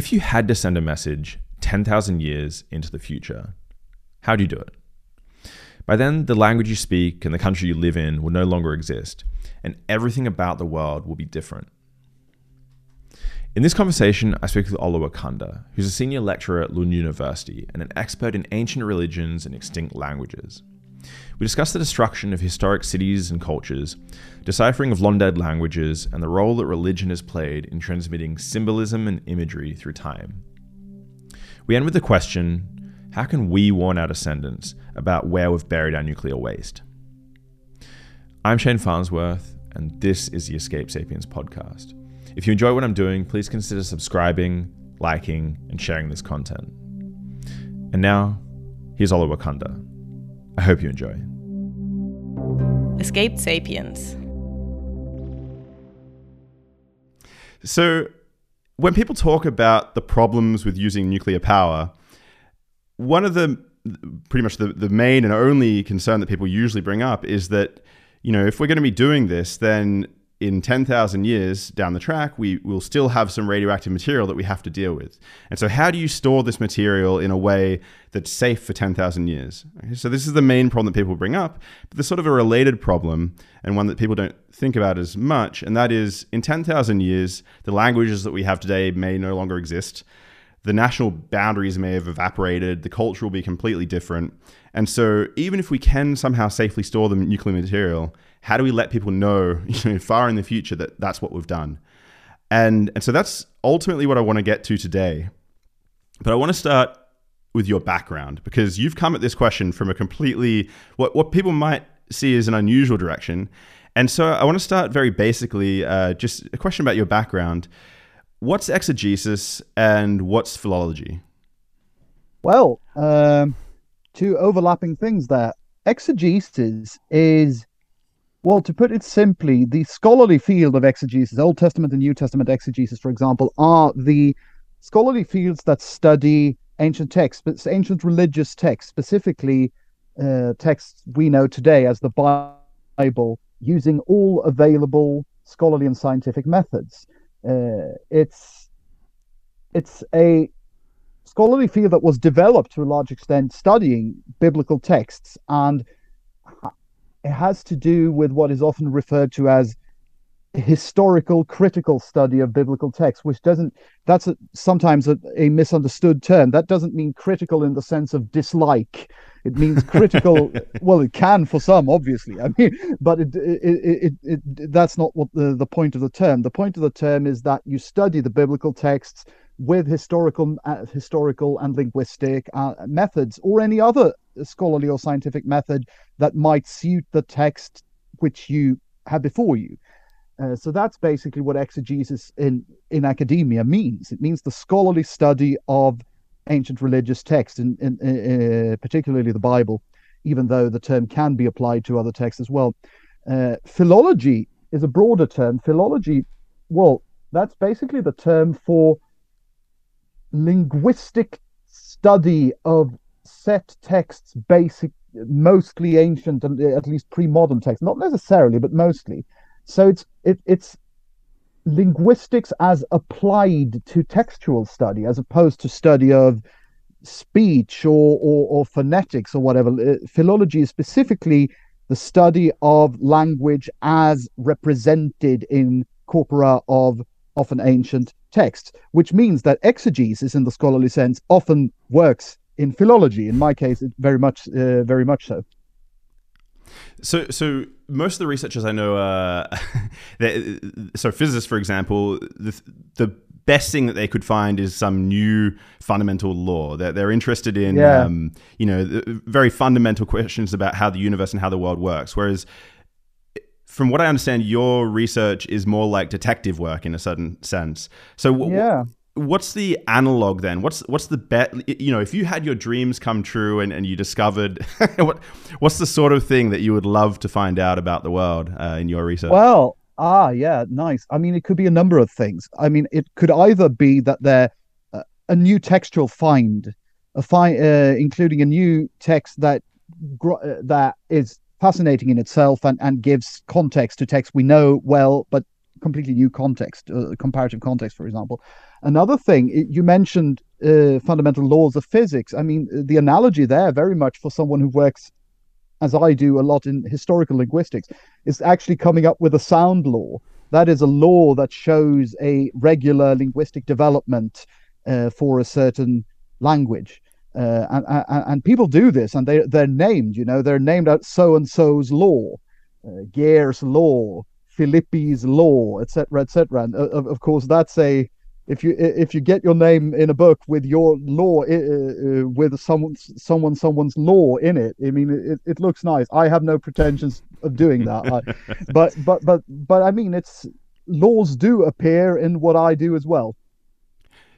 If you had to send a message 10,000 years into the future, how do you do it? By then, the language you speak and the country you live in will no longer exist, and everything about the world will be different. In this conversation, I speak with Ola Wikander, who's a senior lecturer at Lund University and an expert in ancient religions and extinct languages. We discuss the destruction of historic cities and cultures, deciphering of long dead languages, and the role that religion has played in transmitting symbolism and imagery through time. We end with the question how can we warn our descendants about where we've buried our nuclear waste? I'm Shane Farnsworth, and this is the Escaped Sapiens podcast. If you enjoy what I'm doing, please consider subscribing, liking, and sharing this content. And now, here's Ola Wikander. I hope you enjoy. Escaped Sapiens. So, when people talk about the problems with using nuclear power, one of the pretty much the, the main and only concern that people usually bring up is that, you know, if we're going to be doing this, then in 10,000 years down the track, we will still have some radioactive material that we have to deal with. And so, how do you store this material in a way that's safe for 10,000 years? Okay, so, this is the main problem that people bring up. But there's sort of a related problem, and one that people don't think about as much, and that is in 10,000 years, the languages that we have today may no longer exist. The national boundaries may have evaporated, the culture will be completely different. And so, even if we can somehow safely store the nuclear material, how do we let people know, you know, far in the future that that's what we've done? And and so that's ultimately what I want to get to today. But I want to start with your background because you've come at this question from a completely what what people might see as an unusual direction. And so I want to start very basically, uh, just a question about your background. What's exegesis and what's philology? Well, um, two overlapping things there. Exegesis is well, to put it simply, the scholarly field of exegesis, Old Testament and New Testament exegesis, for example, are the scholarly fields that study ancient texts, but ancient religious texts, specifically uh, texts we know today as the Bible, using all available scholarly and scientific methods. Uh, it's it's a scholarly field that was developed to a large extent studying biblical texts and it has to do with what is often referred to as historical critical study of biblical text which doesn't that's a, sometimes a, a, misunderstood term. That doesn't mean critical in the sense of dislike. It means critical well it can for some obviously i mean but it, it, it, it, that's not what the, the point of the term. The point of the term is that you study the biblical texts with historical uh, historical and linguistic uh, methods or any other scholarly or scientific method that might suit the text which you have before you. Uh, so that's basically what exegesis in, in academia means. It means the scholarly study of ancient religious texts, in, in, uh, particularly the Bible, even though the term can be applied to other texts as well. Uh, philology is a broader term. Philology, well, that's basically the term for linguistic study of set texts, basic, mostly ancient and at least pre-modern texts, not necessarily, but mostly. So it's it, it's linguistics as applied to textual study, as opposed to study of speech or, or, or phonetics or whatever. Uh, philology is specifically the study of language as represented in corpora of often ancient texts, which means that exegesis, in the scholarly sense, often works in philology. In my case, it very much, uh, very much so. So, so most of the researchers I know, uh, so physicists, for example, the, the best thing that they could find is some new fundamental law. They're, they're interested in, yeah. um, you know, very fundamental questions about how the universe and how the world works. Whereas, from what I understand, your research is more like detective work in a certain sense. So, w- yeah what's the analog then? What's what's the bet? You know, if you had your dreams come true and, and you discovered what what's the sort of thing that you would love to find out about the world uh, in your research? Well, ah, yeah, nice. I mean, it could be a number of things. I mean, it could either be that they're uh, a new textual find, a find uh, including a new text that gr- uh, that is fascinating in itself and and gives context to text we know well, but completely new context, uh, comparative context, for example. Another thing you mentioned uh, fundamental laws of physics. I mean, the analogy there, very much for someone who works, as I do, a lot in historical linguistics, is actually coming up with a sound law. That is a law that shows a regular linguistic development uh, for a certain language. Uh, and, and, and people do this, and they they're named. You know, they're named out so and so's law, uh, law, Philippi's law, etc., etc. And uh, of, of course, that's a if you if you get your name in a book with your law uh, uh, with someone someone someone's law in it i mean it, it looks nice i have no pretensions of doing that I, but but but but i mean it's laws do appear in what i do as well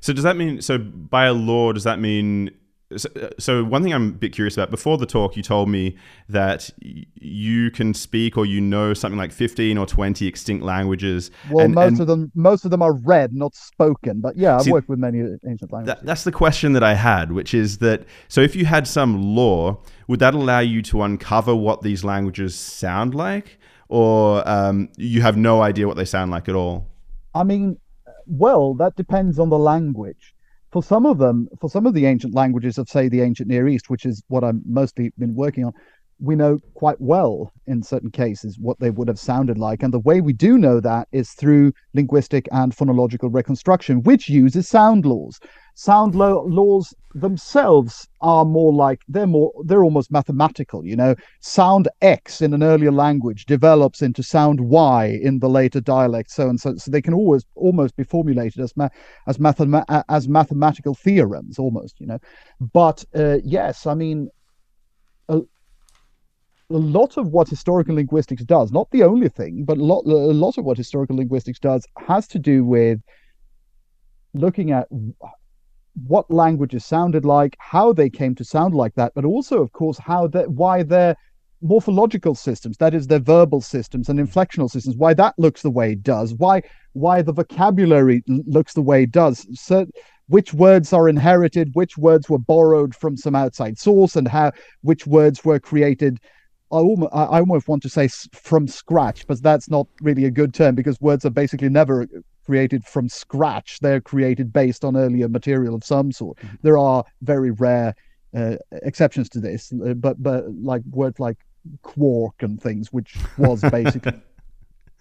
so does that mean so by a law does that mean so, so, one thing I'm a bit curious about before the talk, you told me that you can speak or you know something like 15 or 20 extinct languages. Well, and, most and of them, most of them are read, not spoken. But yeah, I've see, worked with many ancient languages. That, that's the question that I had, which is that so if you had some law, would that allow you to uncover what these languages sound like, or um, you have no idea what they sound like at all? I mean, well, that depends on the language for some of them, for some of the ancient languages of, say, the ancient Near East, which is what I've mostly been working on, we know quite well in certain cases what they would have sounded like. And the way we do know that is through linguistic and phonological reconstruction, which uses sound laws. Sound laws themselves are more like they're more they're almost mathematical you know? Sound x in an earlier language develops into sound y in the later dialect so and so so they can always almost be formulated as ma- as mathema- as mathematical theorems almost you know? But uh, yes i mean a, a lot of what historical linguistics does not the only thing but a lot a lot of what historical linguistics does has to do with looking at what languages sounded like, how they came to sound like that, but also, of course, how that why their morphological systems, that is, their verbal systems and inflectional systems, why that looks the way it does, why why the vocabulary looks the way it does. So, which words are inherited, which words were borrowed from some outside source, and how which words were created. I almost, I almost want to say from scratch, but that's not really a good term because words are basically never created from scratch. They're created based on earlier material of some sort. Mm-hmm. There are very rare uh, exceptions to this, uh, but but like words like quark and things, which was basically.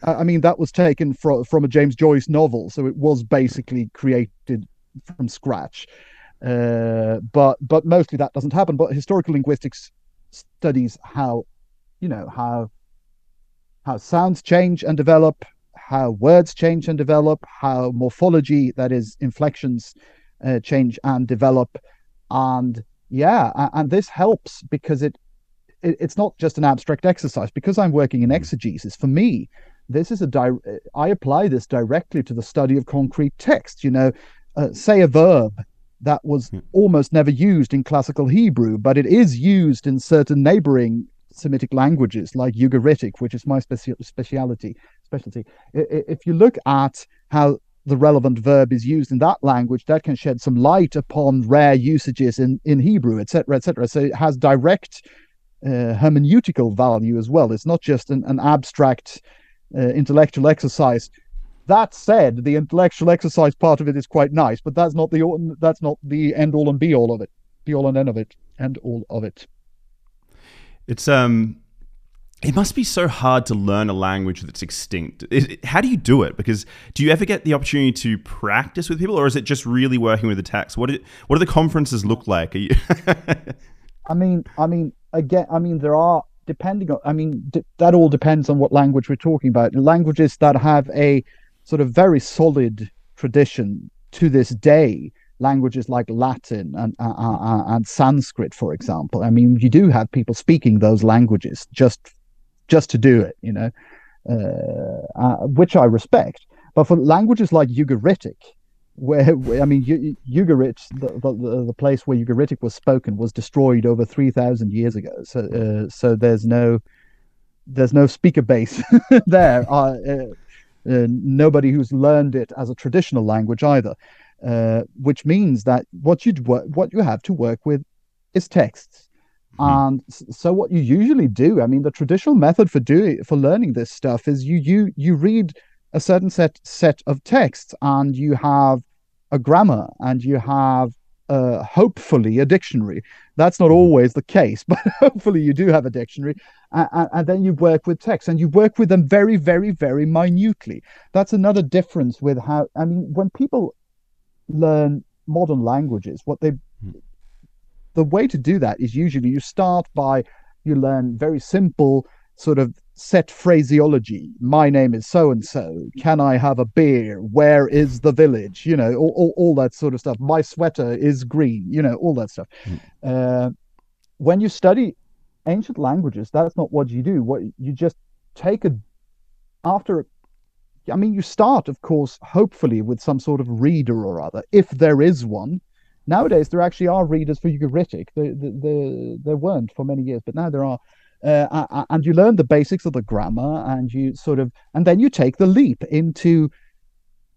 I mean, that was taken from from a James Joyce novel, so it was basically created from scratch. Uh, but but mostly that doesn't happen. But historical linguistics studies how, you know, how how sounds change and develop, how words change and develop, how morphology, that is, inflections, uh, change and develop, and yeah, and this helps because it, it, it's not just an abstract exercise. Because I'm working in mm. exegesis, for me, this is a di- I apply this directly to the study of concrete text. You know, uh, say a verb that was hmm. almost never used in classical Hebrew, but it is used in certain neighboring Semitic languages like Ugaritic, which is my speci- speciality. Specialty. If you look at how the relevant verb is used in that language, that can shed some light upon rare usages in, in Hebrew, etc., etc. So it has direct uh, hermeneutical value as well. It's not just an, an abstract uh, intellectual exercise. That said, the intellectual exercise part of it is quite nice, but that's not the that's not the end all and be all of it, be all and end of it, and all of it. It's um, it must be so hard to learn a language that's extinct. how do you do it? Because do you ever get the opportunity to practice with people, or is it just really working with the text? What it, what do the conferences look like? I mean, I mean, again, I mean, there are depending on. I mean, d- that all depends on what language we're talking about. Languages that have a sort of very solid tradition to this day languages like Latin and, uh, uh, uh, and Sanskrit, for example. I mean, you do have people speaking those languages just just to do it, you know, uh, uh which I respect. But for languages like Ugaritic, where, I mean, Ugarit, the, the, the place where Ugaritic was spoken, was destroyed over three thousand years ago. So uh, so there's no there's no speaker base there. nobody who's learned it as a traditional language either. Uh, which means that what you what you have to work with is texts. Mm-hmm. And so what you usually do, I mean, the traditional method for doing for learning this stuff is you you you read a certain set set of texts, and you have a grammar, and you have uh, hopefully a dictionary. That's not always the case, but hopefully you do have a dictionary. And, and, then you work with text and you work with them very, very, very minutely. That's another difference with how, I mean, when people learn modern languages, what they, hmm. the way to do that is usually you start by, you learn very simple sort of set phraseology. My name is so and so. Can I have a beer? Where is the village? You know, all, all, all that sort of stuff. My sweater is green. You know, all that stuff. Mm. Uh, when you study ancient languages, that's not what you do. What you just take a after. I mean, you start, of course, hopefully with some sort of reader or other, if there is one. Nowadays, there actually are readers for Ugaritic. There, there, there weren't for many years, but now there are uh, and you learn the basics of the grammar and you sort of and then you take the leap into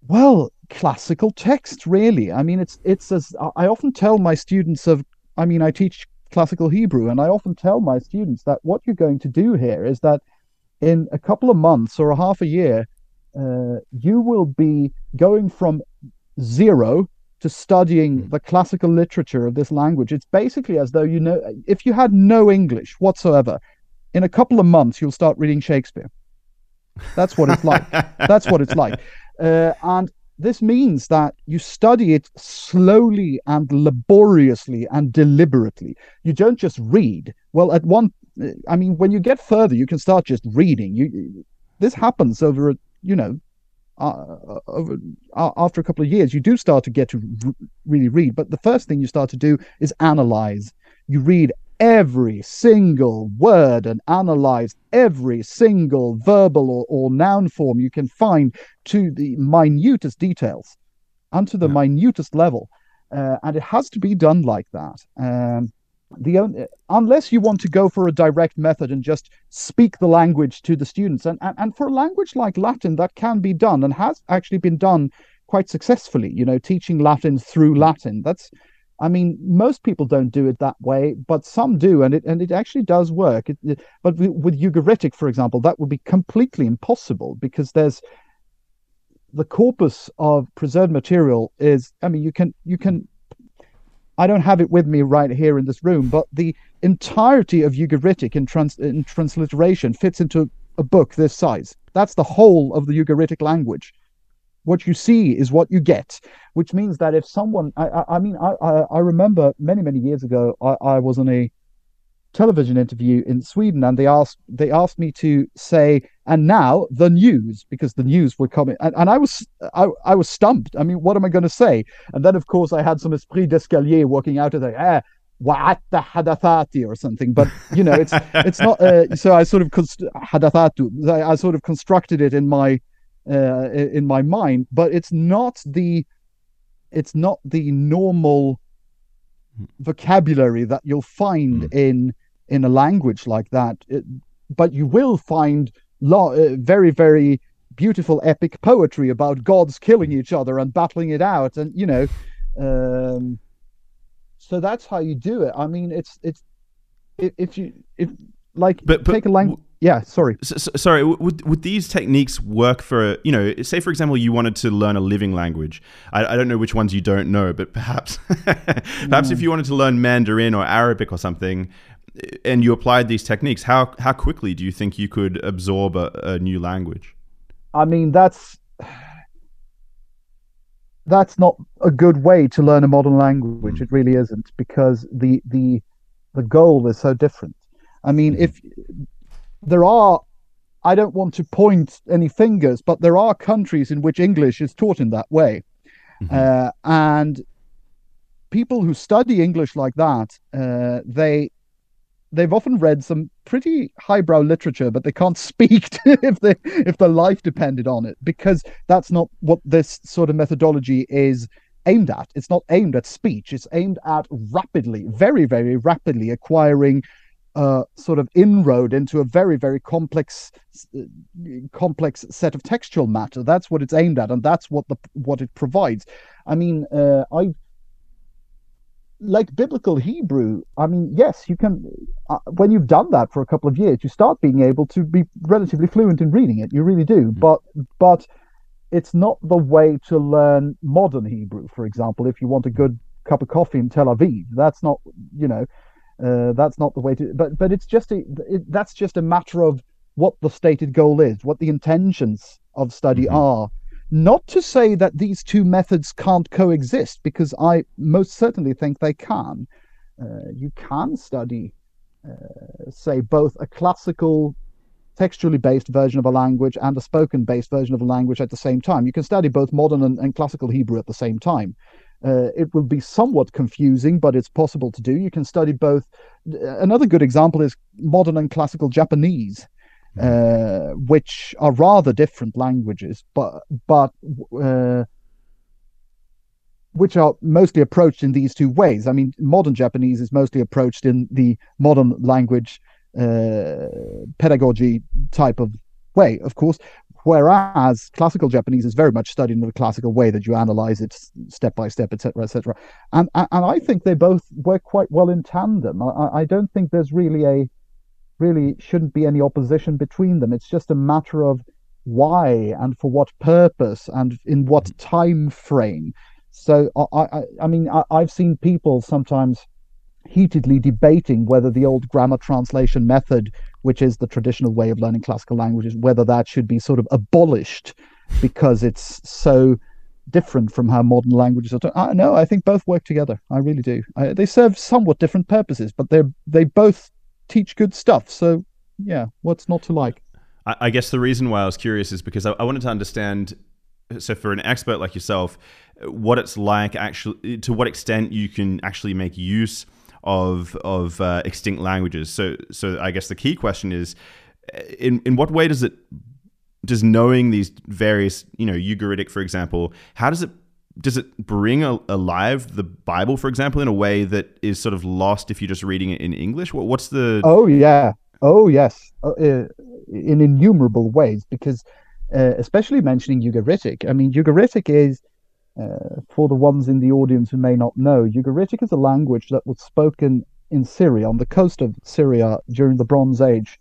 well classical text really i mean it's it's as i often tell my students of i mean i teach classical hebrew and i often tell my students that what you're going to do here is that in a couple of months or a half a year uh, you will be going from zero to studying hmm. the classical literature of this language it's basically as though you know if you had no english whatsoever in a couple of months you'll start reading Shakespeare. That's what it's like. That's what it's like. Uh, and this means that you study it slowly and laboriously and deliberately. You don't just read. Well, at one, I mean, when you get further, you can start just reading. You, this happens over, you know, uh, over, uh, after a couple of years. You do start to get to r- really read. But the first thing you start to do is analyze. You read every single word and analyze every single verbal or, or noun form you can find to the minutest details and to the yeah. minutest level. Uh, and it has to be done like that. Um, the only, unless you want to go for a direct method and just speak the language to the students, and, and and for a language like Latin, that can be done and has actually been done quite successfully. You know, teaching Latin through Latin. That's I mean, most people don't do it that way, but some do, and it and it actually does work. It, it, but with Ugaritic, for example, that would be completely impossible because there's the corpus of preserved material is. I mean, you can you can. I don't have it with me right here in this room, but the entirety of Ugaritic in, trans, in transliteration fits into a book this size. That's the whole of the Ugaritic language what you see is what you get which means that if someone i i, I mean I, I, remember many many years ago I, I was on a television interview in sweden and they asked they asked me to say and now the news because the news were coming and, and i was I, I was stumped i mean what am i going to say and then of course i had some esprit d'escalier walking out of ah, the hadathati or something but you know it's it's not uh, so i sort of const- hadathatu I, I sort of constructed it in my uh, in my mind, but it's not the it's not the normal vocabulary that you'll find mm. in in a language like that. It, but you will find lo- uh, very very beautiful epic poetry about gods killing each other and battling it out, and you know. Um, so that's how you do it. I mean, it's it's if you if like but, but take a language yeah sorry so, so, sorry would, would these techniques work for you know say for example you wanted to learn a living language i, I don't know which ones you don't know but perhaps perhaps if you wanted to learn mandarin or arabic or something and you applied these techniques how how quickly do you think you could absorb a, a new language i mean that's that's not a good way to learn a modern language mm. it really isn't because the the the goal is so different I mean, mm-hmm. if there are I don't want to point any fingers, but there are countries in which English is taught in that way. Mm-hmm. Uh, and people who study English like that, uh, they they've often read some pretty highbrow literature, but they can't speak if they if their life depended on it, because that's not what this sort of methodology is aimed at. It's not aimed at speech. It's aimed at rapidly, very, very rapidly acquiring uh, sort of inroad into a very very complex uh, complex set of textual matter that's what it's aimed at and that's what the what it provides i mean uh, i like biblical hebrew i mean yes you can uh, when you've done that for a couple of years you start being able to be relatively fluent in reading it you really do mm-hmm. but but it's not the way to learn modern Hebrew, for example. If you want a good cup of coffee in Tel Aviv, that's not you know uh, that's not the way to. But but it's just a it, that's just a matter of what the stated goal is, what the intentions of study mm-hmm. are. Not to say that these two methods can't coexist, because I most certainly think they can. Uh, you can study, uh, say, both a classical textually based version of a language and a spoken based version of a language at the same time. You can study both modern and, and classical Hebrew at the same time. Uh, it will be somewhat confusing, but it's possible to do. You can study both. Another good example is modern and classical Japanese. Uh, which are rather different languages, but but uh, which are mostly approached in these two ways. I mean, modern Japanese is mostly approached in the modern language uh, pedagogy type of way, of course. Whereas classical Japanese is very much studied in the classical way that you analyze it step by step, etc., etc. And and I think they both work quite well in tandem. I, I don't think there's really a really shouldn't be any opposition between them. It's just a matter of why and for what purpose and in what mm-hmm. time frame. So I I, I mean I, I've seen people sometimes heatedly debating whether the old grammar translation method, which is the traditional way of learning classical languages, whether that should be sort of abolished because it's so different from how modern languages are. I, no, I think both work together. I really do. I, they serve somewhat different purposes, but they they both teach good stuff. So yeah, what's not to like? I, I guess the reason why I was curious is because I, I wanted to understand. So for an expert like yourself, what it's like actually to what extent you can actually make use of of uh, extinct languages. So so I guess the key question is, in in what way does it does knowing these various you know Ugaritic, for example, how does it does it bring alive the Bible, for example, in a way that is sort of lost if you're just reading it in English? What, what's the? Oh yeah, oh yes, uh, uh in innumerable ways. Because uh, especially mentioning Ugaritic, I mean Ugaritic is uh, for the ones in the audience who may not know, Ugaritic is a language that was spoken in Syria, on the coast of Syria during the Bronze Age.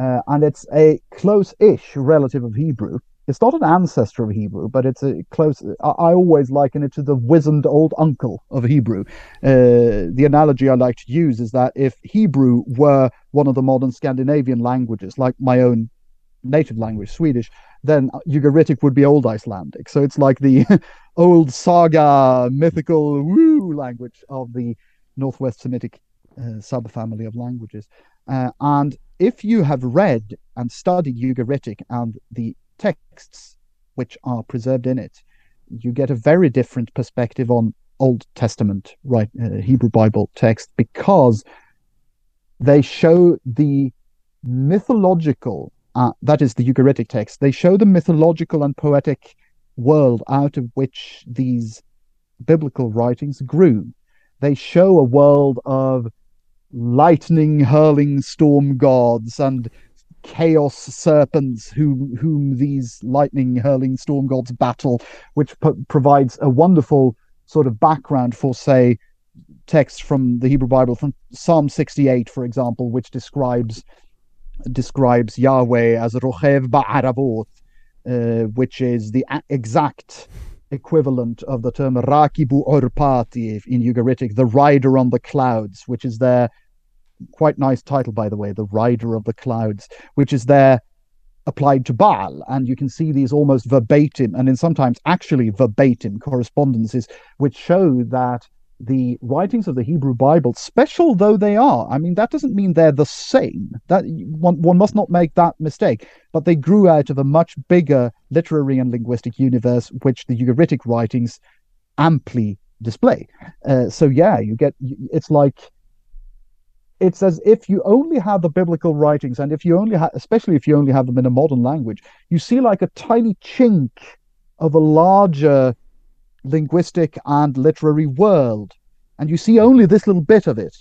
Uh, and it's a close ish relative of Hebrew. It's not an ancestor of Hebrew, but it's a close. I, always liken it to the wizened old uncle of Hebrew. Uh, the analogy I like to use is that if Hebrew were one of the modern Scandinavian languages, like my own native language, Swedish, then Ugaritic would be Old Icelandic. So it's like the old saga, mythical woo language of the Northwest Semitic uh, subfamily of languages. Uh, and if you have read and studied Ugaritic and the texts which are preserved in it, you get a very different perspective on Old Testament, right, uh, Hebrew Bible text, because they show the mythological uh, that is the Ugaritic text, they show the mythological and poetic world out of which these biblical writings grew. They show a world of lightning hurling storm gods and chaos serpents whom whom these lightning hurling storm gods battle, which p- provides a wonderful sort of background for, say, texts from the Hebrew Bible, from Psalm 68, for example, which describes describes Yahweh as Rochev Ba'aravot, uh, which is the exact equivalent of the term Rakibu Orpati in Ugaritic, the rider on the clouds, which is their quite nice title, by the way, the rider of the clouds, which is there applied to Baal. And you can see these almost verbatim and in sometimes actually verbatim correspondences, which show that the writings of the Hebrew Bible, special though they are, I mean, that doesn't mean they're the same. That one, one must not make that mistake. But they grew out of a much bigger literary and linguistic universe, which the Ugaritic writings amply display. Uh, so yeah, you get it's like it's as if you only have the biblical writings, and if you only have, especially if you only have them in a modern language, you see like a tiny chink of a larger linguistic and literary world. And you see only this little bit of it.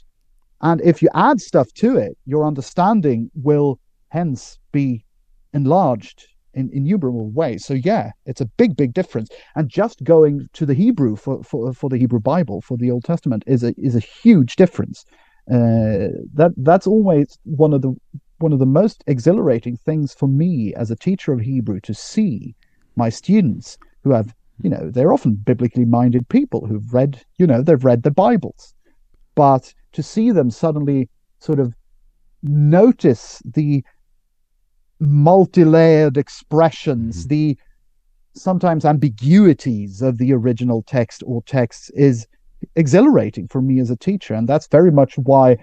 And if you add stuff to it, your understanding will hence be enlarged in innumerable ways. So yeah, it's a big, big difference. And just going to the Hebrew for, for, for the Hebrew Bible, for the Old Testament, is a is a huge difference. Uh, that that's always one of the one of the most exhilarating things for me as a teacher of Hebrew to see my students who have, you know, they're often biblically minded people who've read, you know, they've read the Bibles. But to see them suddenly sort of notice the multi-layered expressions, mm-hmm. the sometimes ambiguities of the original text or texts is exhilarating for me as a teacher. And that's very much why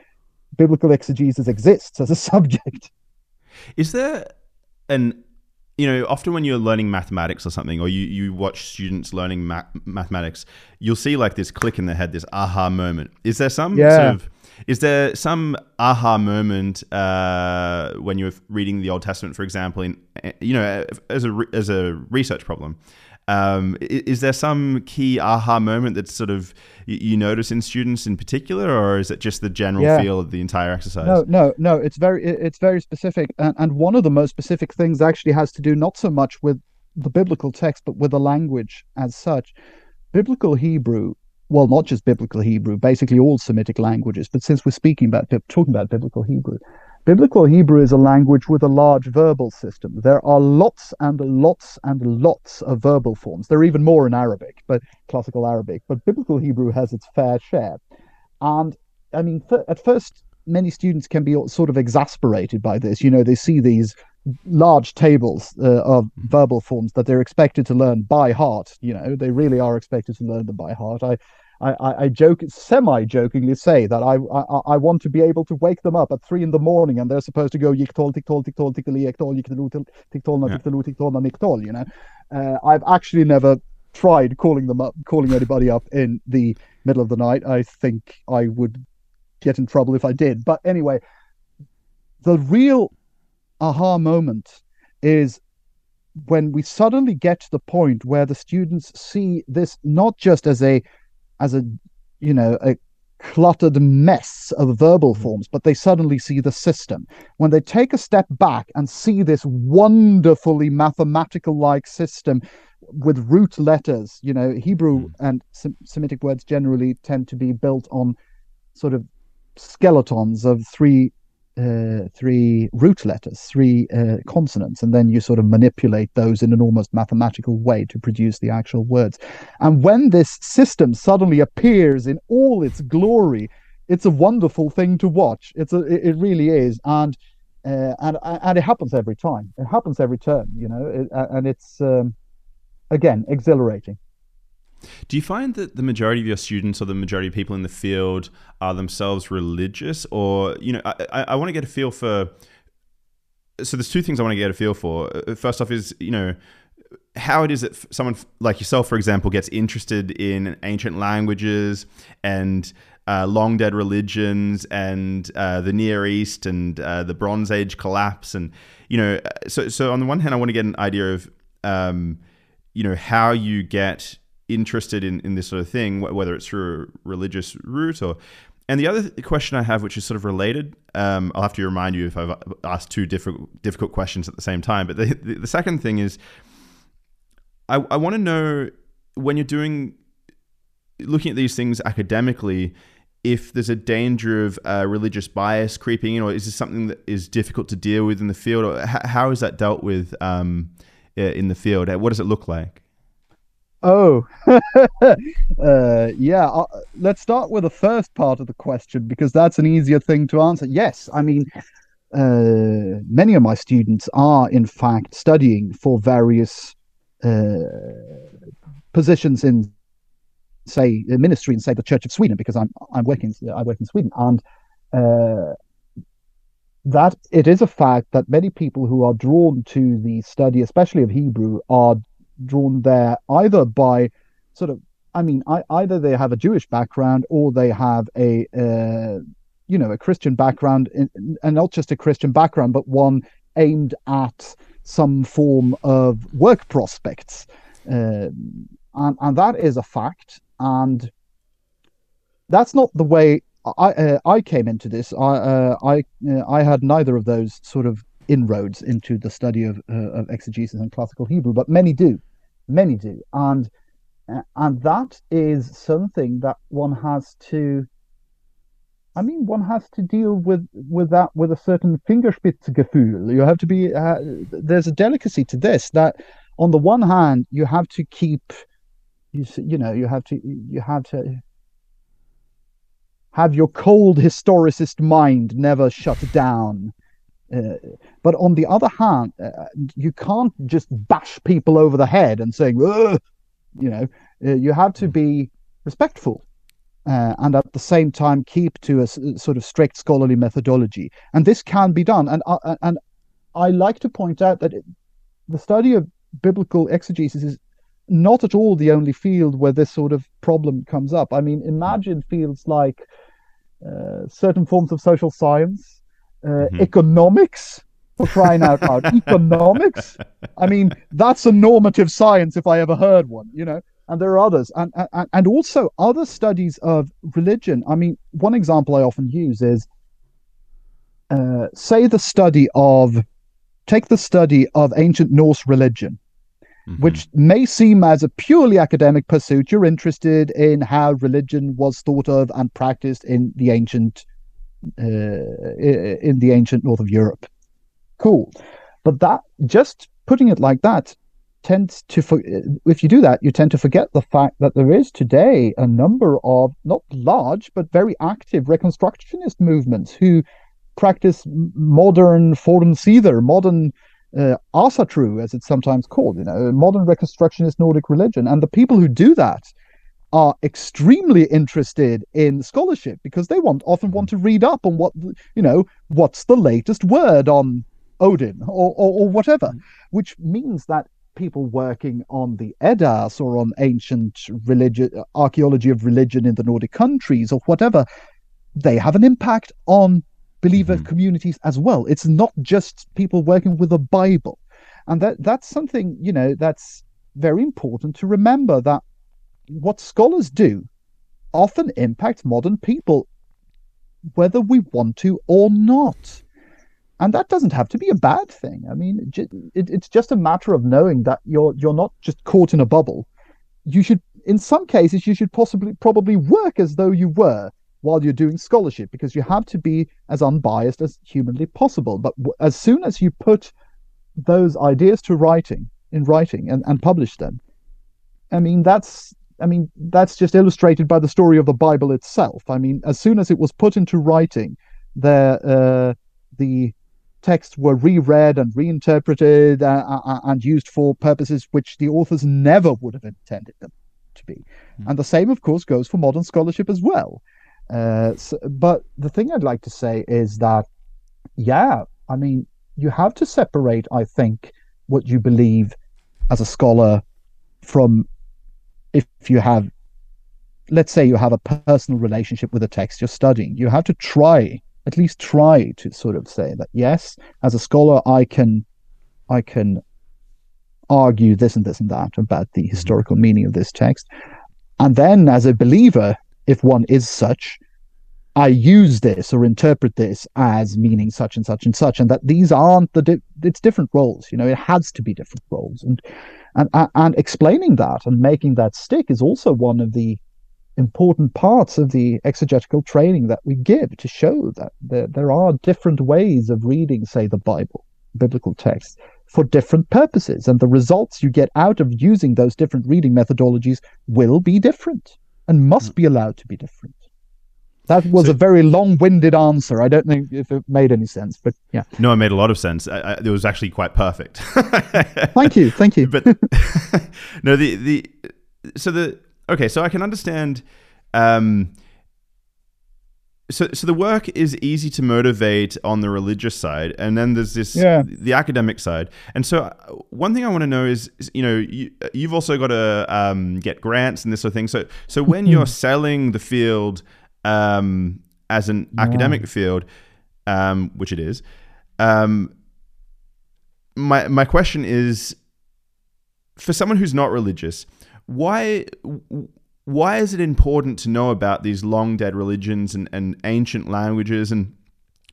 biblical exegesis exists as a subject. Is there an you know, often when you're learning mathematics or something, or you, you watch students learning ma- mathematics, you'll see like this click in their head, this aha moment. Is there some yeah. sort of is there some aha moment uh, when you're reading the Old Testament, for example, in you know as a as a research problem? Um, is there some key aha moment that sort of you notice in students in particular, or is it just the general yeah. feel of the entire exercise? No, no, no. It's very it's very specific, and, and one of the most specific things actually has to do not so much with the biblical text, but with the language as such. Biblical Hebrew well, not just biblical Hebrew, basically all Semitic languages. But since we're speaking about talking about biblical Hebrew, biblical Hebrew is a language with a large verbal system. There are lots and lots and lots of verbal forms. There are even more in Arabic, but classical Arabic. But biblical Hebrew has its fair share. And I mean, at first, many students can be sort of exasperated by this. You know, they see these large tables uh, of verbal forms that they're expected to learn by heart. You know, they really are expected to learn them by heart. I I, I, joke, semi-jokingly say that I, I I want to be able to wake them up at three in the morning and they're supposed to go yiktol tiktol tiktol tiktali yiktol yiktolu tiktol na tiktolu tiktol na niktol. You know, uh, I've actually never tried calling them up, calling anybody up in the middle of the night. I think I would get in trouble if I did. But anyway, the real aha moment is when we suddenly get to the point where the students see this not just as a as a you know a cluttered mess of verbal mm. forms, but they suddenly see the system. When they take a step back and see this wonderfully mathematical like system with root letters, you know, Hebrew mm. and Semitic words generally tend to be built on sort of skeletons of three uh, three root letters, three uh, consonants, and then you sort of manipulate those in an almost mathematical way to produce the actual words. And when this system suddenly appears in all its glory, it's a wonderful thing to watch. It's a, it really is, and uh, and and it happens every time. It happens every turn, you know, and it's um, again exhilarating. Do you find that the majority of your students or the majority of people in the field are themselves religious, or you know, I, I, I want to get a feel for. So there's two things I want to get a feel for. Uh, first off, is you know how it is that someone like yourself, for example, gets interested in ancient languages and uh, long dead religions and uh, the Near East and uh, the Bronze Age collapse, and you know, so so on the one hand, I want to get an idea of um, you know how you get interested in, in this sort of thing, whether it's through a religious route or. And the other question I have, which is sort of related, um, I'll have to remind you if I've asked two difficult difficult questions at the same time. But the, the, the second thing is, I, I want to know when you're doing looking at these things academically, if there's a danger of uh, religious bias creeping in, or is this something that is difficult to deal with in the field, or how, how is that dealt with um, in the field? What does it look like? Oh, uh, yeah. Uh, let's start with the first part of the question because that's an easier thing to answer. Yes, I mean, uh, many of my students are, in fact, studying for various uh, positions in, say, the ministry in, say, the Church of Sweden, because I'm I'm working I work in Sweden, and uh, that it is a fact that many people who are drawn to the study, especially of Hebrew, are drawn there either by sort of I mean, I, either they have a Jewish background or they have a, uh, you know, a Christian background, and not just a Christian background, but one aimed at some form of work prospects, uh, and and that is a fact. And that's not the way I uh, I came into this. I uh, I uh, I had neither of those sort of inroads into the study of, uh, of exegesis and classical Hebrew, but many do, many do, and uh, and that is something that one has to. I mean, one has to deal with with that with a certain Fingerspitzengefühl. You have to be. Uh, there's a delicacy to this that on the one hand, you have to keep, you you know, you have to you have to have your cold historicist mind never shut down. Uh, but on the other hand, uh, you can't just bash people over the head and saying, you know, uh, you have to be respectful uh, and at the same time keep to a, a, sort of strict scholarly methodology. And this can be done. And uh, and I like to point out that it, the study of biblical exegesis is not at all the only field where this sort of problem comes up. I mean, imagine fields like uh, certain forms of social science, uh, mm-hmm. economics, for crying out loud, economics. I mean, that's a normative science if I ever heard one, you know. And there are others, and and, and also other studies of religion. I mean, one example I often use is, uh, say, the study of, take the study of ancient Norse religion mm-hmm. which may seem as a purely academic pursuit. You're interested in how religion was thought of and practiced in the ancient in the ancient north of Europe. Cool, but that just putting it like that tends to for, if you do that you tend to forget the fact that there is today a number of not large but very active reconstructionist movements who practice modern Fornsíðir, modern uh, Asatru, as it's sometimes called, you know, modern reconstructionist Nordic religion. And the people who do that are extremely interested in scholarship because they want often want to read up on what you know what's the latest word on Odin or or, or whatever, mm. which means that people working on the Eddas or on ancient religion archaeology of religion in the Nordic countries or whatever, they have an impact on believer mm-hmm. communities as well. It's not just people working with the Bible. And that that's something, you know, that's very important to remember that what scholars do often impacts modern people, whether we want to or not. And that doesn't have to be a bad thing. I mean, it's just a matter of knowing that you're you're not just caught in a bubble. You should, in some cases, you should possibly probably work as though you were while you're doing scholarship because you have to be as unbiased as humanly possible. But as soon as you put those ideas to writing in writing and, and publish them, I mean that's I mean that's just illustrated by the story of the Bible itself. I mean, as soon as it was put into writing, there uh, the texts were reread and reinterpreted uh, uh, uh, and used for purposes which the authors never would have intended them to be. Mm. And the same, of course, goes for modern scholarship as well. Uh, so, but the thing I'd like to say is that, yeah, I mean, you have to separate, I think, what you believe as a scholar from if you have, let's say, you have a personal relationship with a text you're studying. You have to try, at least try to sort of say that, yes, as a scholar, I can, I can argue this and this and that about the mm-hmm. historical meaning of this text. And then as a believer, if one is such, I use this or interpret this as meaning such and such and such, and that these aren't the di- it's different roles. You know, it has to be different roles, and and and explaining that and making that stick is also one of the important parts of the exegetical training that we give to show that there, there are different ways of reading, say, the Bible, biblical text, for different purposes, and the results you get out of using those different reading methodologies will be different and must hmm. be allowed to be different. That was so, a very long-winded answer. I don't think if it made any sense, but yeah. No, it made a lot of sense. I, I, it was actually quite perfect. thank you, thank you. but no, the the so the okay, so I can understand. Um, so, so the work is easy to motivate on the religious side, and then there's this yeah. the academic side. And so, uh, one thing I want to know is, is you know, you, you've also got to um, get grants and this sort of thing. So, so when you're selling the field um, as an yeah. academic field, um, which it is, um, my my question is, for someone who's not religious, why why is it important to know about these long dead religions and, and ancient languages and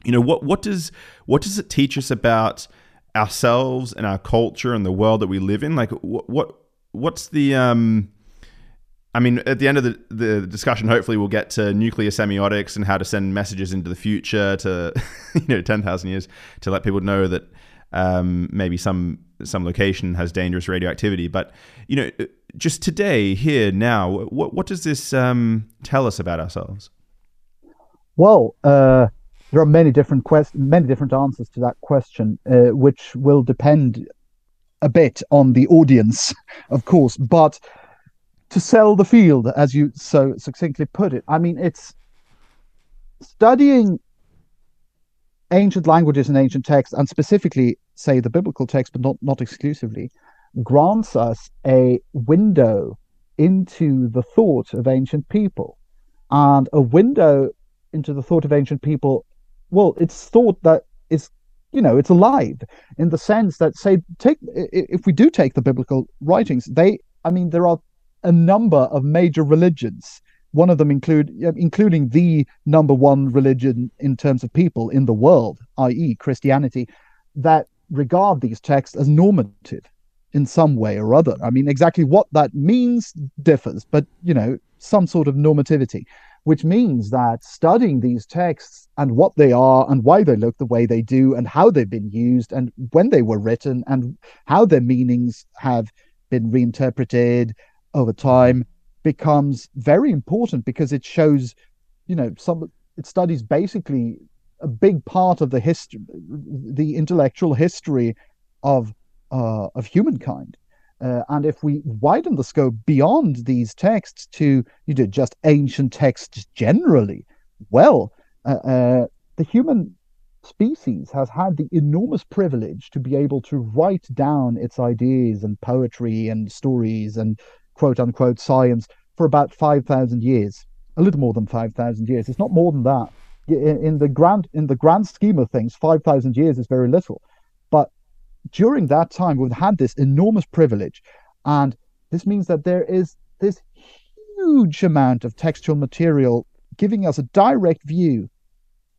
you know what what does what does it teach us about ourselves and our culture and the world that we live in like what, what what's the um I mean, at the end of the, the discussion, hopefully we'll get to nuclear semiotics and how to send messages into the future to, you know, 10,000 years to let people know that um, maybe some some location has dangerous radioactivity. But you know, just today, here, now, what what does this um, tell us about ourselves? Well, uh, there are many different quest- many different answers to that question, uh, which will depend a bit on the audience, of course. But to sell the field, as you so succinctly put it, I mean, it's studying ancient languages and ancient texts, and specifically, say, the biblical text, but not, not exclusively, grants us a window into the thought of ancient people. And a window into the thought of ancient people, well, it's thought that is, you know, it's alive in the sense that, say, take if we do take the biblical writings, they, I mean, there are a number of major religions one of them include including the number one religion in terms of people in the world, i.e., Christianity, that regard these texts as normative in some way or other. I mean, exactly what that means differs, but you know, some sort of normativity, which means that studying these texts and what they are and why they look the way they do and how they've been used and when they were written and how their meanings have been reinterpreted over time becomes very important because it shows, you know, some it studies basically a big part of the history, the intellectual history of uh, of humankind. Uh, and if we widen the scope beyond these texts to you know just ancient texts generally, well, uh, uh, the human species has had the enormous privilege to be able to write down its ideas and poetry and stories and quote unquote science for about 5,000 years, a little more than 5,000 years. It's not more than that. In, in, the grand in the grand scheme of things, 5,000 years is very little. But during that time, we've had this enormous privilege, and this means that there is this huge amount of textual material giving us a direct view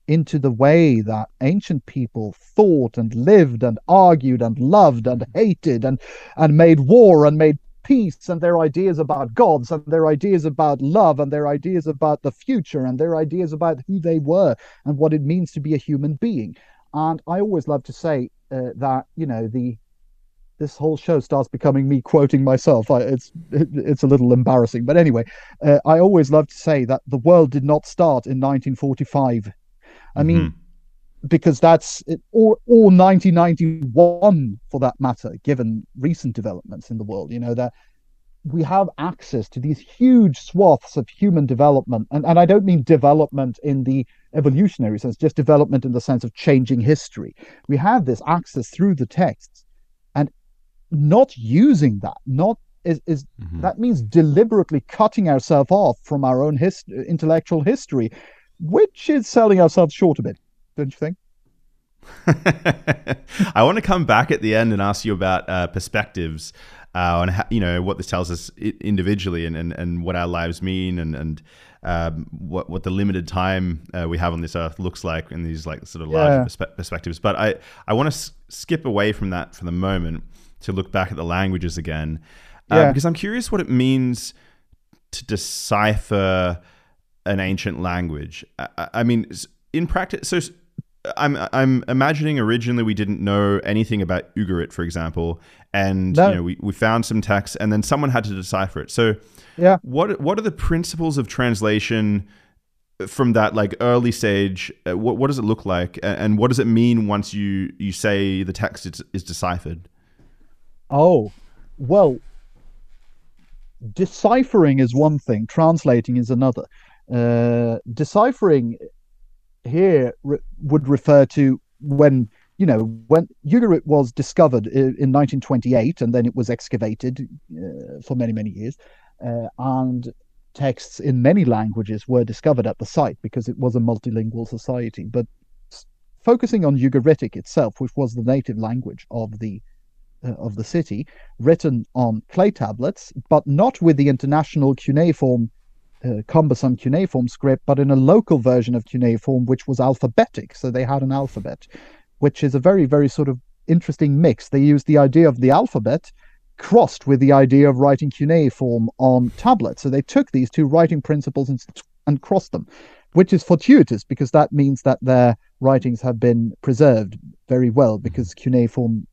into the way that ancient people thought and lived and argued and loved and hated and and made war and made peace and their ideas about gods and their ideas about love and their ideas about the future and their ideas about who they were and what it means to be a human being. And I always love to say uh, that you know the this whole show starts becoming me quoting myself. I, it's it, it's a little embarrassing, but anyway, uh, I always love to say that the world did not start in 1945. I mean, mm-hmm because that's it, or or 1991 for that matter given recent developments in the world you know that we have access to these huge swaths of human development. And, and i don't mean development in the evolutionary sense just development in the sense of changing history. We have this access through the texts and not using that not is, is mm-hmm. that means deliberately cutting ourselves off from our own his, intellectual history which is selling ourselves short a bit don't you think? I want to come back at the end and ask you about uh, perspectives uh, on how, you know what this tells us individually and, and, and what our lives mean and and um, what what the limited time uh, we have on this earth looks like in these like sort of larger yeah. perspe- perspectives. But I I want to s- skip away from that for the moment to look back at the languages again uh, yeah. because I'm curious what it means to decipher an ancient language. I, I mean, in practice, so I'm I'm imagining originally we didn't know anything about Ugarit, for example, and no. you know we, we found some text, and then someone had to decipher it. So, yeah, what what are the principles of translation from that like early stage? Uh, what what does it look like, and what does it mean once you you say the text is, is deciphered? Oh, well, deciphering is one thing, translating is another. Uh, deciphering here re- would refer to when you know when Ugarit was discovered in, in 1928 and then it was excavated uh, for many many years uh, and texts in many languages were discovered at the site because it was a multilingual society. But focusing on Ugaritic itself which was the native language of the uh, of the city written on clay tablets but not with the international cuneiform cumbersome cuneiform script, but in a local version of cuneiform, which was alphabetic. So they had an alphabet, which is a very, very sort of interesting mix. They used the idea of the alphabet crossed with the idea of writing cuneiform on tablets. So they took these two writing principles and, and crossed them, which is fortuitous because that means that their writings have been preserved very well because cuneiform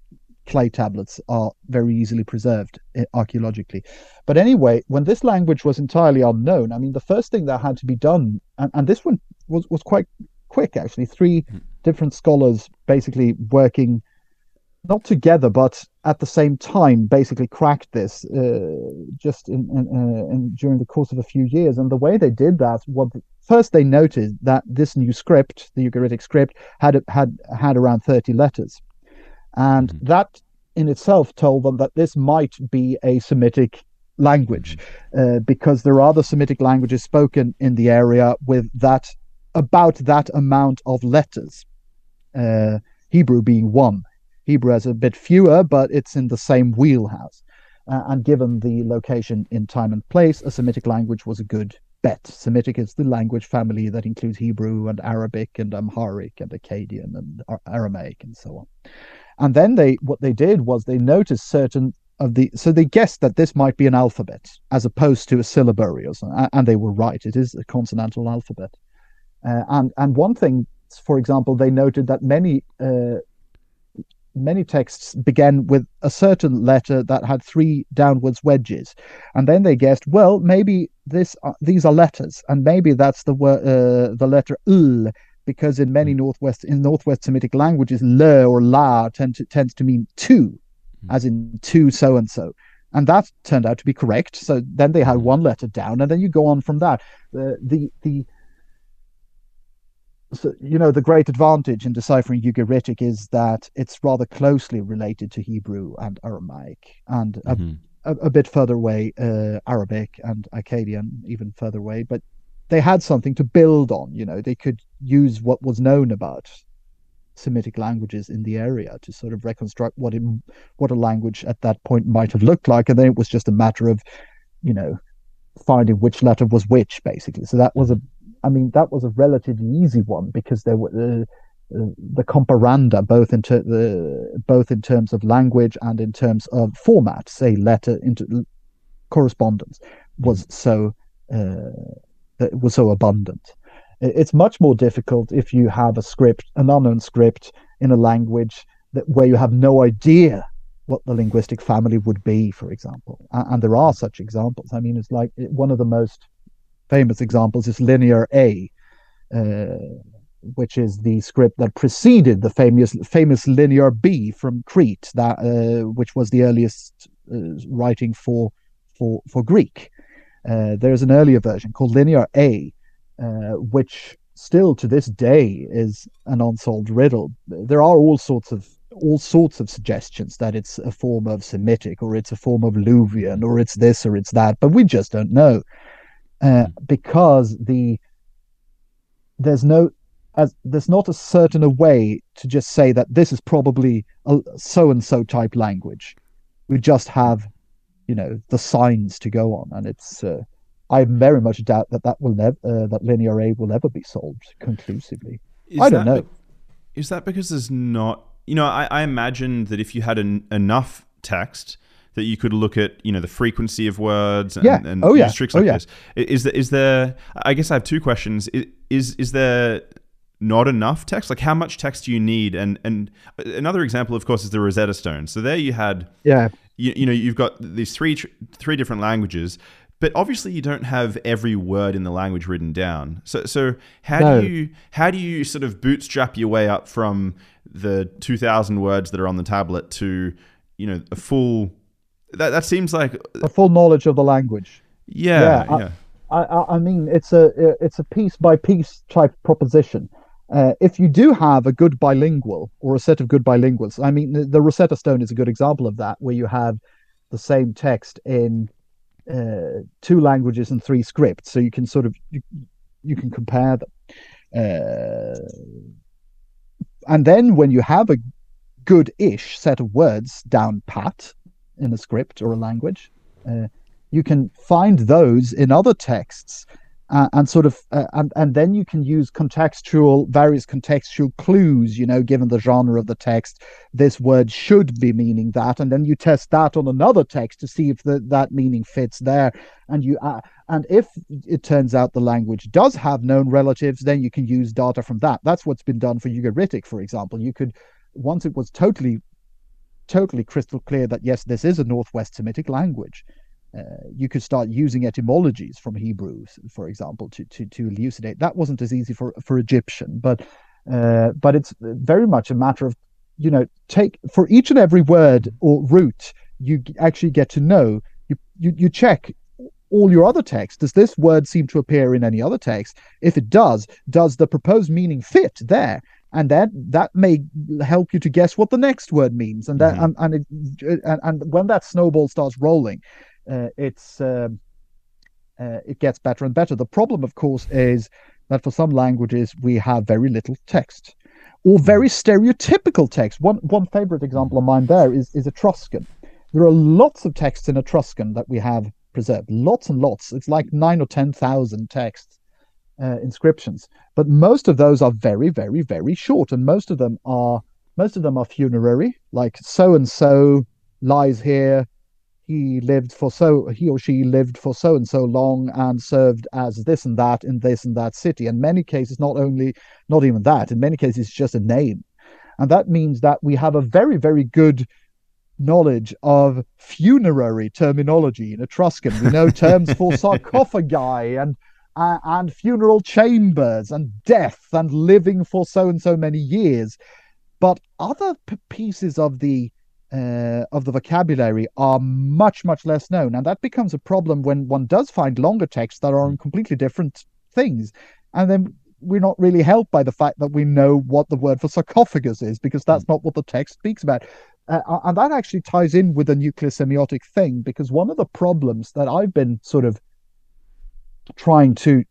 clay tablets are very easily preserved uh, archaeologically. But anyway, when this language was entirely unknown, I mean, the first thing that had to be done, and, and this one was, was quite quick actually, three mm. different scholars basically working not together, but at the same time, basically cracked this uh, just in, in, uh, in, during the course of a few years. And the way they did that was first they noted that this new script, the Ugaritic script, had had had around thirty letters, and mm-hmm. that in itself told them that this might be a Semitic language, mm-hmm. uh, because there are other Semitic languages spoken in the area with that about that amount of letters. Uh, Hebrew being one. Hebrew has a bit fewer, but it's in the same wheelhouse. Uh, and given the location in time and place, a Semitic language was a good bet. Semitic is the language family that includes Hebrew and Arabic and Amharic and Akkadian and Aramaic and so on. And then they what they did was they noticed certain of the so they guessed that this might be an alphabet as opposed to a syllabary or something, and they were right. It is a consonantal alphabet. Uh, and and one thing, for example, they noted that many uh, many texts began with a certain letter that had three downwards wedges, and then they guessed, well, maybe this uh, these are letters, and maybe that's the word uh, the letter l, because in many hmm. northwest in northwest Semitic languages, le or la tend to, tends to mean to, mm. as in to so and so. And that turned out to be correct. So then they had hmm. one letter down, and then you go on from that. Uh, the the so, you know, the great advantage in deciphering Ugaritic is that it's rather closely related to Hebrew and Aramaic, and mm-hmm. a, a, a, bit further away, uh, Arabic and Akkadian, even further away. But they had something to build on. You know, they could use what was known about Semitic languages in the area to sort of reconstruct what it, what a language at that point might have looked like, and then it was just a matter of, you know, finding which letter was which, basically. So that was a I mean, that was a relatively easy one because there were the the comparanda both in ter- the both in terms of language and in terms of format, say letter into correspondence, was so uh, was so abundant. It's much more difficult if you have a script, an unknown script in a language that where you have no idea what the linguistic family would be, for example. And, and there are such examples. I mean, it's like one of the most famous examples is Linear A, uh, which is the script that preceded the famous famous Linear B from Crete, that uh, which was the earliest uh, writing for for for Greek. Uh, there's an earlier version called Linear A, uh, which still to this day is an unsolved riddle. There are all sorts of all sorts of suggestions that it's a form of Semitic or it's a form of Luwian or it's this or it's that, but we just don't know uh, hmm. because the there's no as there's not a certain a way to just say that this is probably a so and so type language. We just have, you know, the signs to go on, and it's. Uh, I very much doubt that that will never uh, that linear A will ever be solved conclusively. Is I don't know. Be- is that because there's not? You know, I, I imagine that if you had an, enough text, that you could look at you know the frequency of words and, yeah. and oh, yeah. tricks oh, like yeah. this is there is there i guess i have two questions is is there not enough text like how much text do you need and and another example of course is the rosetta stone so there you had yeah you, you know you've got these three three different languages but obviously you don't have every word in the language written down so so how no. do you how do you sort of bootstrap your way up from the 2000 words that are on the tablet to you know a full that that seems like a full knowledge of the language. Yeah, yeah. yeah. I, I, I mean, it's a it's a piece by piece type proposition. Uh, if you do have a good bilingual or a set of good bilinguals, I mean, the, the, Rosetta Stone is a good example of that, where you have the same text in uh, two languages and three scripts, so you can sort of you, you can compare them. Uh, and then when you have a good-ish set of words down pat, in a script or a language. Uh, you can find those in other texts uh, and sort of uh, and and then you can use contextual various contextual clues you know given the genre of the text this word should be meaning that and then you test that on another text to see if the, that meaning fits there and you uh, and if it turns out the language does have known relatives then you can use data from that that's what's been done for ugaritic for example you could once it was totally totally crystal clear that yes, this is a Northwest Semitic language. Uh, you could start using etymologies from Hebrew, for example, to, to, to elucidate. That wasn't as easy for, for Egyptian, but uh, but it's very much a matter of you know take for each and every word or root you actually get to know you you, you check all your other texts. does this word seem to appear in any other text if it does does the proposed meaning fit there and that that may help you to guess what the next word means and that mm-hmm. and and, it, and, and when that snowball starts rolling it's uh, uh, it gets better and better the problem of course is that for some languages we have very little text or very stereotypical text. One one favorite example of mine there is is Etruscan. There are lots of texts in Etruscan that we have preserved, lots and lots. It's like nine or ten thousand texts, uh, inscriptions, but most of those are very, very, very short, and most of them are most of them are funerary, like so and so lies here he lived for so he or she lived for so and so long and served as this and that in this and that city. In many cases not only not even that in many cases it's just a name. And that means that we have a very very good knowledge of funerary terminology in etruscan. We know terms for sarcophagi and uh, and funeral chambers and death and living for so and so many years. But other p- pieces of the uh, of the vocabulary are much much less known. And that becomes a problem when one does find longer texts that are on completely different things. And then we're not really helped by the fact that we know what the word for sarcophagus is because that's mm. not what the text speaks about. Uh, and that actually ties in with the nuclear semiotic thing because one of the problems that i've been sort of trying to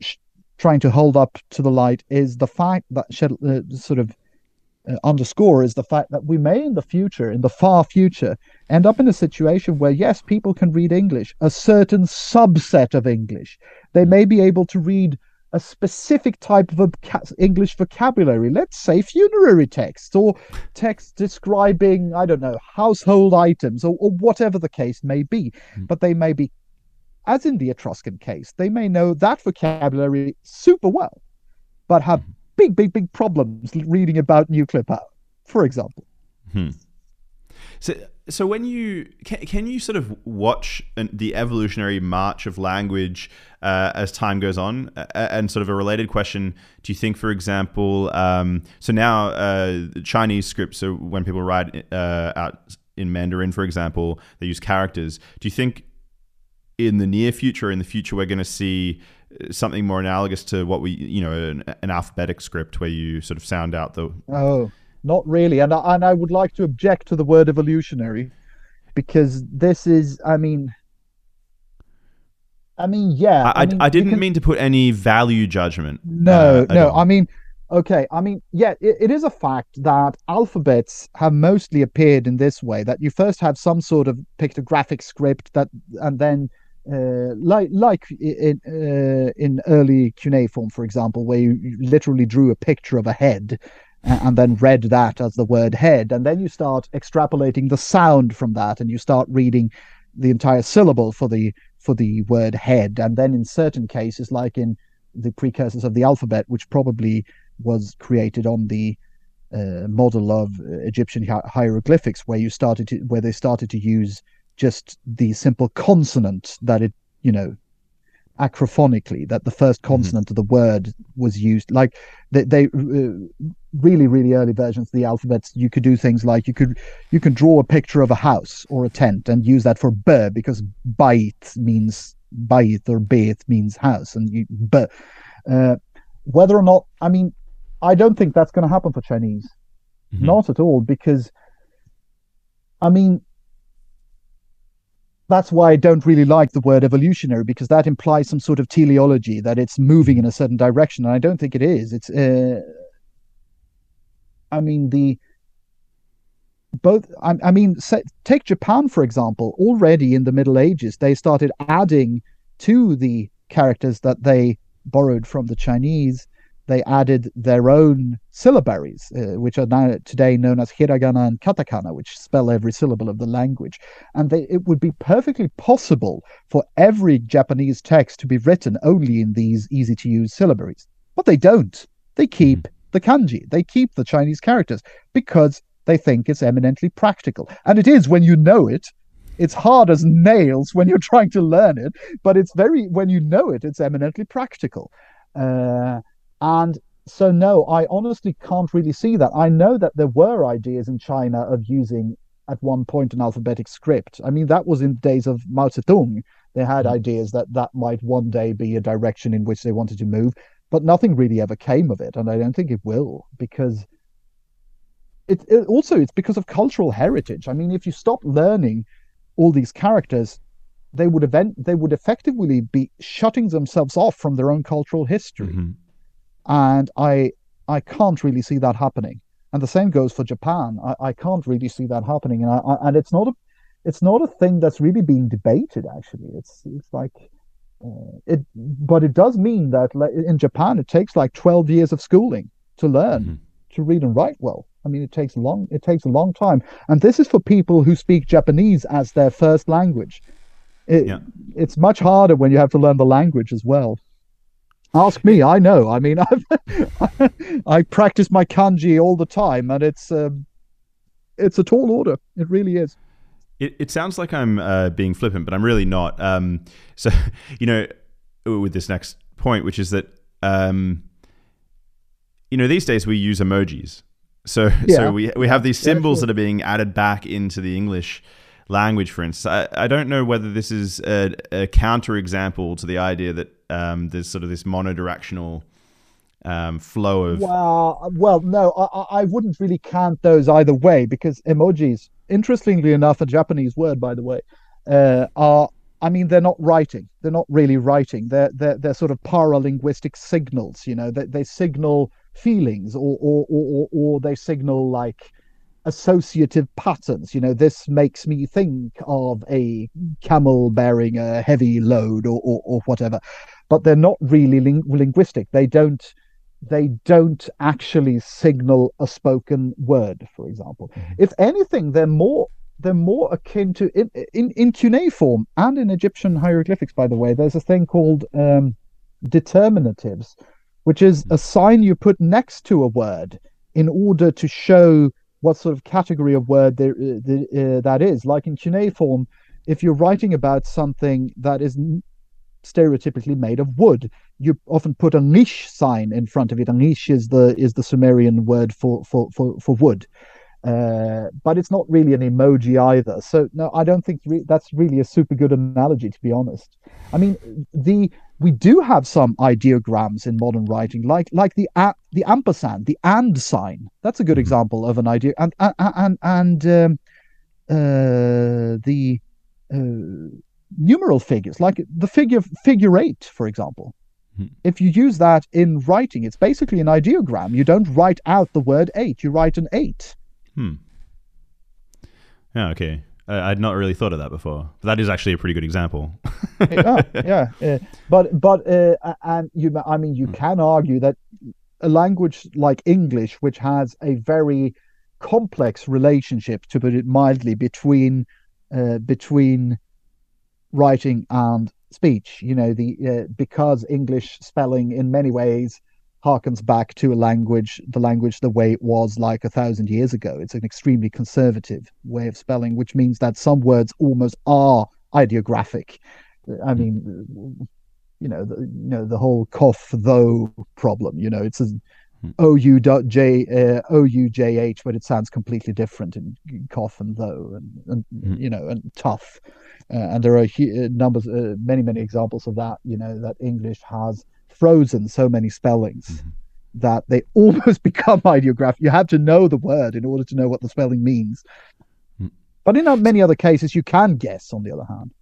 trying to hold up to the light is the fact that uh, sort of underscore is the fact that we may in the future, in the far future, end up in a situation where, yes, people can read English, a certain subset of English. They may be able to read a specific type of English vocabulary, let's say funerary texts or texts describing, I don't know, household items or, or whatever the case may be. Mm. But they may be, as in the Etruscan case, they may know that vocabulary super well, but have hmm big, big, big problems reading about nuclear power, for example. Hmm. So, so when you can, can you sort of watch an, the evolutionary march of language uh, as time goes on? And sort of a related question: Do you think, for example, um, so now uh, Chinese scripts, so when people write uh, out in Mandarin, for example, they use characters. Do you think in the near future, in the future, we're going to see something more analogous to what we, you know, an, an, alphabetic script where you sort of sound out the. Oh, not really. And I, and I would like to object to the word evolutionary because this is, I mean, I mean, yeah. I, I, mean, I didn't can... mean to put any value judgment. No, uh, no. I mean, okay. I mean, yeah, it, it is a fact that alphabets have mostly appeared in this way that you first have some sort of pictographic script that, and then uh, like like in uh, in early cuneiform, for example, where you literally drew a picture of a head and then read that as the word head, and then you start extrapolating the sound from that, and you start reading the entire syllable for the for the word head, and then in certain cases, like in the precursors of the alphabet, which probably was created on the uh, model of Egyptian hieroglyphics, where you started to where they started to use just the simple consonant that it, you know, acrophonically, that the first mm-hmm. consonant mm-hmm. of the word was used. Like they, they uh, really, really early versions of the alphabets, you could do things like you could you can draw a picture of a house or a tent and use that for b because bait means bait or bait means house and you but uh, whether or not I mean I don't think that's going to happen for Chinese, mm-hmm. not at all because I mean that's why I don't really like the word evolutionary because that implies some sort of teleology that it's moving in a certain direction, and I don't think it is. It's, uh, I mean, the both. I, I mean, say, take Japan for example. Already in the Middle Ages, they started adding to the characters that they borrowed from the Chinese they added their own syllabaries, uh, which are now today known as hiragana and katakana, which spell every syllable of the language. And they, it would be perfectly possible for every Japanese text to be written only in these easy to use syllabaries. But they don't. They keep mm-hmm. the kanji, they keep the Chinese characters because they think it's eminently practical. And it is when you know it. It's hard as nails when you're trying to learn it, but it's very, when you know it, it's eminently practical. Uh, and so, no, I honestly can't really see that. I know that there were ideas in China of using at one point an alphabetic script. I mean, that was in the days of Mao Zedong. They had mm-hmm. ideas that that might one day be a direction in which they wanted to move, but nothing really ever came of it, and I don't think it will because it, it also it's because of cultural heritage. I mean, if you stop learning all these characters, they would event they would effectively be shutting themselves off from their own cultural history, mm-hmm. And I I can't really see that happening. And the same goes for Japan. I, I can't really see that happening, and I, I, and it's not a it's not a thing that's really being debated. Actually, it's it's like uh, it, but it does mean that in Japan it takes like twelve years of schooling to learn mm-hmm. to read and write well. I mean, it takes long. It takes a long time, and this is for people who speak Japanese as their first language. It, yeah. It's much harder when you have to learn the language as well. Ask me, I know. I mean, I've, I practice my kanji all the time, and it's um, it's a tall order. It really is. It, it sounds like I'm uh, being flippant, but I'm really not. Um, so, you know, with this next point, which is that, um, you know, these days we use emojis. So, yeah. so we we have these symbols yeah, that are being added back into the English language, for instance. I, I don't know whether this is a, a counterexample to the idea that um, there's sort of this monodirectional um, flow of. Well, well, no, I, I wouldn't really count those either way because emojis, interestingly enough, a Japanese word, by the way, uh, are. I mean, they're not writing. They're not really writing. They're they're, they're sort of paralinguistic signals. You know, they, they signal feelings or or, or or they signal like associative patterns. You know, this makes me think of a camel bearing a heavy load or, or, or whatever, but they're not really ling- linguistic. They don't they don't actually signal a spoken word, for example. Mm-hmm. If anything, they're more they're more akin to in, in in cuneiform and in Egyptian hieroglyphics. By the way, there's a thing called um, determinatives, which is a sign you put next to a word in order to show what sort of category of word there, uh, uh, that is. Like in cuneiform, if you're writing about something that is stereotypically made of wood, you often put a niche sign in front of it. A niche is the is the Sumerian word for for for, for wood. Uh, but it's not really an emoji either. So no, I don't think re- that's really a super good analogy, to be honest. I mean, the we do have some ideograms in modern writing, like like the a, the ampersand, the and sign. That's a good mm-hmm. example of an idea, and and and, and um, uh, the uh, numeral figures, like the figure figure eight, for example. Hmm. If you use that in writing, it's basically an ideogram. You don't write out the word eight; you write an eight. Hmm. Yeah. Okay. I'd not really thought of that before. But that is actually a pretty good example. yeah, yeah. Uh, but but uh, and you, I mean, you hmm. can argue that a language like English, which has a very complex relationship, to put it mildly, between uh, between writing and speech. You know, the uh, because English spelling in many ways harkens back to a language, the language the way it was like a thousand years ago. It's an extremely conservative way of spelling, which means that some words almost are ideographic. I mean, you know, the, you know the whole cough though problem. You know, it's a hmm. O U J uh, O U J H, but it sounds completely different in cough and though, and, and mm. you know, and tough. Uh, and there are uh, numbers, uh, many, many examples of that. You know, that English has frozen so many spellings mm-hmm. that they almost become ideographic. You have to know the word in order to know what the spelling means. Mm. But in many other cases, you can guess. On the other hand.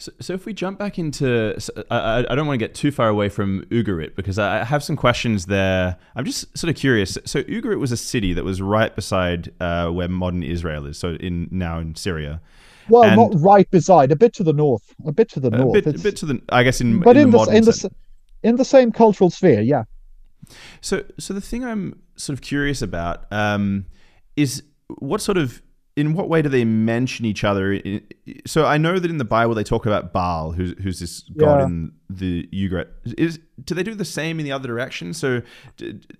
So, so if we jump back into, so I, I don't want to get too far away from Ugarit because I have some questions there. I'm just sort of curious. So Ugarit was a city that was right beside uh, where modern Israel is, so in now in Syria. Well, and not right beside, a bit to the north, a bit to the north. A bit, a bit to the, I guess, in but in, in the, the in the in the same cultural sphere, yeah. So, so the thing I'm sort of curious about um, is what sort of in what way do they mention each other? So I know that in the Bible they talk about Baal, who's, who's this god Yeah. in the Ugaritic. Is do they do the same in the other direction? So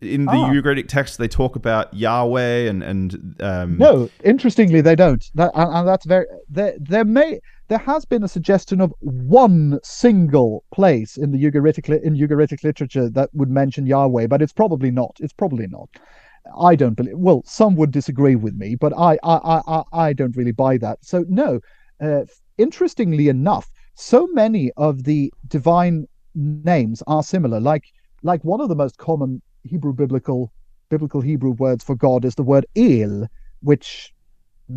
in the Ah. Ugaritic text they talk about Yahweh and and um, No, interestingly, they don't. That, and, and that's very. There, there may there has been a suggestion of one single place in the Ugaritic in Ugaritic literature that would mention Yahweh, but it's probably not. It's probably not. I don't believe. Well, some would disagree with me, but I I I, I, don't really buy that. So no. Uh, interestingly enough, so many of the divine names are similar. Like like one of the most common Hebrew biblical biblical Hebrew words for God is the word El, which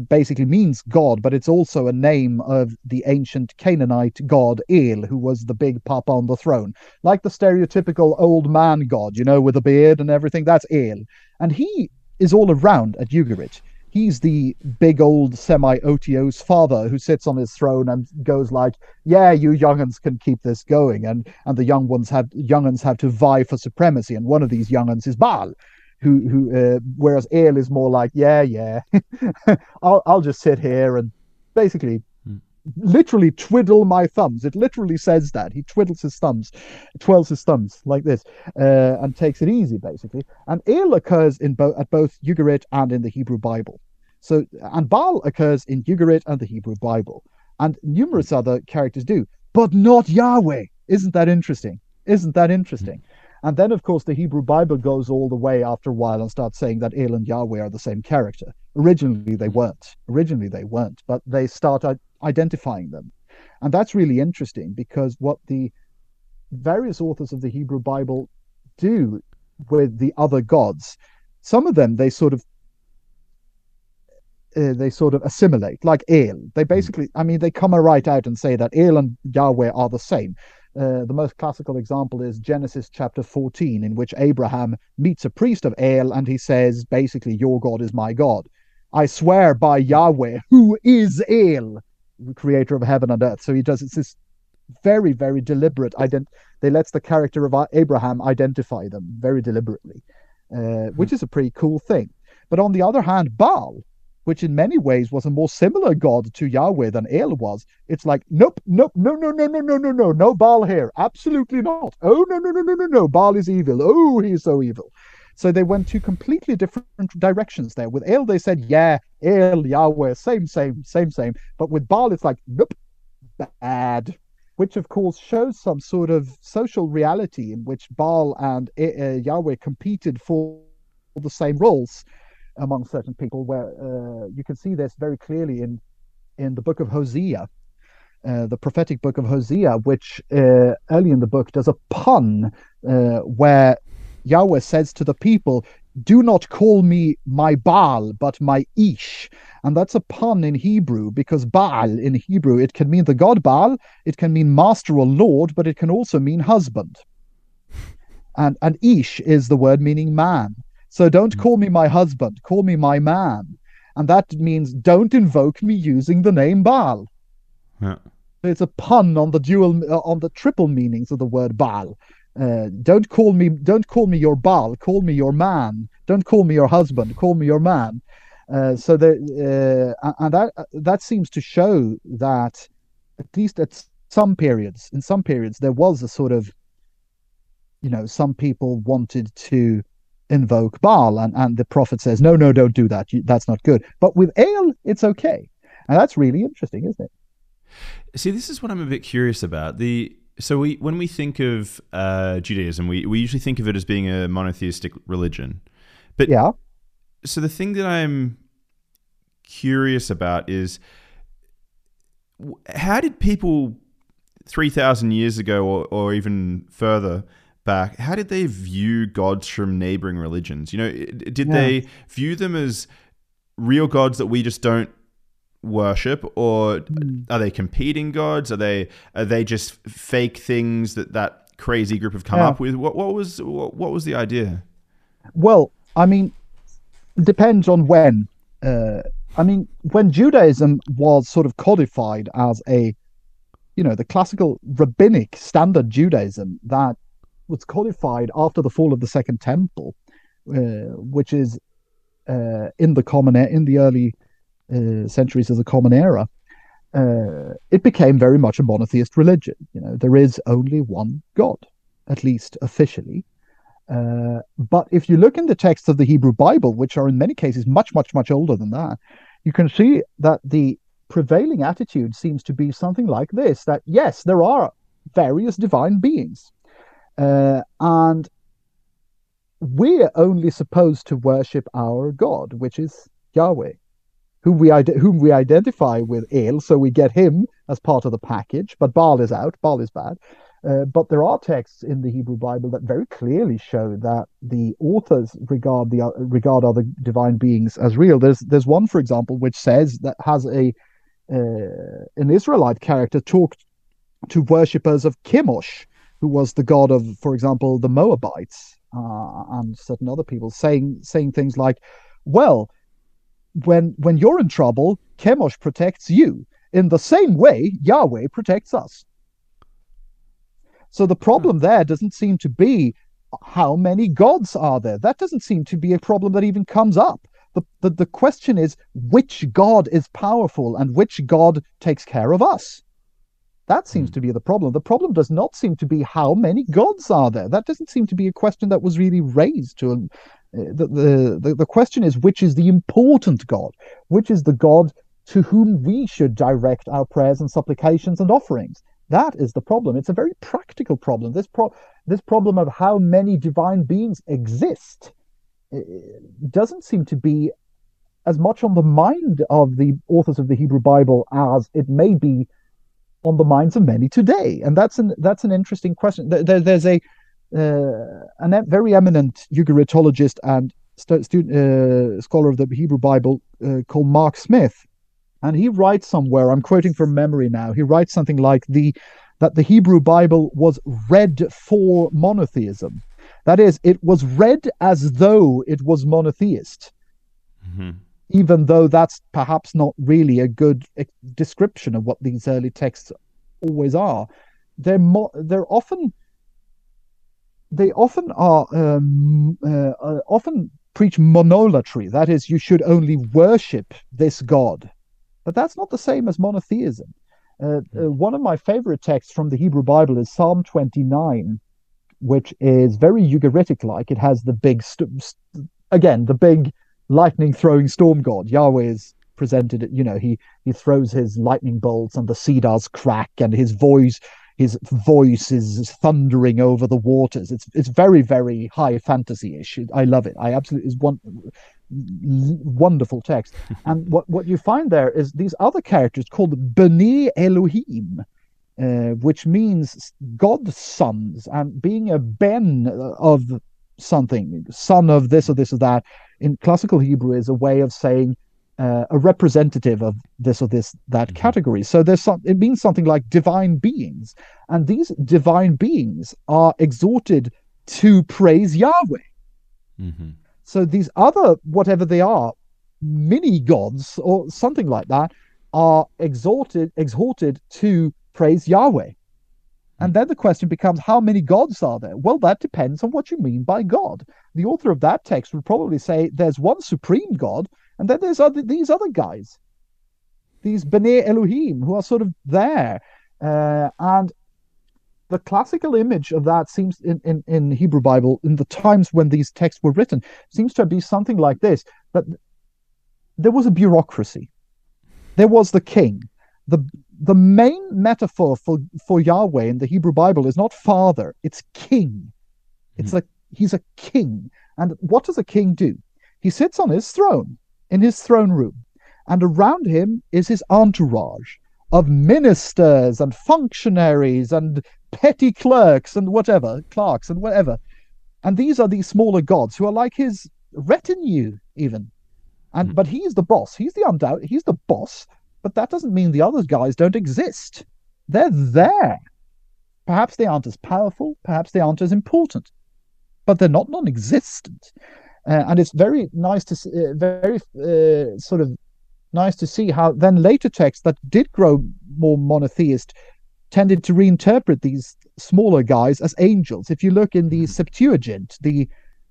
basically means God, but it's also a name of the ancient Canaanite god El, who was the big papa on the throne. Like the stereotypical old man god, you know, with a beard and everything, that's El. And he is all around at Ugarit. He's the big old semi otiose father who sits on his throne and goes like, "Yeah, you younguns can keep this going," and and the young ones have younguns have to vie for supremacy, and one of these younguns is Baal, who who uh, whereas El is more like, "Yeah, yeah, I'll I'll just sit here and basically." Literally twiddle my thumbs. It literally says that he twiddles his thumbs, twirls his thumbs like this, uh, and takes it easy, basically. And El occurs in both at both Ugarit and in the Hebrew Bible. So, and Baal occurs in Ugarit and the Hebrew Bible, and numerous other characters do, but not Yahweh. Isn't that interesting? Isn't that interesting? And then, of course, the Hebrew Bible goes all the way after a while and starts saying that El and Yahweh are the same character. Originally, they weren't. Originally, they weren't, but they start identifying them. And that's really interesting because what the various authors of the Hebrew Bible do with the other gods, some of them they sort of uh, they sort of assimilate, like El. They basically, I mean, they come right out and say that El and Yahweh are the same. Uh, the most classical example is Genesis chapter 14, in which Abraham meets a priest of El and he says, basically, Your God is my God. I swear by Yahweh, who is El, the creator of heaven and earth. So he does it's this very, very deliberate ident. They lets the character of Abraham identify them very deliberately, uh, which is a pretty cool thing. But on the other hand, Baal, which in many ways was a more similar god to Yahweh than El was, it's like, nope, nope, no, no, no, no, no, no, no, no Baal here. Absolutely not. Oh, no, no, no, no, no, no. Baal is evil. Oh, he's so evil. So they went two completely different directions there. With El, they said, yeah, El, Yahweh, same, same, same, same. But with Baal, it's like, nope, bad. Which, of course, shows some sort of social reality in which Baal and uh, Yahweh competed for the same roles among certain people where uh, you can see this very clearly in in the book of Hosea uh, the prophetic book of Hosea which uh, early in the book does a pun uh, where Yahweh says to the people do not call me my Baal but my Ish. And that's a pun in Hebrew because Baal in Hebrew it can mean the god Baal it can mean master or lord but it can also mean husband. And and Ish is the word meaning man so don't call me my husband, call me my man. And that means don't invoke me using the name Baal. Yeah. It's a pun on the dual uh, on the triple meanings of the word Baal. Uh, don't call me don't call me your Baal, call me your man. Don't call me your husband, call me your man. Uh, so the uh, and that that seems to show that at least at some periods in some periods there was a sort of you know some people wanted to invoke Baal, and, and the prophet says, no, no, don't do that. That's not good. But with El, it's okay. And that's really interesting, isn't it? See, this is what I'm a bit curious about. The so we when we think of uh, Judaism, we, we usually think of it as being a monotheistic religion. But yeah. So the thing that I'm curious about is how did people three thousand years ago, or, or even further, back, how did they view gods from neighboring religions? You know, did Yeah. they view them as real gods that we just don't worship, or Mm. are they competing gods? Are they are they just fake things that that crazy group have come Yeah. up with? What what was what, what was the idea? Well, I mean, depends on when. Uh, I mean, when Judaism was sort of codified as a, you know, the classical rabbinic standard Judaism that was codified after the fall of the Second Temple, uh, which is uh, in the common in the early uh, centuries of the common era, uh, it became very much a monotheist religion. You know, there is only one God, at least officially. Uh, but if you look in the texts of the Hebrew Bible, which are in many cases much, much, much older than that, you can see that the prevailing attitude seems to be something like this that yes, there are various divine beings. Uh, and we're only supposed to worship our God, which is Yahweh, whom we, whom we identify with El, so we get him as part of the package, but Baal is out, Baal is bad. Uh, but there are texts in the Hebrew Bible that very clearly show that the authors regard the uh, regard other divine beings as real. There's there's one, for example, which says that has a uh, an Israelite character talked to worshippers of Chemosh, who was the god of, for example, the Moabites uh, and certain other people, saying saying things like, "Well, when when you're in trouble, Chemosh protects you. In the same way, Yahweh protects us." So the problem hmm. there doesn't seem to be how many gods are there. That doesn't seem to be a problem that even comes up. The, the, the question is which God is powerful and which God takes care of us. That seems hmm. to be the problem. The problem does not seem to be how many gods are there. That doesn't seem to be a question that was really raised to him. Uh, the, the, the, the question is which is the important God? Which is the God to whom we should direct our prayers and supplications and offerings? That is the problem. It's a very practical problem. This pro- this problem of how many divine beings exist doesn't seem to be as much on the mind of the authors of the Hebrew Bible as it may be on the minds of many today. And that's an that's an interesting question. There, there's a uh, very eminent Ugaritologist and st- student, uh, scholar of the Hebrew Bible uh, called Mark Smith, and he writes somewhere, I'm quoting from memory now, he writes something like the that the Hebrew Bible was read for monotheism. That is, it was read as though it was monotheist, mm-hmm. Even though that's perhaps not really a good description of what these early texts always are. They're mo- they're often they often are um, uh, uh, often preach monolatry. That is, you should only worship this God but that's not the same as monotheism. Uh, uh, hmm. one of my favorite texts from the Hebrew Bible is Psalm 29, which is very Ugaritic like. It has the big, st- st- again, the big lightning throwing storm god. Yahweh is presented, you know, he, he throws his lightning bolts and the cedars crack and his voice his voice is thundering over the waters. It's it's very very high fantasy ish. I love it. I absolutely is one wonderful text. and what what you find there is these other characters called B'nai Elohim. Uh, which means God's sons, and being a ben of something, son of this or this or that, in classical Hebrew is a way of saying uh, a representative of this or this that mm-hmm. category. So there's some, it means something like divine beings, and these divine beings are exhorted to praise Yahweh. Mm-hmm. So these other whatever they are, mini gods or something like that, are exhorted exhorted to praise Yahweh. And then the question becomes, how many gods are there? Well, that depends on what you mean by God. The author of that text would probably say there's one supreme God, and then there's other, these other guys, these B'nai Elohim, who are sort of there. Uh, and the classical image of that seems in, in, in Hebrew Bible, in the times when these texts were written, seems to be something like this that there was a bureaucracy. There was the king. The the main metaphor for, for Yahweh in the Hebrew Bible is not father, it's king. It's mm-hmm. like he's a king. And what does a king do? He sits on his throne in his throne room, and around him is his entourage of ministers and functionaries and petty clerks and whatever, clerks and whatever. And these are these smaller gods who are like his retinue, even. And mm. but he's the boss. He's the undoubt. He's the boss. But that doesn't mean the other guys don't exist. They're there. Perhaps they aren't as powerful. Perhaps they aren't as important. But they're not non-existent. Uh, and it's very nice to see, uh, very uh, sort of nice to see how then later texts that did grow more monotheist tended to reinterpret these smaller guys as angels. If you look in the Septuagint, the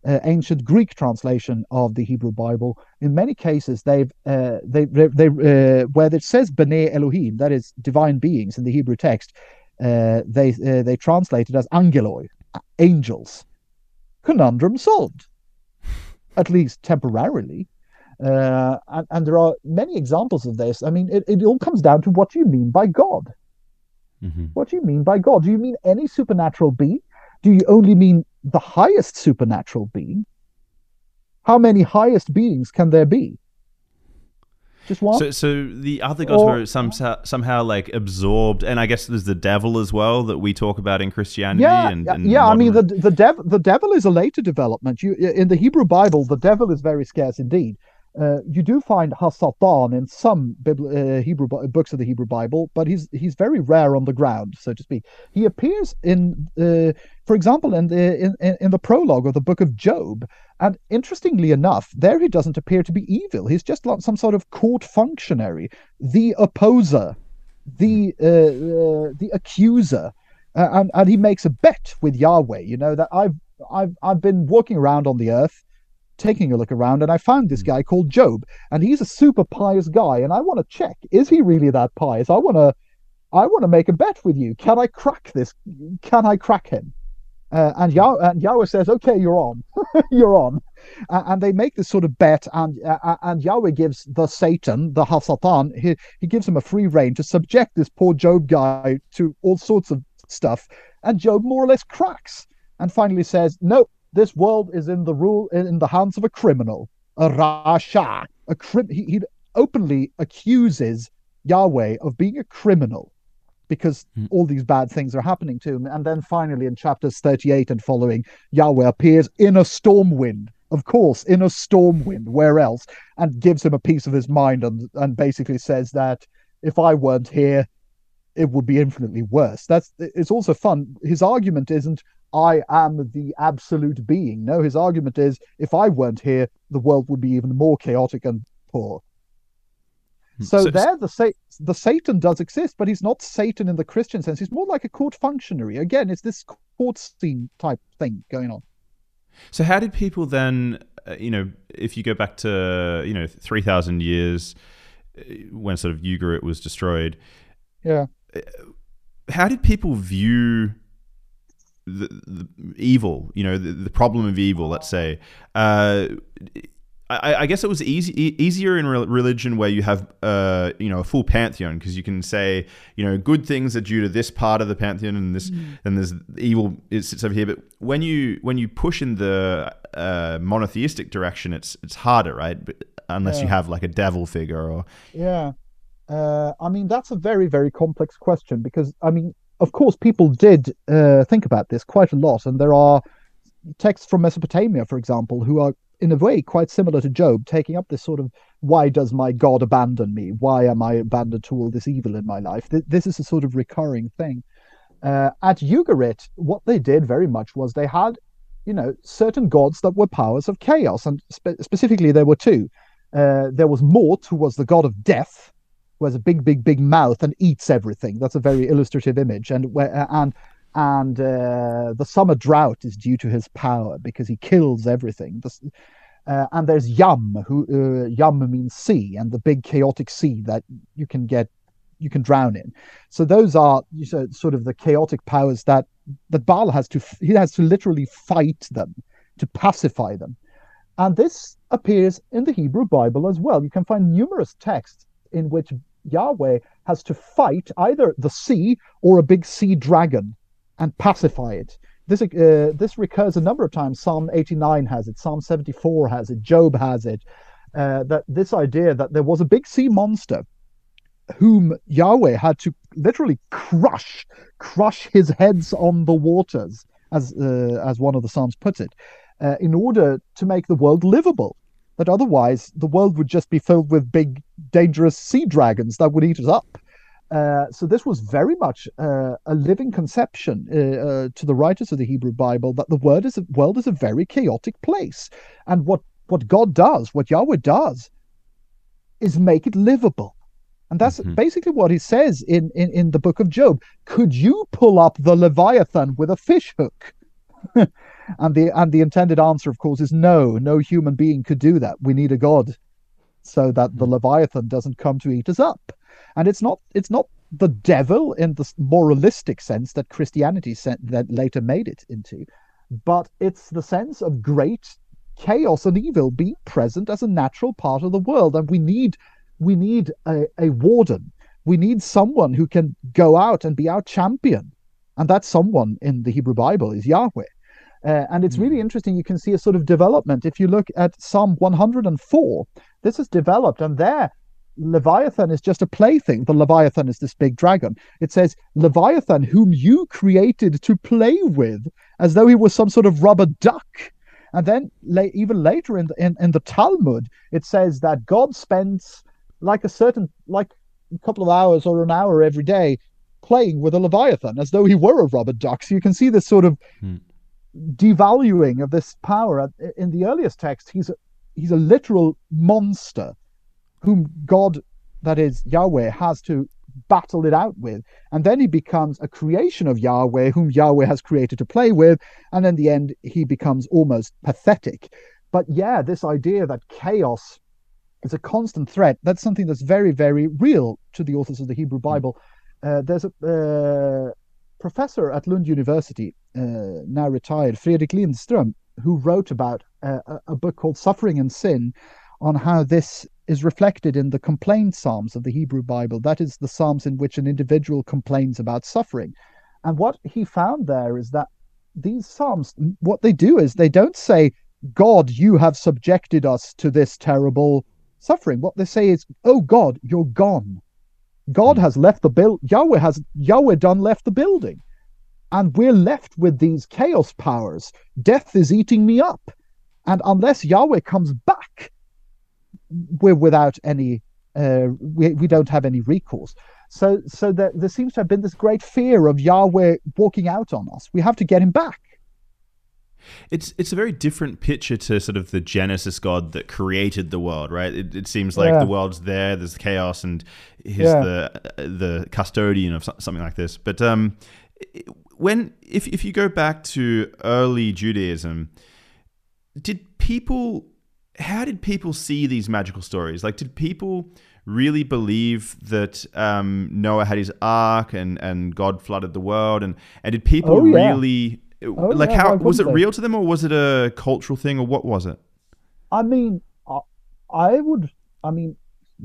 uh, ancient Greek translation of the Hebrew Bible, in many cases they've uh, they they, they uh, where it says B'nai Elohim, that is divine beings in the Hebrew text, uh, they uh, they translate it as angeloi, angels. Conundrum solved, at least temporarily. Uh, and, and there are many examples of this. I mean, it, it all comes down to what you mean by God. Mm-hmm. What do you mean by God? Do you mean any supernatural being? Do you only mean the highest supernatural being? How many highest beings can there be? Just one. So, so the other gods Or- were somehow, somehow like absorbed, and I guess there's the devil as well that we talk about in Christianity. yeah, and, yeah, and yeah. I mean, the the devil the devil is a later development. You in the Hebrew Bible, the devil is very scarce indeed. Uh, you do find Hasatan in some Bibl- uh, Hebrew books of the Hebrew Bible, but he's he's very rare on the ground, so to speak. He appears in, uh, for example, in the in, in the prologue of the book of Job, and interestingly enough, there he doesn't appear to be evil. He's just like some sort of court functionary, the opposer, the uh, uh, the accuser, uh, and and he makes a bet with Yahweh. You know that I've I've I've been walking around on the earth, taking a look around, and I found this guy called Job, and he's a super pious guy, and I want to check is he really that pious? I want to I want to make a bet with you. Can I crack this? Can I crack him? Uh, and, Yah- and Yahweh says, "Okay, you're on, you're on," uh, and they make this sort of bet, and uh, and Yahweh gives the Satan, the Hasatan, he he gives him a free rein to subject this poor Job guy to all sorts of stuff, and Job more or less cracks, and finally says, "No, this world is in the rule in the hands of a criminal, a rasha, a crim. He, he openly accuses Yahweh of being a criminal." Because Hmm. all these bad things are happening to him. And then finally, in chapters 38 and following, Yahweh appears in a storm wind, of course, in a storm wind, where else, and gives him a piece of his mind and, and basically says that if I weren't here, it would be infinitely worse. That's it's also fun. His argument isn't I am the absolute being. No, his argument is if I weren't here, the world would be even more chaotic and poor. So, So- there, the sa- the Satan does exist, but he's not Satan in the Christian sense. He's more like a court functionary. Again, it's this court scene type thing going on. So how did people then, uh, you know, if you go back to you know three thousand years uh, when sort of Ugarit was destroyed, Yeah. how did people view the, the evil? You know, the, the problem of evil. Let's say. Uh, I, I guess it was easy, e- easier in re- religion where you have, uh, you know, a full pantheon because you can say, you know, good things are due to this part of the pantheon, and this, and there's evil it sits over here. But when you when you push in the uh, monotheistic direction, it's it's harder, right? But unless you have like a devil figure or Yeah. Uh, I mean, that's a very, very complex question because, I mean, of course, people did uh, think about this quite a lot. And there are texts from Mesopotamia, for example, who are, in a way, quite similar to Job, taking up this sort of why does my God abandon me? Why am I abandoned to all this evil in my life? This is a sort of recurring thing. Uh, at Ugarit, what they did very much was they had, you know, certain gods that were powers of chaos. And spe- specifically, there were two. Uh, there was Mot, who was the god of death, who has a big, big, big mouth and eats everything. That's a very illustrative image. And and and uh, the summer drought is due to his power because he kills everything. This, uh, and there's Yam, who uh, Yam means sea, and the big chaotic sea that you can get, you can drown in. So those are you know, sort of the chaotic powers that that Baal has to he has to literally fight them to pacify them. And this appears in the Hebrew Bible as well. You can find numerous texts in which Yahweh has to fight either the sea or a big sea dragon and pacify it. This uh, this recurs a number of times. Psalm 89 has it. Psalm 74 has it. Job has it. Uh, that this idea that there was a big sea monster whom Yahweh had to literally crush, crush his heads on the waters, as uh, as one of the psalms puts it, uh, in order to make the world livable. That otherwise the world would just be filled with big, dangerous sea dragons that would eat us up. Uh, so this was very much uh, a living conception uh, uh, to the writers of the Hebrew Bible that the world is a, world is a very chaotic place, and what what God does, what Yahweh does, is make it livable. And that's Mhm. basically what he says in, in, in the book of Job. Could you pull up the Leviathan with a fish hook? And the and the intended answer, of course, is no. No human being could do that. We need a god, so that the leviathan doesn't come to eat us up. And it's not it's not the devil in the moralistic sense that Christianity sent, that later made it into, but it's the sense of great chaos and evil being present as a natural part of the world, and we need we need a, a warden. We need someone who can go out and be our champion, and that someone in the Hebrew Bible is Yahweh. Uh, and it's really interesting. You can see a sort of development. If you look at Psalm 104, this is developed, and there Leviathan is just a plaything. The Leviathan is this big dragon. It says, Leviathan, whom you created to play with, as though he was some sort of rubber duck. And then la- even later in the, in, in the Talmud, it says that God spends like a certain, like a couple of hours or an hour every day playing with a Leviathan as though he were a rubber duck. So you can see this sort of Hmm. devaluing of this power. In the earliest text, he's a, he's a literal monster whom God, that is Yahweh, has to battle it out with. And then he becomes a creation of Yahweh, whom Yahweh has created to play with. And in the end, he becomes almost pathetic. But yeah, this idea that chaos is a constant threat, that's something that's very, very real to the authors of the Hebrew Bible. Uh, there's a uh, professor at Lund University, uh, now retired, Fredrik Lindström, who wrote about uh, a, a book called Suffering and Sin on how this is reflected in the complaint psalms of the Hebrew Bible. That is the psalms in which an individual complains about suffering. And what he found there is that these psalms, what they do is they don't say, God, you have subjected us to this terrible suffering. What they say is, Oh God, you're gone. God hmm. has left the bill. Yahweh has Yahweh done left the building, and we're left with these chaos powers. Death is eating me up, and unless Yahweh comes back, we're without any. Uh, we we don't have any recourse. So so there there seems to have been this great fear of Yahweh walking out on us. We have to get him back. It's it's a very different picture to sort of the Genesis God that created the world, right? It, it seems like Yeah. the world's there, there's chaos, and he's Yeah. the the custodian of something like this. But um, when if if you go back to early Judaism, did people how did people see these magical stories? Like, did people really believe that um, Noah had his ark and, and God flooded the world? And, and did people Oh, yeah. really, like, yeah, how was it real to them or was it a cultural thing or what was it? I mean, I, I would. I mean,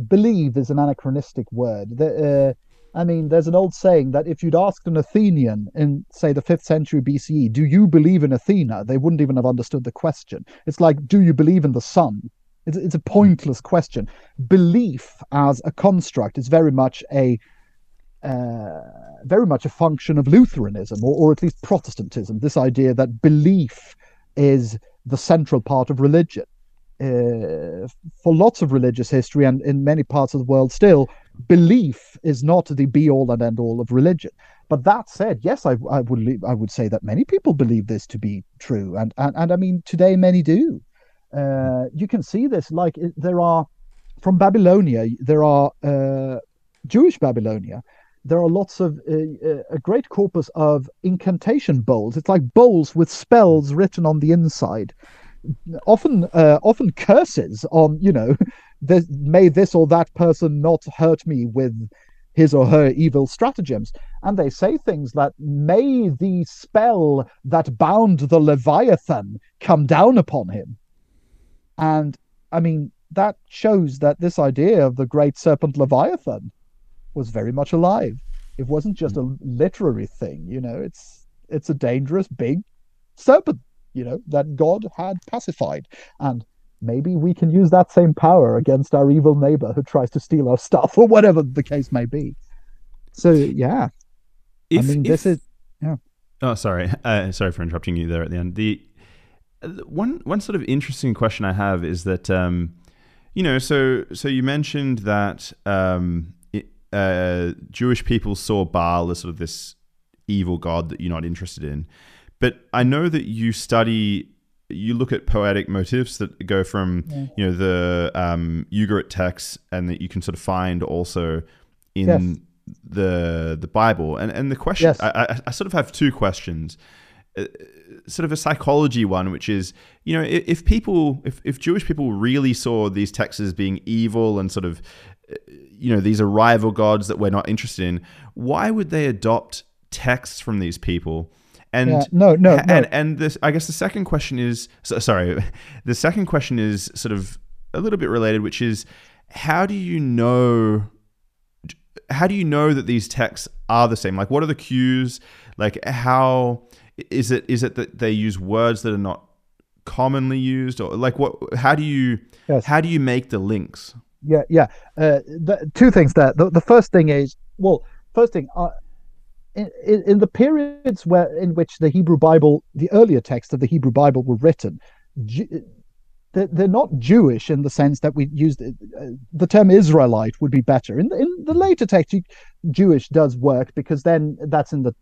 believe is an anachronistic word. The, uh, I mean, there's an old saying that if you'd asked an Athenian in, say, the fifth century BCE, "Do you believe in Athena?" they wouldn't even have understood the question. It's like, "Do you believe in the sun?" It's, it's a pointless question. Belief as a construct is very much a uh, very much a function of Lutheranism, or, or at least Protestantism. This idea that belief is the central part of religion. Uh, for lots of religious history and in many parts of the world still, belief is not the be all and end all of religion. But that said, yes, I, I would I would say that many people believe this to be true, and and, and I mean today many do. Uh, you can see this like there are from Babylonia there are uh, Jewish Babylonia. There are lots of uh, uh, a great corpus of incantation bowls. It's like bowls with spells written on the inside often uh, often curses on you know this, may this or that person not hurt me with his or her evil stratagems. And they say things that may the spell that bound the leviathan come down upon him. And i mean that shows that this idea of the great serpent leviathan was very much alive. It wasn't just a hmm. literary thing you know it's it's a dangerous big serpent you know, that God had pacified. And maybe we can use that same power against our evil neighbor who tries to steal our stuff or whatever the case may be. So, yeah. If, I mean, this is yeah. Oh, sorry. Uh, sorry for interrupting you there at the end. The one one sort of interesting question I have is that um, you know, so so you mentioned that um, it, uh, Jewish people saw Baal as sort of this evil god that you're not interested in, but I know that you study. You look at poetic motifs that go from Yeah. you know the um, Ugarit texts, and that you can sort of find also in Yes. the the Bible. And and the question Yes. I, I, sort of have two questions. Uh, sort of a psychology one, which is, you know, if, if people, if, if Jewish people really saw these texts as being evil and sort of, you know, these are rival gods that we're not interested in, why would they adopt texts from these people? And Yeah, no, no, and no. and this, I guess the second question is, so, sorry, the second question is sort of a little bit related, which is, how do you know how do you know that these texts are the same? Like, what are the cues? Like, how is it? Is it that they use words that are not commonly used, or like what? How do you Yes. how do you make the links? Yeah, yeah. Uh, the, two things there. The, the first thing is, well, first thing, uh, in, in, the periods where in which the Hebrew Bible, the earlier texts of the Hebrew Bible were written, they're, not Jewish in the sense that we used uh, the term Israelite would be better. In the, in the later text, you, Jewish does work because then that's in the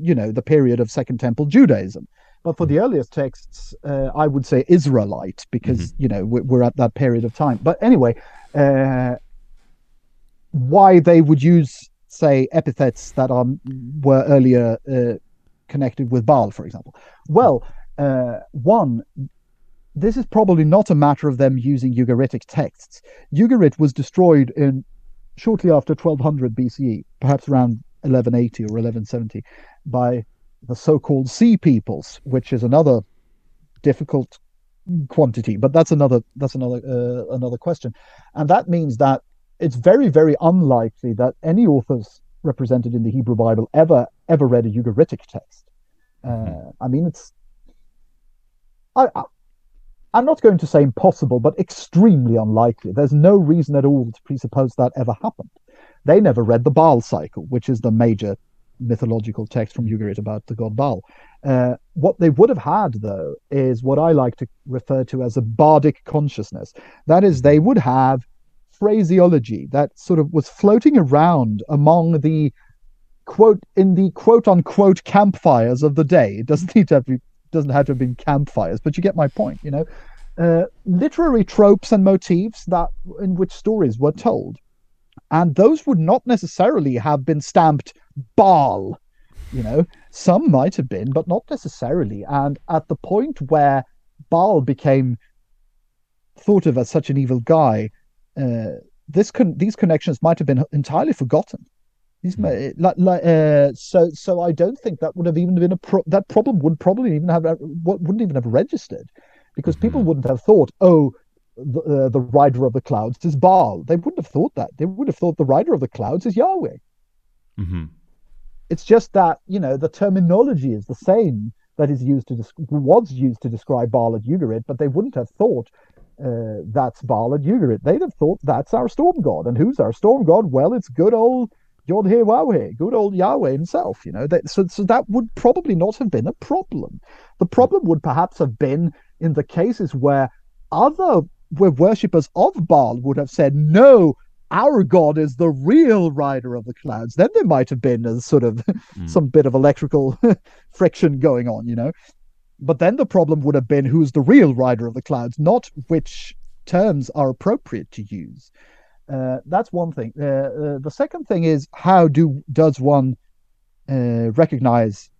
you know the period of Second Temple Judaism. But for the earliest texts, uh, I would say Israelite because you know we're, we're at that period of time. But anyway, uh, why they would use say epithets that are were earlier uh, connected with Baal, for example. Well, uh, one, this is probably not a matter of them using Ugaritic texts. Ugarit was destroyed in shortly after 1200 BCE, perhaps around 1180 or 1170, by the so-called Sea Peoples, which is another difficult quantity, but that's another that's another uh, another question, and that means that it's very very unlikely that any authors represented in the Hebrew Bible ever ever read a Ugaritic text. Uh, I mean, it's I, I I'm not going to say impossible, but extremely unlikely. There's no reason at all to presuppose that ever happened. They never read the Baal cycle, which is the major mythological text from Ugarit about the god Baal. Uh, what they would have had, though, is what I like to refer to as a bardic consciousness. That is, they would have phraseology that sort of was floating around among the quote in the quote unquote campfires of the day. It doesn't need to have be, doesn't have to have been campfires, but you get my point. You know, uh, literary tropes and motifs that in which stories were told, and those would not necessarily have been stamped Baal. You know, some might have been, but not necessarily. And at the point where Baal became thought of as such an evil guy, this con- these connections might have been entirely forgotten. These may, like, like, uh, so so I don't think that would have even been a pro- that problem would probably even have what wouldn't even have registered because people wouldn't have thought oh the, uh, the rider of the clouds is Baal. They wouldn't have thought that. They would have thought the rider of the clouds is Yahweh. Mm-hmm. it's just that you know the terminology is the same that is used to desc- was used to describe Baal at Ugarit, but they wouldn't have thought uh, that's Baal and Ugarit. They'd have thought that's our storm god, and who's our storm god? Well, it's good old Yod He Wahweh, good old Yahweh himself. You know, that, so so that would probably not have been a problem. The problem would perhaps have been in the cases where other where worshippers of Baal would have said no. Our God is the real rider of the clouds. Then there might have been a sort of some bit of electrical friction going on, you know. But then the problem would have been who's the real rider of the clouds, not which terms are appropriate to use. Uh, that's one thing. Uh, uh, the second thing is how do does one uh, recognize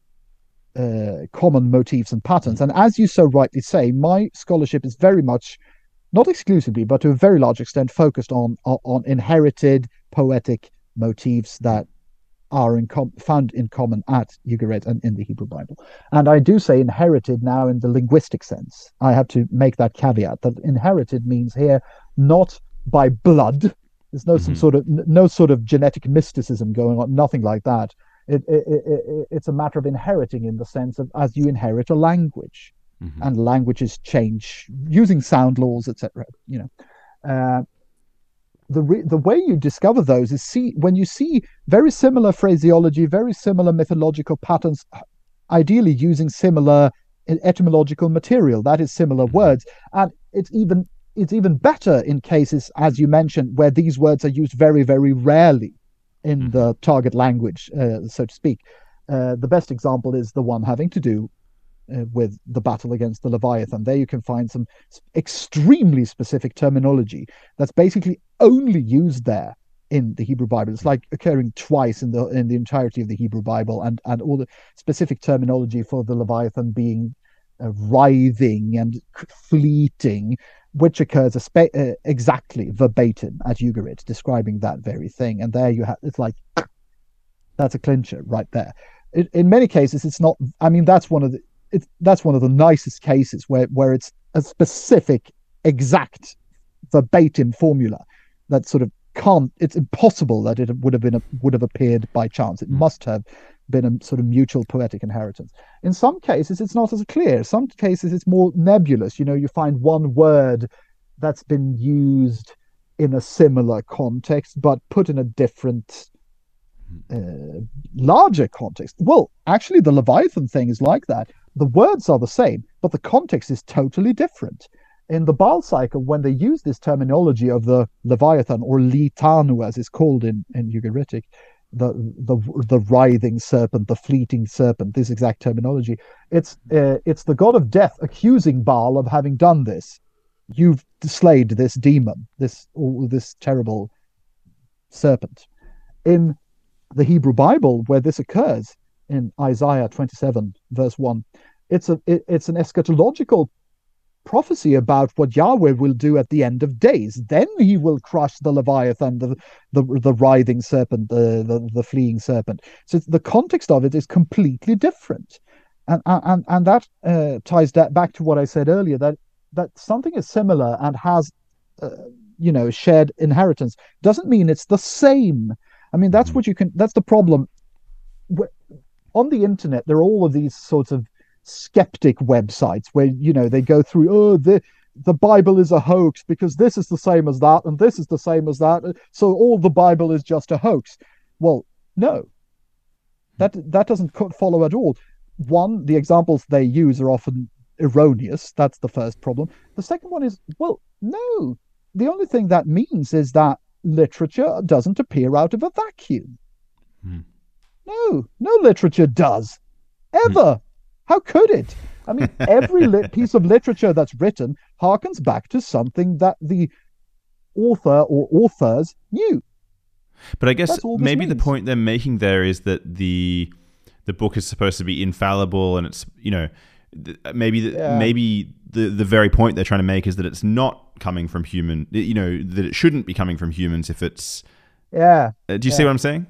uh, common motifs and patterns? And as you so rightly say, my scholarship is very much, not exclusively, but to a very large extent, focused on on, on inherited poetic motifs that are in com- found in common at Ugarit and in the Hebrew Bible. And I do say inherited now in the linguistic sense. I have to make that caveat that inherited means here not by blood. There's no some sort of no sort of genetic mysticism going on, nothing like that. It, it, it, it, it's a matter of inheriting in the sense of as you inherit a language, Mm-hmm. and languages change using sound laws, etc. You know, uh, the re- the way you discover those is see when you see very similar phraseology, very similar mythological patterns, ideally using similar etymological material, that is similar words, and it's even it's even better in cases, as you mentioned, where these words are used very very rarely in the target language, uh, so to speak. Uh, the best example is the one having to do uh, with the battle against the Leviathan. There you can find some extremely specific terminology that's basically only used there in the Hebrew Bible. It's like occurring twice in the in the entirety of the Hebrew Bible, and and all the specific terminology for the Leviathan being uh, writhing and fleeting, which occurs spe- uh, exactly verbatim at Ugarit, describing that very thing. And there you have it's like that's a clincher right there. It, in many cases, it's not. I mean, that's one of the it's that's one of the nicest cases where where it's a specific, exact, verbatim formula that sort of can't. It's impossible that it would have been a, would have appeared by chance. It hmm. must have been a sort of mutual poetic inheritance. In some cases, it's not as clear. Some cases, it's more nebulous. You know, you find one word that's been used in a similar context, but put in a different, uh, larger context. Well, actually, the Leviathan thing is like that. The words are the same, but the context is totally different. In the Baal cycle, when they use this terminology of the Leviathan or Litanu, as it's called in, in Ugaritic, the the the writhing serpent, the fleeting serpent, this exact terminology. It's uh, it's the god of death accusing Baal of having done this. You've slayed this demon, this this terrible serpent. In the Hebrew Bible, where this occurs in Isaiah 27 verse 1, it's a it, it's an eschatological prophecy about what Yahweh will do at the end of days. Then he will crush the Leviathan, the the, the writhing serpent, the, the, the fleeing serpent. So the context of it is completely different, and and and that uh, ties that back to what I said earlier that that something is similar and has. Uh, you know shared inheritance doesn't mean it's the same i mean that's mm-hmm. what you can that's the problem on the internet there are all of these sorts of skeptic websites where you know they go through oh the the bible is a hoax because this is the same as that and this is the same as that. So all the bible is just a hoax. Well no. That that doesn't follow at all. One the examples they use are often erroneous. That's the first problem. The second one is well no. The only thing that means is that literature doesn't appear out of a vacuum. Hmm. No no literature does ever hmm. How could it? I mean, every piece of literature that's written harkens back to something that the author or authors knew. But I guess maybe means. the point they're making there is that the the book is supposed to be infallible, and it's you know maybe the, yeah. maybe the the very point they're trying to make is that it's not coming from human. You know that it shouldn't be coming from humans if it's. Yeah. Uh, do you yeah. see what I'm saying?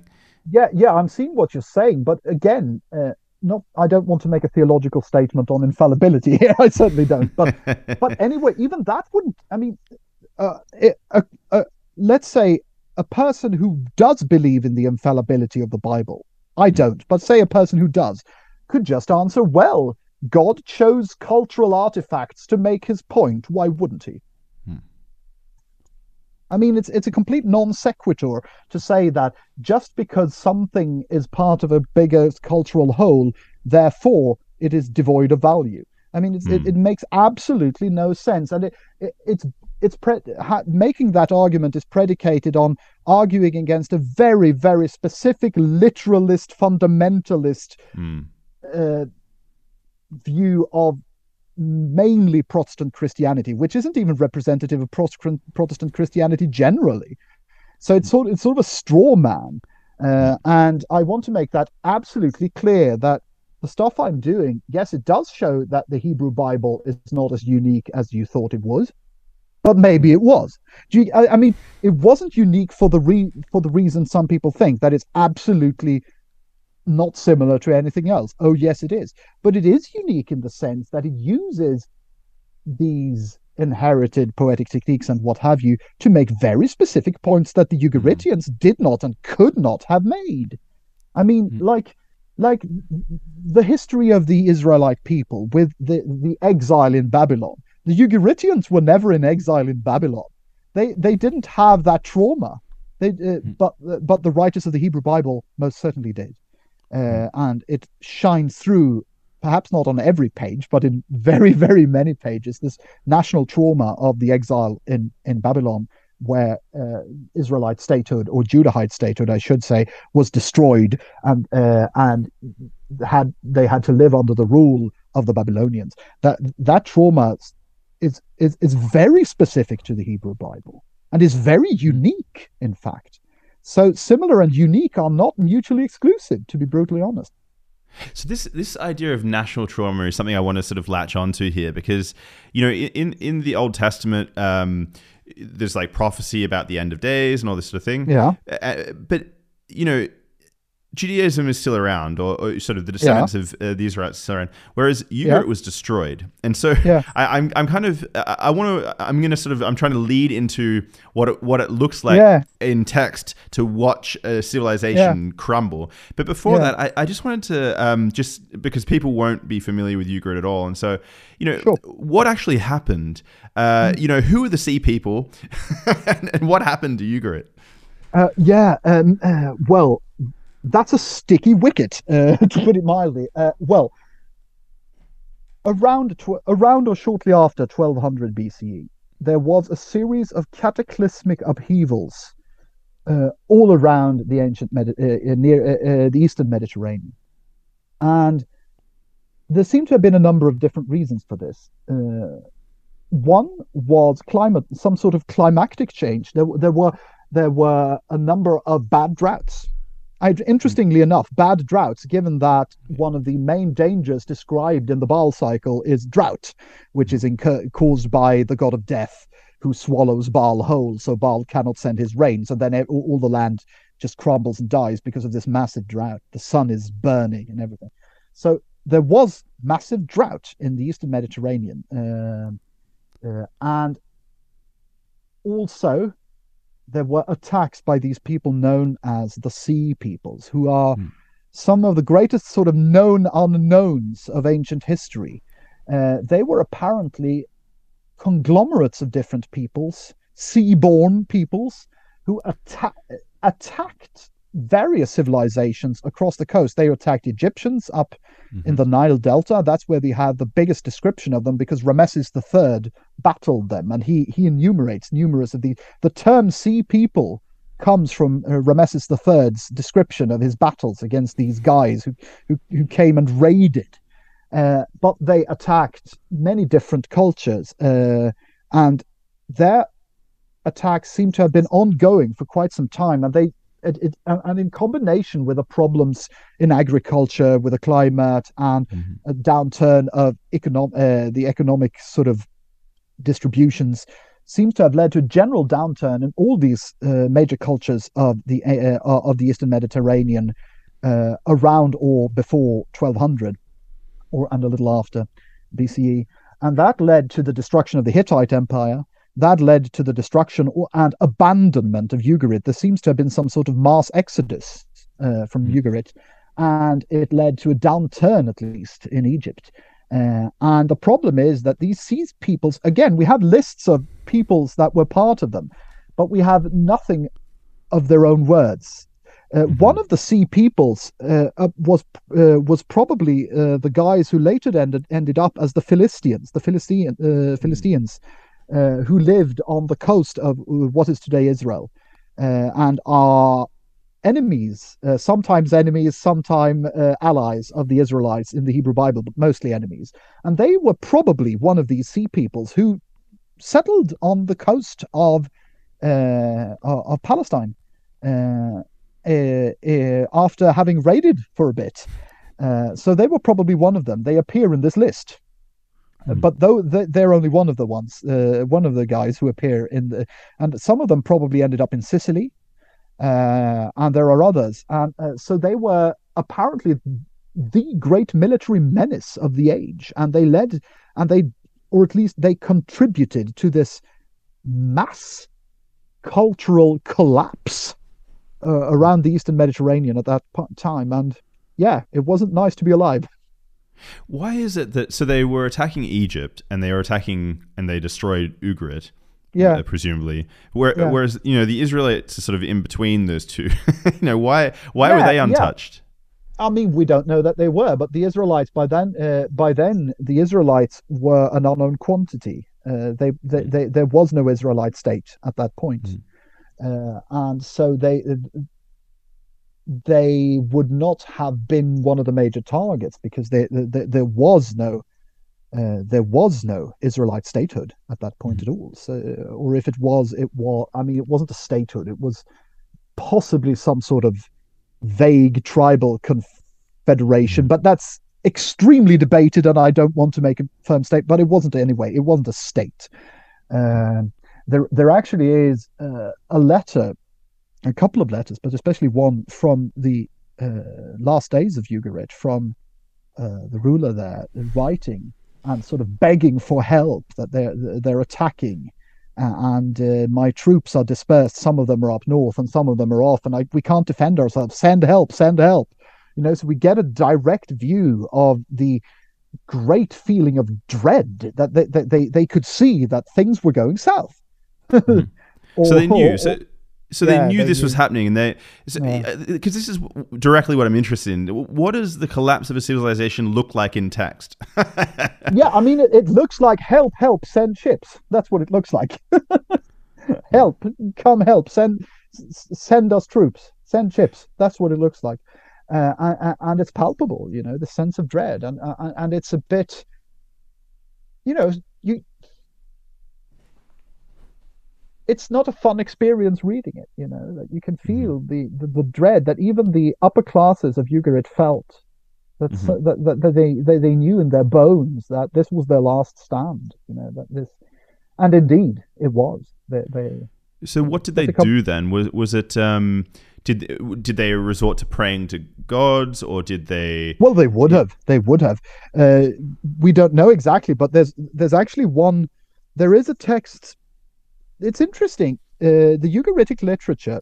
Yeah, yeah, I'm seeing what you're saying, but again, uh, not I don't want to make a theological statement on infallibility here. I certainly don't. But but anyway, even that wouldn't. I mean, uh, it, uh, uh, let's say a person who does believe in the infallibility of the Bible. I don't, but say a person who does could just answer, well, God chose cultural artifacts to make his point. Why wouldn't he? I mean, it's it's a complete non sequitur to say that just because something is part of a bigger cultural whole, therefore it is devoid of value. I mean, mm. it, it hmm. makes absolutely no sense, and it, it it's it's pre- ha- making that argument is predicated on arguing against a very very specific literalist fundamentalist mm. uh, view of mainly Protestant Christianity, which isn't even representative of Protestant Christianity generally. So it's sort of, it's sort of a straw man. Uh, and I want to make that absolutely clear that the stuff I'm doing, yes, it does show that the Hebrew Bible is not as unique as you thought it was, but maybe it was. I, mean, it wasn't unique for the re, for the reason some people think that it's absolutely not similar to anything else. Oh, yes, it is. But it is unique in the sense that it uses these inherited poetic techniques and what have you to make very specific points that the mm-hmm. Ugaritians mm. did not and could not have made. I mean, mm. like like the history of the Israelite people with the, the exile in Babylon. The Ugaritians were never in exile in Babylon. They they didn't have that trauma. They, uh, mm. but but the writers of the Hebrew Bible most certainly did. Uh, and it shines through perhaps not on every page, but in very, very many pages, this national trauma of the exile in, in Babylon, where uh, Israelite statehood or Judahite statehood, I should say, was destroyed, and uh, and had they had to live under the rule of the Babylonians. That that trauma is is is very specific to the Hebrew Bible and is very unique, in fact. So similar and unique are not mutually exclusive, to be brutally honest. So this this idea of national trauma is something I want to sort of latch onto here because you know in in the Old Testament um, there's like prophecy about the end of days and all this sort of thing. Yeah. Uh, but you know Judaism is still around, or, or sort of the descendants yeah. of uh, the Israelites still around, whereas Ugarit yeah. was destroyed. And so yeah. I, am I'm, I'm kind of I, I want to I'm going to sort of I'm trying to lead into what it, what it looks like in text to watch a civilization crumble. But before that, I, I just wanted to um, just because people won't be familiar with Ugarit at all, and so you know sure. what actually happened. Uh, mm. You know who are the sea people, and, and, what happened to Ugarit? Uh, yeah, um, uh, well, that's a sticky wicket, uh, to put it mildly. Uh, well, around tw- around or shortly after 1200 BCE, there was a series of cataclysmic upheavals uh, all around the ancient Medi- uh, uh, near uh, the eastern Mediterranean, and there seem to have been a number of different reasons for this. one was climate, some sort of climactic change. There, there were there were a number of bad droughts I, interestingly enough, bad droughts, given that one of the main dangers described in the Baal cycle is drought, which is incur- caused by the god of death who swallows Baal whole, so Baal cannot send his rain. So then all, all the land just crumbles and dies because of this massive drought. The sun is burning and everything. So there was massive drought in the eastern Mediterranean. Uh, uh, and also, there were attacks by these people known as the Sea Peoples, who are mm. some of the greatest sort of known unknowns of ancient history. Uh, they were apparently conglomerates of different peoples, sea-born peoples, who atta- attacked various civilizations across the coast. They attacked Egyptians up mm-hmm. in the Nile Delta. That's where they have the biggest description of them because Rameses III battled them, and he he enumerates numerous of the the term "sea people." comes from uh, Rameses III's description of his battles against these guys who who, who came and raided. Uh, but they attacked many different cultures, uh, and their attacks seem to have been ongoing for quite some time, and they it, it, and in combination with the problems in agriculture, with the climate, and mm-hmm. a downturn of economic, uh, the economic sort of distributions, seems to have led to a general downturn in all these uh, major cultures of the uh, uh of the Eastern Mediterranean uh, around or before 1200, or and a little after BCE, and that led to the destruction of the Hittite Empire that led to the destruction and abandonment of Ugarit. There seems to have been some sort of mass exodus uh, from mm. Ugarit, and it led to a downturn, at least, in Egypt. Uh, and the problem is that these sea peoples, again, we have lists of peoples that were part of them, but we have nothing of their own words. Uh, mm-hmm. One of the sea peoples uh, uh, was uh, was probably uh, the guys who later ended ended up as the Philistines, the Philistine uh, Philistines, uh, who lived on the coast of what is today Israel, uh, and are enemies, uh, sometimes enemies, sometimes uh, allies of the Israelites in the Hebrew Bible, but mostly enemies. And they were probably one of these sea peoples who settled on the coast of uh, of Palestine after having raided for a bit. so they were probably one of them. They appear in this list. Mm. But though they're only one of the ones, uh, one of the guys who appear in the, and some of them probably ended up in Sicily, uh, and there are others, and uh, so they were apparently the great military menace of the age, and they led, and they, or at least they contributed to this mass cultural collapse uh, around the Eastern Mediterranean at that time, and yeah, it wasn't nice to be alive. Why is it that so they were attacking Egypt and they were attacking and they destroyed Ugarit? Yeah, uh, presumably. Where, yeah. Whereas you know the Israelites are sort of in between those two. you know why? Why yeah, were they untouched? I mean, we don't know that they were, but the Israelites by then, uh, by then, the Israelites were an unknown quantity. Uh, they, they, they, there was no Israelite state at that point, mm. and so they they would not have been one of the major targets because they, they, there was no uh, there was no Israelite statehood at that point mm-hmm. at all. So, or if it was, it was. I mean, it wasn't a statehood. It was possibly some sort of vague tribal federation, but that's extremely debated, and I don't want to make a firm state. But it wasn't anyway. It wasn't a state. Um, there, there actually is uh, a letter, a couple of letters, but especially one from the uh, last days of Ugarit, from uh, the ruler there, writing and sort of begging for help that they're they're attacking and uh, my troops are dispersed. Some of them are up north, and some of them are off, and I, we can't defend ourselves. Send help! Send help! You know, so we get a direct view of the great feeling of dread that they they, they, could see that things were going south. mm. or, so they knew. So, so yeah, they knew they this knew. was happening, and they because yeah. Uh, this is directly what I'm interested in. What does the collapse of a civilization look like in text? yeah, I mean, it, it, looks like help, help, send ships. That's what it looks like. help, come help, send send us troops, send ships. That's what it looks like, uh, and, and, it's palpable. You know, the sense of dread, and uh, and it's a bit, you know, you it's not a fun experience reading it. You know that you can mm-hmm. feel mm-hmm. the, the, the dread that even the upper classes of Ugarit felt. That, mm-hmm. that, that, that they, they they knew in their bones that this was their last stand. You know that this, and indeed it was. They, they so what did they do then? Was was it um, did did they resort to praying to gods or did they? Well, they would have. They would have. Uh, we don't know exactly, but there's there's actually one. There is a text it's interesting. Uh, the Ugaritic literature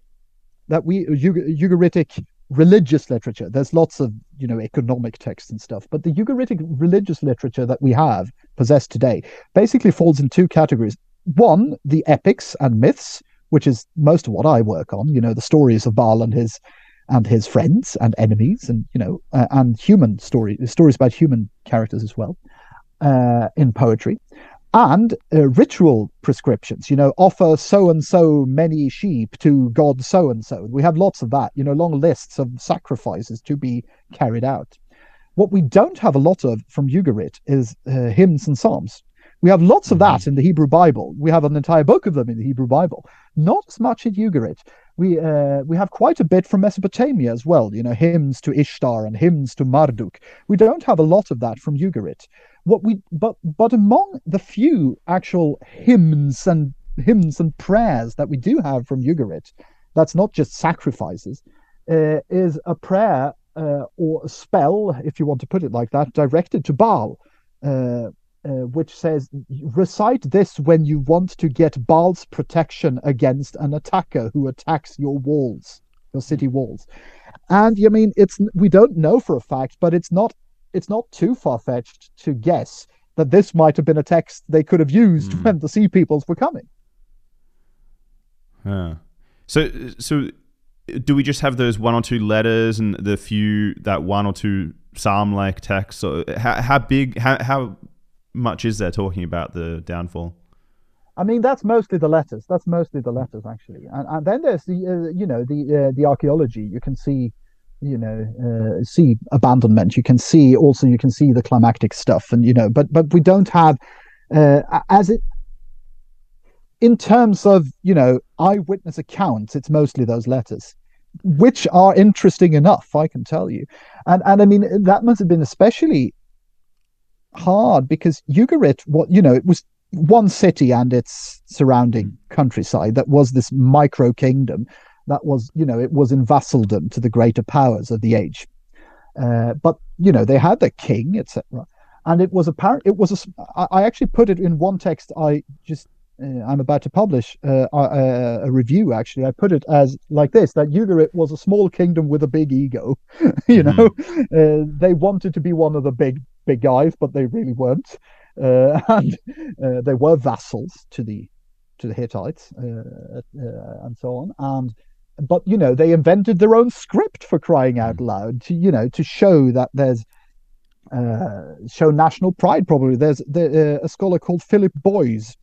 that we Ugaritic religious literature. There's lots of you know economic texts and stuff, but the Ugaritic religious literature that we have possessed today basically falls in two categories. One, the epics and myths, which is most of what I work on. You know, the stories of Baal and his and his friends and enemies, and you know, uh, and human story stories about human characters as well uh, in poetry and uh, ritual prescriptions you know offer so and so many sheep to god so and so we have lots of that you know long lists of sacrifices to be carried out what we don't have a lot of from ugarit is uh, hymns and psalms we have lots of that mm-hmm. in the hebrew bible we have an entire book of them in the hebrew bible not as much in ugarit we uh, we have quite a bit from Mesopotamia as well. You know, hymns to Ishtar and hymns to Marduk. We don't have a lot of that from Ugarit what we but but among the few actual hymns and hymns and prayers that we do have from Ugarit, that's not just sacrifices, uh, is a prayer uh, or a spell, if you want to put it like that, directed to Baal, uh, uh which says, recite this when you want to get Baal's protection against an attacker who attacks your walls, your city walls. And I mean, it's we don't know for a fact, but it's not it's not too far fetched to guess that this might have been a text they could have used mm. when the sea peoples were coming. Yeah. So, so do we just have those one or two letters and the few that one or two psalm-like texts? Or how, how big, how how much is there talking about the downfall? I mean, that's mostly the letters. That's mostly the letters, actually. And, and then there's the, uh, you know, the uh, the archaeology. You can see you know uh, see abandonment. You can see also you can see the climactic stuff and you know but but we don't have uh, as it in terms of you know eyewitness accounts it's mostly those letters which are interesting enough i can tell you. And and i mean that must have been especially hard because ugarit what you know it was one city and its surrounding countryside that was this micro kingdom that was, you know, it was in vassaldom to the greater powers of the age. Uh, but you know, they had their king, etc. And it was apparent. It was. A, I actually put it in one text. I just. Uh, I'm about to publish uh, a, a, review. Actually, I put it as like this: that Ugarit was a small kingdom with a big ego. you mm-hmm. know, uh, they wanted to be one of the big big guys, but they really weren't. Uh, and uh, they were vassals to the to the Hittites and so on. And but you know they invented their own script for crying out hmm. loud to you know to show that there's uh, show national pride probably there's uh, a scholar called philip Boyes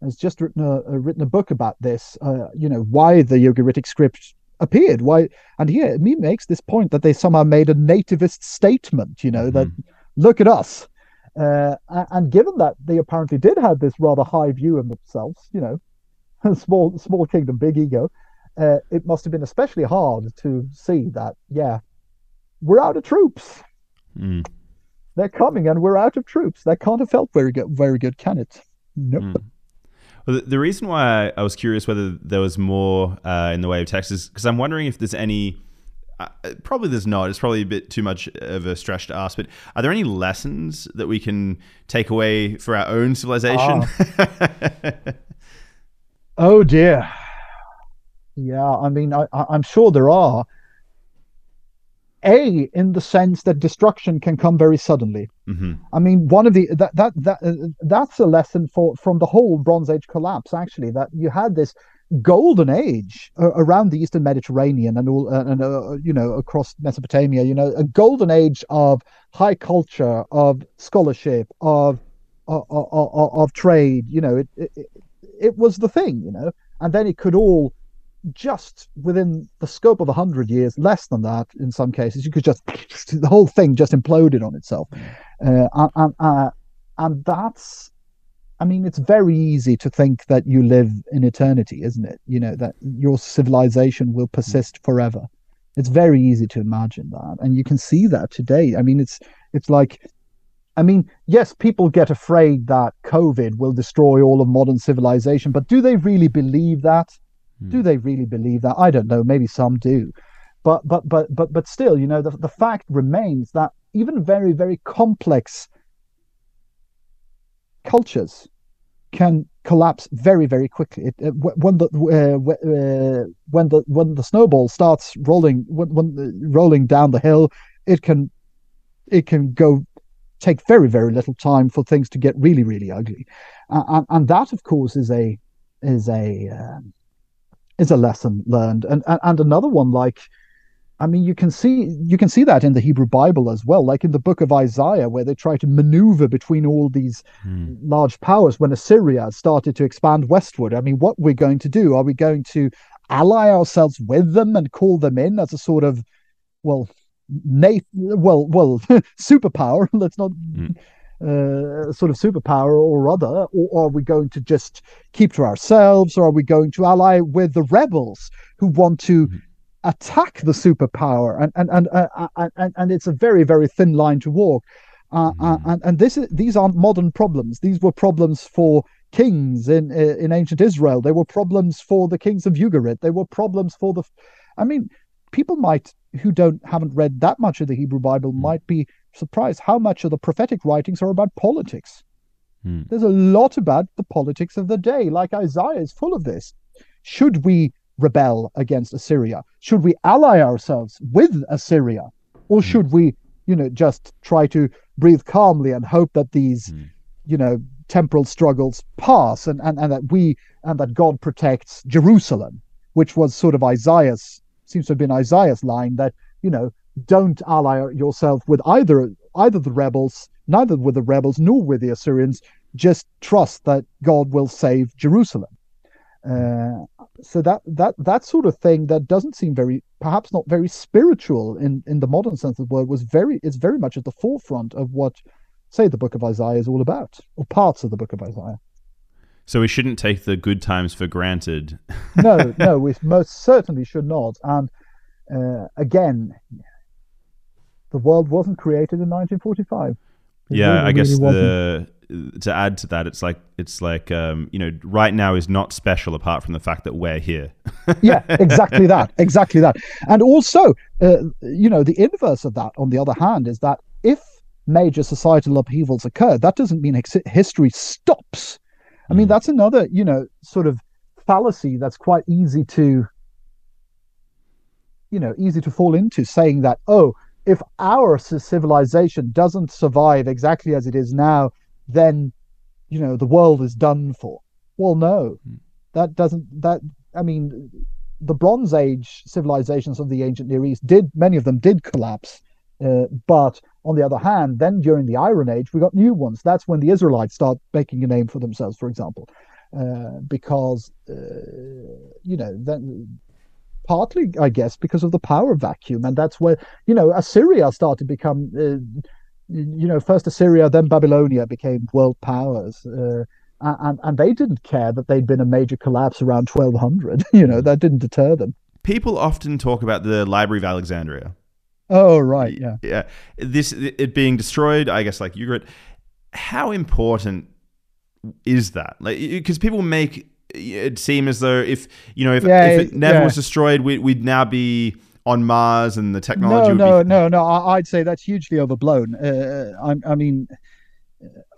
has just written a, written a book about this uh, you know why the ugaritic script appeared why and here he makes this point that they somehow made a nativist statement you know mm-hmm. that look at us uh, and given that they apparently did have this rather high view of themselves you know small small kingdom big ego uh, it must have been especially hard to see that, yeah, we're out of troops. Mm. They're coming, and we're out of troops. That can't have felt very good. Very good, can it? Nope. Mm. Well, the, the, reason why I, was curious whether there was more uh, in the way of taxes, because I'm wondering if there's any. Uh, probably there's not. It's probably a bit too much of a stretch to ask. But are there any lessons that we can take away for our own civilization? Ah. oh dear. Yeah, I mean, I, I'm sure there are. A, in the sense that destruction can come very suddenly. Mm-hmm. I mean, one of the that that that uh, that's a lesson for from the whole Bronze Age collapse. Actually, that you had this golden age uh, around the Eastern Mediterranean and all, uh, and uh, you know across Mesopotamia. You know, a golden age of high culture, of scholarship, of of, of, of trade. You know, it, it it was the thing. You know, and then it could all just within the scope of a hundred years, less than that in some cases, you could just the whole thing just imploded on itself, uh, and uh, and that's, I mean, it's very easy to think that you live in eternity, isn't it? You know that your civilization will persist forever. It's very easy to imagine that, and you can see that today. I mean, it's it's like I mean, yes, people get afraid that COVID will destroy all of modern civilization, but do they really believe that? Do hmm. they really believe that? I don't know. Maybe some do, but but but but but still, you know, the the fact remains that even very very complex cultures can collapse very very quickly. It, it, when the uh, uh, when the when the snowball starts rolling when, when the, rolling down the hill, it can it can go take very very little time for things to get really really ugly, uh, and, and that of course is a is a um, is a lesson learned, and, and and another one like, I mean, you can see you can see that in the Hebrew Bible as well, like in the book of Isaiah, where they try to maneuver between all these hmm. large powers. When Assyria started to expand westward, I mean, what we're going to do? Are we going to ally ourselves with them and call them in as a sort of, well, Nate, well, well, superpower. Let's not. Mm uh, sort of superpower or other, or are we going to just keep to ourselves, or are we going to ally with the rebels who want to mm-hmm. attack the superpower? And and and, uh, and and it's a very very thin line to walk. Uh, uh mm-hmm. and and this is, these aren't modern problems. These were problems for kings in uh, in ancient Israel. They were problems for the kings of Ugarit. They were problems for the. I mean, people might who don't haven't read that much of the Hebrew Bible mm-hmm. might be surprised how much of the prophetic writings are about politics. Hmm. There's a lot about the politics of the day, like Isaiah is full of this. Should we rebel against Assyria? Should we ally ourselves with Assyria? Or hmm. should we, you know, just try to breathe calmly and hope that these, hmm. you know, temporal struggles pass and, and, and that we and that God protects Jerusalem, which was sort of Isaiah's seems to have been Isaiah's line that, you know, don't ally yourself with either either the rebels, neither with the rebels nor with the Assyrians. Just trust that God will save Jerusalem. Uh, so that that that sort of thing that doesn't seem very, perhaps not very spiritual in in the modern sense of the word, was very is very much at the forefront of what, say, the Book of Isaiah is all about, or parts of the Book of Isaiah. So we shouldn't take the good times for granted. no, no, we most certainly should not. And uh, again, the world wasn't created in 1945. It yeah, really, I guess really the to add to that, it's like it's like um, you know, right now is not special apart from the fact that we're here. yeah, exactly that, exactly that, and also, uh, you know, the inverse of that, on the other hand, is that if major societal upheavals occur, that doesn't mean history stops. I mean, mm. that's another, you know, sort of fallacy that's quite easy to, you know, easy to fall into, saying that, oh, if our civilization doesn't survive exactly as it is now, then you know the world is done for. Well, no, hmm. that doesn't. That I mean, the Bronze Age civilizations of the ancient Near East did many of them did collapse, uh, but on the other hand, then during the Iron Age we got new ones. That's when the Israelites start making a name for themselves, for example, uh, because uh, you know then partly, I guess, because of the power vacuum, and that's where you know Assyria started to become. Uh, you know, first Assyria, then Babylonia became world powers, uh, and and they didn't care that they'd been a major collapse around 1200. You know, that didn't deter them. People often talk about the Library of Alexandria. Oh right, yeah, yeah. This it being destroyed, I guess, like Ugarit. How important is that? Like, because people make it seem as though if you know if, Yeah, if it never yeah. was destroyed, we, we'd now be on Mars and the technology no, would no, be. no, no. I'd say that's hugely overblown. Uh, I, I mean,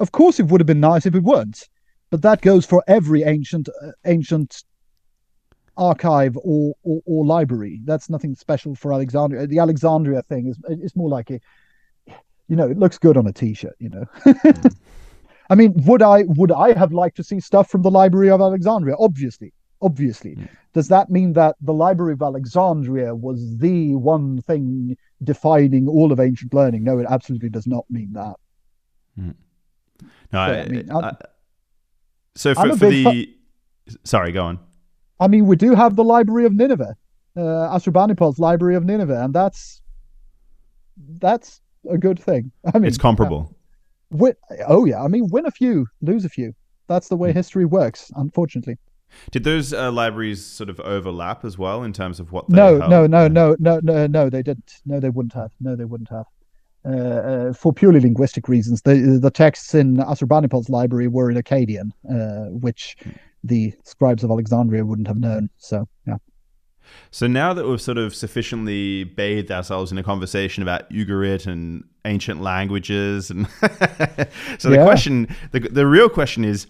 of course, it would have been nice if it weren't, but that goes for every ancient, uh, ancient archive or, or or library. That's nothing special for Alexandria. The Alexandria thing is it's more like a, you know, it looks good on a T-shirt. You know. I mean, would I would I have liked to see stuff from the Library of Alexandria? Obviously, obviously. Yeah. Does that mean that the Library of Alexandria was the one thing defining all of ancient learning? No, it absolutely does not mean that. No, I, I mean, I- so for, for the. Sorry, go on. I mean, we do have the Library of Nineveh, uh, Ashurbanipal's Library of Nineveh, and that's that's a good thing. I mean, It's comparable. Win, oh yeah, I mean, win a few, lose a few. That's the way Hmm. history works, unfortunately. Did those uh, libraries sort of overlap as well in terms of what they No, held? no, no, no, no, no, no. They didn't. No, they wouldn't have. No, they wouldn't have. Uh, uh, for purely linguistic reasons, the the texts in Assurbanipal's library were in Akkadian, uh, which the scribes of Alexandria wouldn't have known. So, yeah. So now that we've sort of sufficiently bathed ourselves in a conversation about Ugarit and ancient languages, and so the Yeah. question, the, the real question is,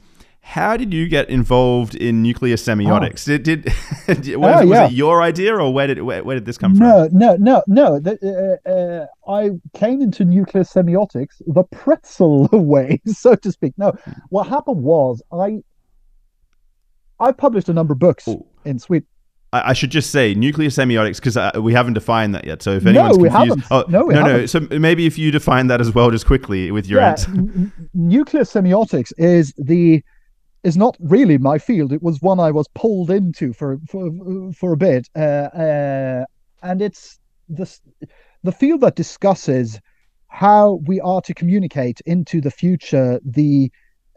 how did you get involved in nuclear semiotics? Did, did, did was, Oh, was it your idea, or where did where, where did this come from? No, no, no, no. Uh, uh, I came into nuclear semiotics the pretzel way, so to speak. No, what happened was I I published a number of books Oh. in Sweden. I, I should just say nuclear semiotics because uh, we haven't defined that yet. So if anyone's No, we confused, haven't. oh No, we no, no. haven't. So maybe if you define that as well, just quickly with your yeah, answer. n- nuclear semiotics is the is not really my field. It was one I was pulled into for for for a bit, uh, uh, and it's the the field that discusses how we are to communicate into the future the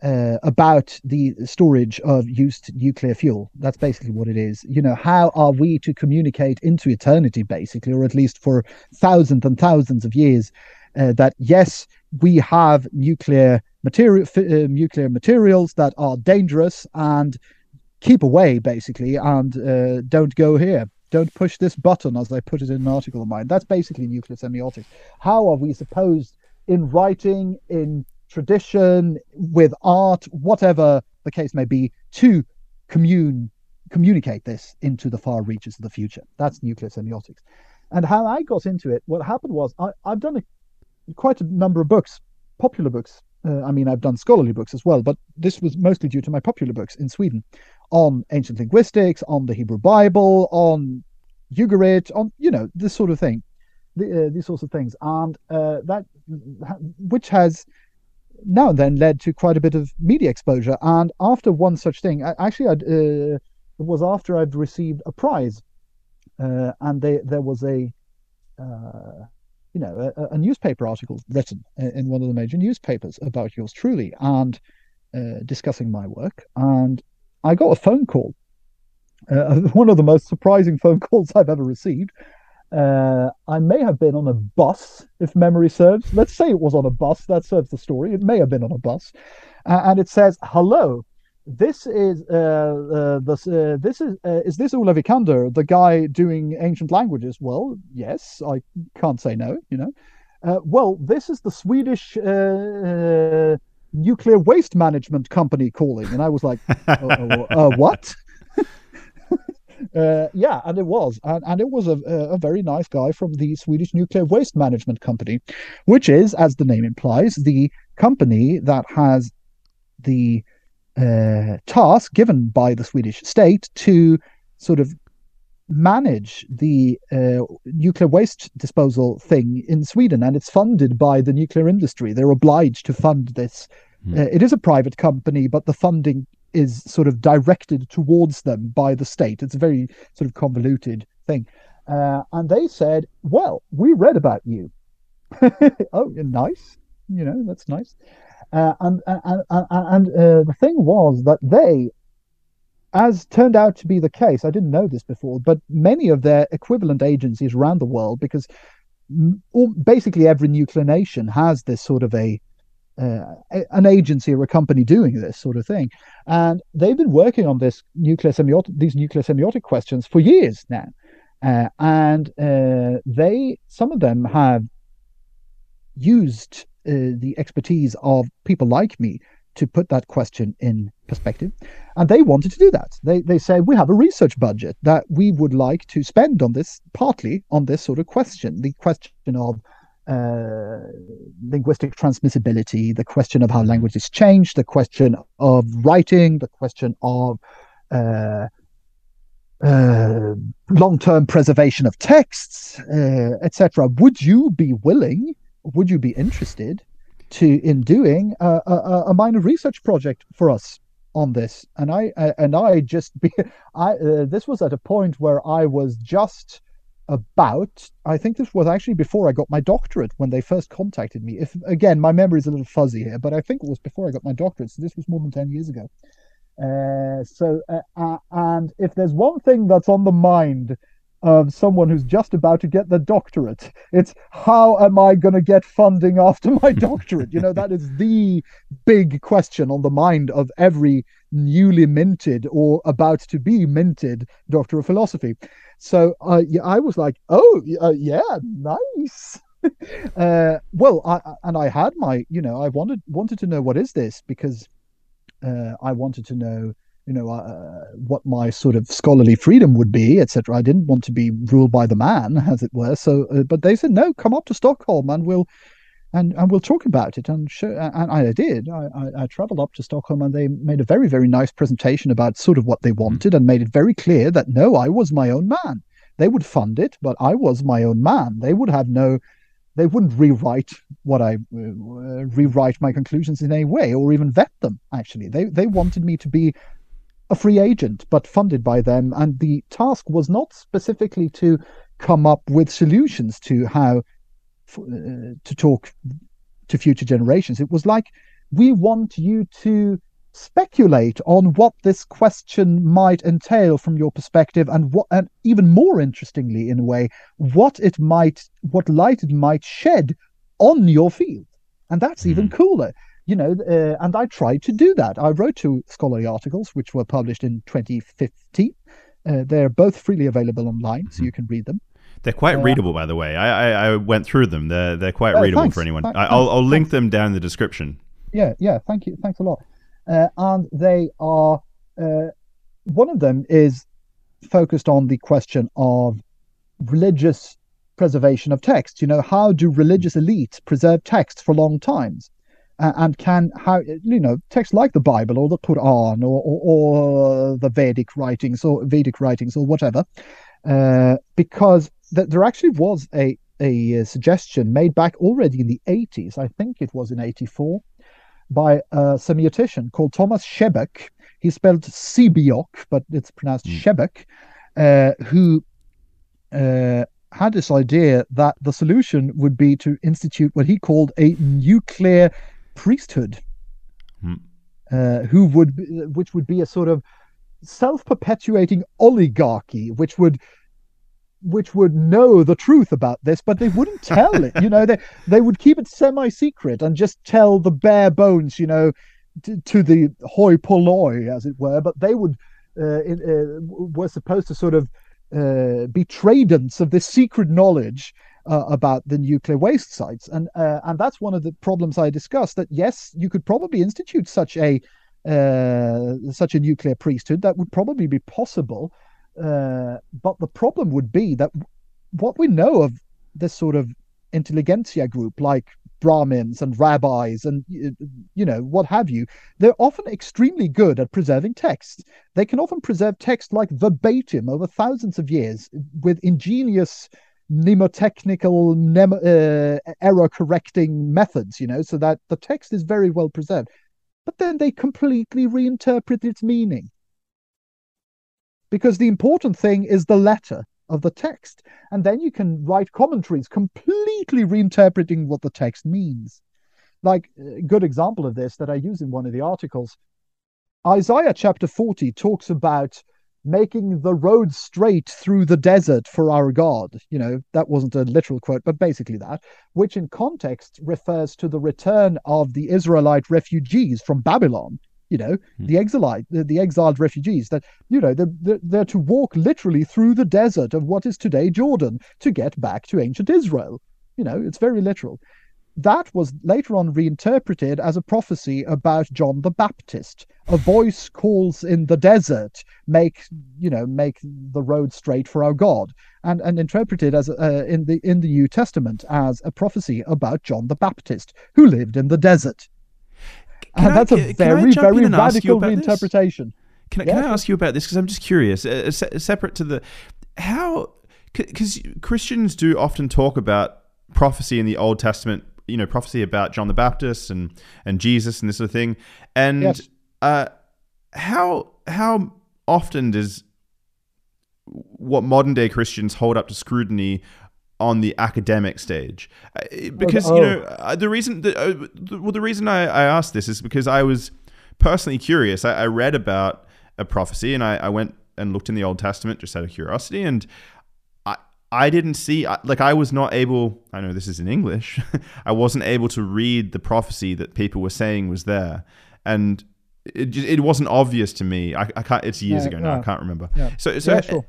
uh, about the storage of used nuclear fuel. That's basically what it is. You know, how are we to communicate into eternity, basically, or at least for thousands and thousands of years, uh, that yes, we have nuclear material, uh, nuclear materials that are dangerous and keep away, basically, and uh, don't go here. Don't push this button, as I put it in an article of mine. That's basically nuclear semiotics. How are we supposed, in writing, in tradition, with art, whatever the case may be, to commune communicate this into the far reaches of the future? That's nuclear semiotics. And how I got into it, what happened was I, I've done a, quite a number of books, popular books. Uh, I mean, I've done scholarly books as well, but this was mostly due to my popular books in Sweden on ancient linguistics, on the Hebrew Bible, on Ugarit, on you know this sort of thing, the, uh, these sorts of things, and uh, that which has now and then led to quite a bit of media exposure. And after one such thing, I, actually, I'd, uh, it was after I'd received a prize, uh, and they, there was a uh, you know, a, a newspaper article written in one of the major newspapers about yours truly and uh, discussing my work. And I got a phone call, uh, one of the most surprising phone calls I've ever received. Uh, I may have been on a bus, if memory serves. Let's say it was on a bus. That serves the story. It may have been on a bus, uh, and it says, "Hello, this is uh, uh, this uh, this is uh, is this Ola Wikander, the guy doing ancient languages? Well, yes, I can't say no. You know, uh, well, this is the Swedish nuclear waste management company calling, and I was like, uh, uh, uh, what? Uh, yeah, and it was, and, and it was a, a very nice guy from the Swedish Nuclear Waste Management Company, which is, as the name implies, the company that has the uh, task given by the Swedish state to sort of manage the uh, nuclear waste disposal thing in Sweden, and it's funded by the nuclear industry. They're obliged to fund this. Hmm. Uh, it is a private company, but the funding is sort of directed towards them by the state. It's a very sort of convoluted thing. Uh, and they said, Well, we read about you. oh, nice. You know, that's nice. Uh, and and, and, and uh, the thing was that they, as turned out to be the case, I didn't know this before, but many of their equivalent agencies around the world, because basically every nuclear nation has this sort of a uh, an agency or a company doing this sort of thing. And they've been working on this nuclear semiotic, these nuclear semiotic questions for years now. Uh, and uh, they, some of them have used uh, the expertise of people like me to put that question in perspective. And they wanted to do that. They, they said, we have a research budget that we would like to spend on this, partly on this sort of question, the question of uh, linguistic transmissibility, the question of how languages change, the question of writing, the question of uh, uh, long-term preservation of texts, uh, etc. Would you be willing? Would you be interested to in doing a, a, a minor research project for us on this? And I and I just be, I uh, this was at a point where I was just about i think this was actually before i got my doctorate when they first contacted me. If again my memory is a little fuzzy here but i think it was before i got my doctorate so this was more than 10 years ago. Uh, so uh, uh, and if there's one thing that's on the mind of someone who's just about to get the doctorate it's how am i going to get funding after my doctorate? You know that is the big question on the mind of every newly minted or about to be minted doctor of philosophy so I, I was like, oh, uh, yeah, nice. uh, well, I, and I had my, you know, I wanted wanted to know what is this because uh, I wanted to know, you know, uh, what my sort of scholarly freedom would be, etc. I didn't want to be ruled by the man, as it were. So, uh, but they said, no, come up to Stockholm and we'll and and we'll talk about it. And show, and I did. I, I, I traveled up to Stockholm, and they made a very very nice presentation about sort of what they hmm. wanted, and made it very clear that no, I was my own man. They would fund it, but I was my own man. They would have no. They wouldn't rewrite what I uh, rewrite my conclusions in any way, or even vet them. Actually, they they wanted me to be a free agent, but funded by them. And the task was not specifically to come up with solutions to how uh, to talk to future generations. It was like we want you to speculate on what this question might entail from your perspective and what and even more interestingly in a way what it might what light it might shed on your field and that's mm. even cooler you know uh, and i tried to do that i wrote two scholarly articles which were published in 2015 uh, they're both freely available online mm-hmm. so you can read them they're quite uh, readable, by the way. I, I, I went through them. They're they're quite uh, readable thanks, for anyone. Thanks, I, will I'll link them down in the description. Yeah, yeah. Thank you. Thanks a lot. Uh, and they are uh, one of them is focused on the question of religious preservation of text. You know, how do religious elites preserve text for long times? Uh, and can how you know texts like the Bible or the Quran or, or, or the Vedic writings or Vedic writings or whatever, uh, because that there actually was a, a suggestion made back already in the 80s. I think it was in 84 by a semiotician called Thomas Sebeck. He spelled Sebeok, but it's pronounced mm. Sebeck, uh, who uh, had this idea that the solution would be to institute what he called a nuclear priesthood, mm. uh, who would, which would be a sort of self-perpetuating oligarchy, which would which would know the truth about this, but they wouldn't tell it. You know, they they would keep it semi-secret and just tell the bare bones. You know, to, to the hoi polloi, as it were. But they would uh, it, uh, were supposed to sort of uh, be tradents of this secret knowledge uh, about the nuclear waste sites, and uh, and that's one of the problems I discussed. That yes, you could probably institute such a uh, such a nuclear priesthood that would probably be possible uh, but the problem would be that what we know of this sort of intelligentsia group, like Brahmins and rabbis and you know what have you, they're often extremely good at preserving texts. They can often preserve text like verbatim over thousands of years with ingenious mnemotechnical mnem- uh, error correcting methods. You know, so that the text is very well preserved. But then they completely reinterpret its meaning because the important thing is the letter of the text. And then you can write commentaries completely reinterpreting what the text means. Like a good example of this that I use in one of the articles Isaiah chapter 40 talks about making the road straight through the desert for our God. You know, that wasn't a literal quote, but basically that, which in context refers to the return of the Israelite refugees from Babylon. You know, Hmm. the exiled, the, the exiled refugees that, you know, they're, they're, they're to walk literally through the desert of what is today Jordan to get back to ancient Israel. You know, it's very literal that was later on reinterpreted as a prophecy about John the Baptist. A voice calls in the desert, make you know, make the road straight for our God, and and interpreted as uh, in the in the New Testament as a prophecy about John the Baptist who lived in the desert. Can and I- that's a can- can I very very and ask you radical about this? Can, I- Yeah, can I sure. ask you about this? Because I'm just curious. Uh, se- separate to the how, because Christians do often talk about prophecy in the Old Testament. You know, prophecy about John the Baptist and and Jesus and this sort of thing. And Yes. uh, how how often does what modern day Christians hold up to scrutiny on the academic stage? Uh, Because you oh. know uh, the reason that uh, the, well the reason I, I asked this is because I was personally curious. I, I read about a prophecy and I, I went and looked in the Old Testament just out of curiosity and. I didn't see like I was not able. I know this is in English. I wasn't able to read the prophecy that people were saying was there, and it, it wasn't obvious to me. I, I can't. It's years Yeah, ago now. I can't remember. Yeah. So so Yeah, sure.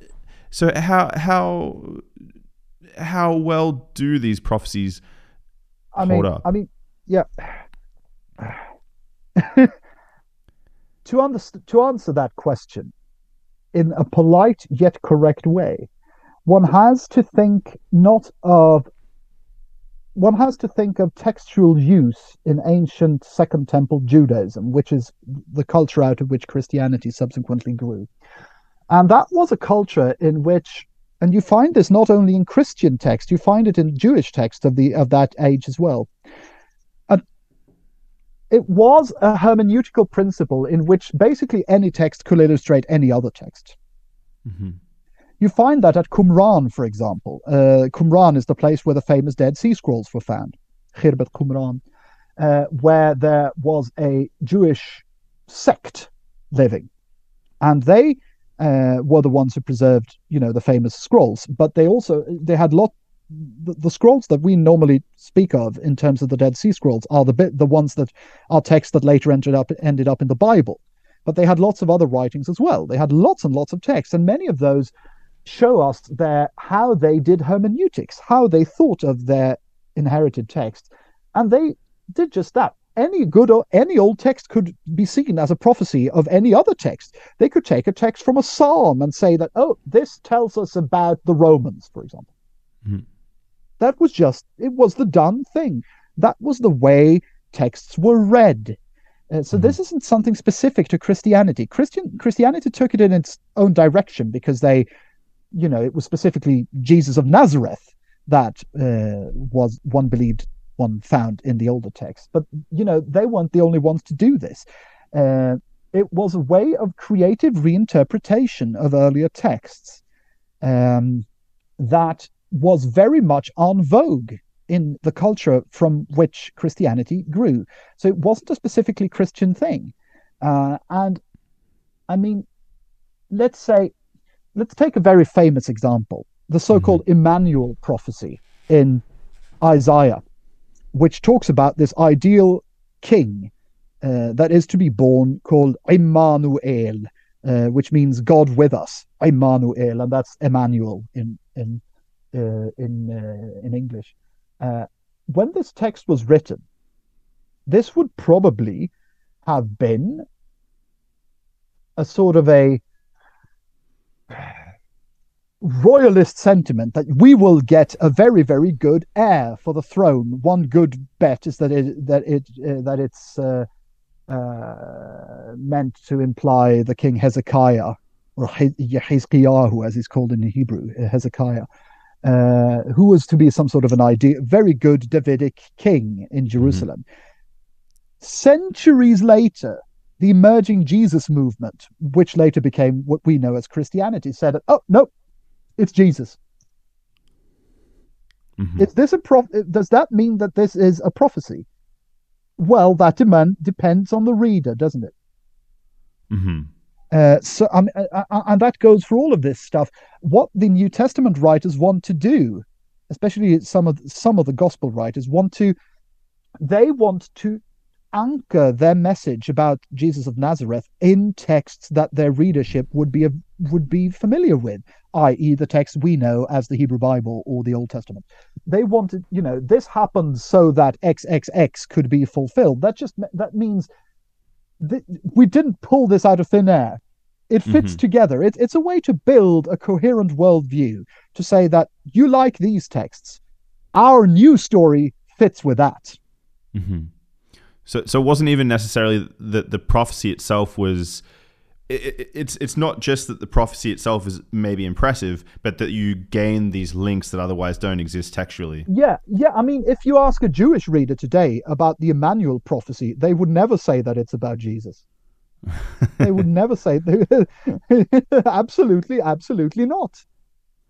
so how how how well do these prophecies I hold mean, up? I mean, yeah. to underst- to answer that question in a polite yet correct way, one has to think not of one has to think of textual use in ancient Second Temple Judaism, which is the culture out of which Christianity subsequently grew. And that was a culture in which and you find this not only in Christian text, you find it in Jewish text of the of that age as well. And it was a hermeneutical principle in which basically any text could illustrate any other text. Mhm. You find that at Qumran, for example. Uh, Qumran is the place where the famous Dead Sea Scrolls were found, Khirbet Qumran, uh, where there was a Jewish sect living, and they uh, were the ones who preserved, you know, the famous scrolls. But they also they had lot. The, the scrolls that we normally speak of in terms of the Dead Sea Scrolls are the bit the ones that are texts that later ended up ended up in the Bible. But they had lots of other writings as well. They had lots and lots of texts, and many of those show us their how they did hermeneutics, how they thought of their inherited text, and they did just that. Any good or any old text could be seen as a prophecy of any other text. They could take a text from a psalm and say that, oh, this tells us about the Romans, for example. Mhm. That was just it was the done thing. That was the way texts were read. Uh, so this isn't something specific to Christianity. Christian Christianity took it in its own direction because they you know, it was specifically Jesus of Nazareth that uh, was one believed one found in the older text. But you know, they weren't the only ones to do this. Uh, it was a way of creative reinterpretation of earlier texts um, that was very much on vogue in the culture from which Christianity grew. So it wasn't a specifically Christian thing. Uh, and I mean, let's say let's take a very famous example the so-called Emmanuel prophecy in Isaiah, which talks about this ideal king uh, that is to be born called Emmanuel, uh, which means God with us. Emmanuel, and that's Emmanuel in in uh, in uh, in English. Uh, when this text was written, this would probably have been a sort of a royalist sentiment that we will get a very very good heir for the throne. One good bet is that it that it uh, that it's uh, uh, meant to imply the king hezekiah or He- Hezkiyahu, as he's called in hebrew uh, hezekiah uh, who was to be some sort of an idea very good davidic king in jerusalem. Centuries later the emerging jesus movement which later became what we know as christianity said oh no it's Jesus. Mhm. Is this a prof? Does that mean that this is a prophecy? Well, that demand depends on the reader, doesn't it? Mhm. Uh, so, um, uh, uh, and that goes for all of this stuff. What the New Testament writers want to do, especially some of some of the Gospel writers, want to they want to anchor their message about Jesus of Nazareth in texts that their readership would be would be familiar with, i.e., the text we know as the Hebrew Bible or the Old Testament. They wanted, you know, this happened so that XXX could be fulfilled. That just that means th- we didn't pull this out of thin air. It fits mm-hmm. together. It, it's a way to build a coherent worldview to say that you like these texts. Our new story fits with that. Mm-hmm. So, so it wasn't even necessarily that the prophecy itself was. It, it's it's not just that the prophecy itself is maybe impressive, but that you gain these links that otherwise don't exist textually. Yeah, yeah. I mean, if you ask a Jewish reader today about the Emmanuel prophecy, they would never say that it's about Jesus. they would never say absolutely, absolutely not.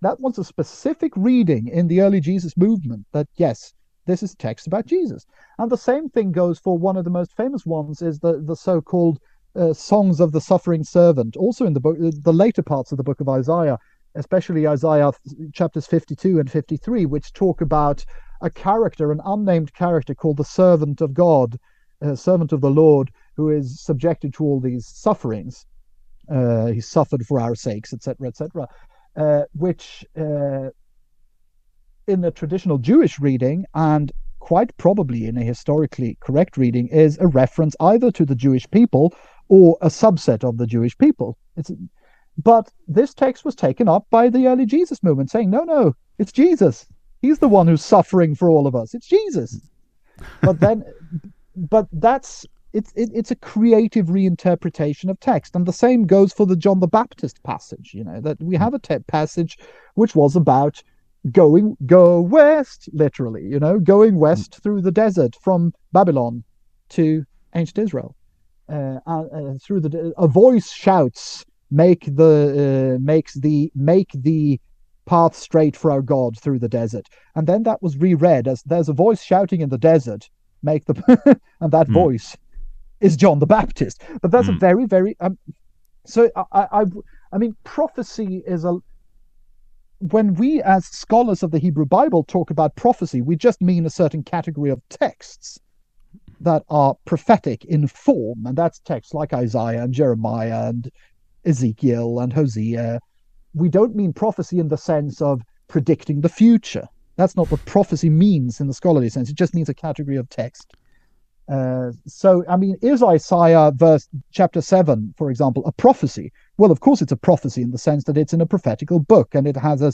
That was a specific reading in the early Jesus movement. That yes, this is text about Jesus. And the same thing goes for one of the most famous ones is the, the so-called uh, songs of the suffering servant, also in the book, the later parts of the book of Isaiah, especially Isaiah chapters 52 and 53, which talk about a character, an unnamed character called the servant of God, uh, servant of the Lord, who is subjected to all these sufferings. Uh, he suffered for our sakes, etc., etc., uh, which uh, in the traditional Jewish reading and quite probably in a historically correct reading is a reference either to the Jewish people or a subset of the Jewish people. It's, but this text was taken up by the early Jesus movement, saying, no, no, it's Jesus. He's the one who's suffering for all of us. It's Jesus. But then, but that's it's it, it's a creative reinterpretation of text, and the same goes for the John the Baptist passage. You know that we hmm. have a te- passage which was about going go west literally you know going hmm. west mm. through the desert from babylon to ancient israel uh, uh, uh, through the a voice shouts make the uh, makes the make the path straight for our god through the desert and then that was reread as there's a voice shouting in the desert make the and that mm. voice is john the baptist but that's mm. a very very um, so I, I i mean prophecy is a when we, as scholars of the Hebrew Bible, talk about prophecy, we just mean a certain category of texts that are prophetic in form, and that's texts like Isaiah and Jeremiah and Ezekiel and Hosea. We don't mean prophecy in the sense of predicting the future. That's not what prophecy means in the scholarly sense. It just means a category of text. Uh, so, I mean, is Isaiah verse chapter seven, for example, a prophecy? Well, of course, it's a prophecy in the sense that it's in a prophetical book, and it has a.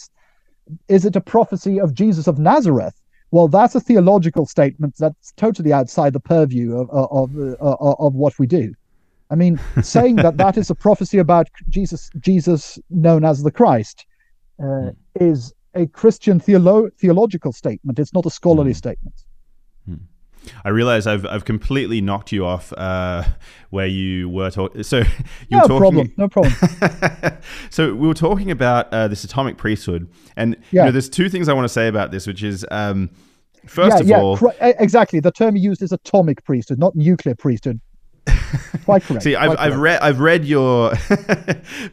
Is it a prophecy of Jesus of Nazareth? Well, that's a theological statement that's totally outside the purview of of of, uh, of what we do. I mean, saying that that is a prophecy about Jesus, Jesus known as the Christ, uh, hmm. is a Christian theolo- theological statement. It's not a scholarly mm. statement. I realize I've I've completely knocked you off uh, where you were talking. So you no were talking. Problem. No problem. so we were talking about uh, this atomic priesthood, and yeah. you know, there's two things I want to say about this, which is. Um, first yeah, of yeah, all, exactly. The term you used is atomic priesthood, not nuclear priesthood. Quite correct. See, I've, I've read I've read your,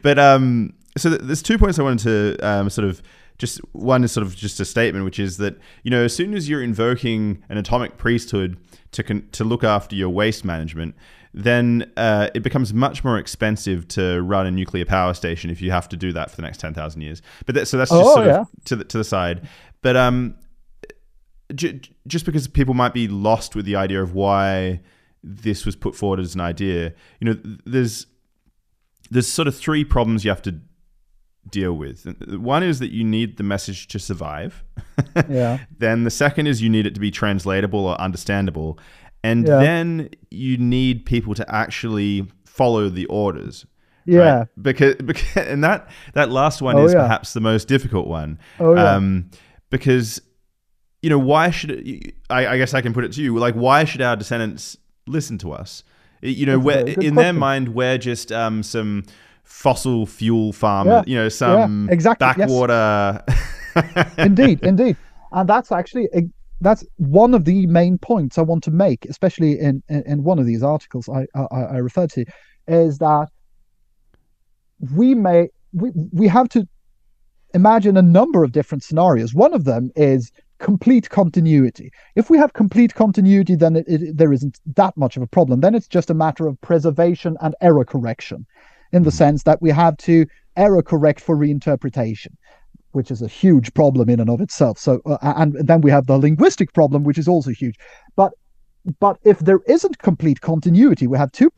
but um, so there's two points I wanted to um, sort of just one is sort of just a statement, which is that you know as soon as you're invoking an atomic priesthood to con- to look after your waste management, then uh, it becomes much more expensive to run a nuclear power station if you have to do that for the next ten thousand years. But that, so that's just oh, sort yeah. of to the to the side. But um, j- just because people might be lost with the idea of why this was put forward as an idea, you know, there's there's sort of three problems you have to deal with. One is that you need the message to survive. yeah. Then the second is you need it to be translatable or understandable. And yeah. then you need people to actually follow the orders. Yeah. Right? Because, because and that that last one oh, is yeah. perhaps the most difficult one. Oh yeah. Um, because you know why should it, I, I guess I can put it to you like why should our descendants listen to us? You know, in question. their mind, we're just um, some fossil fuel farmer, yeah. you know, some yeah, exactly. backwater. Yes. indeed, indeed. And that's actually that's one of the main points I want to make, especially in in, in one of these articles I, I I referred to, is that we may we, we have to imagine a number of different scenarios. One of them is complete continuity. If we have complete continuity, then it, it, there isn't that much of a problem. Then it's just a matter of preservation and error correction, in the sense that we have to error correct for reinterpretation, which is a huge problem in and of itself. So, uh, and then we have the linguistic problem, which is also huge. But but if there isn't complete continuity, we have two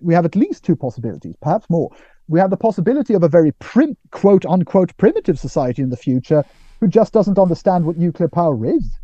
we have at least two possibilities, perhaps more. We have the possibility of a very prim, quote unquote primitive society in the future who just doesn't understand what nuclear power is.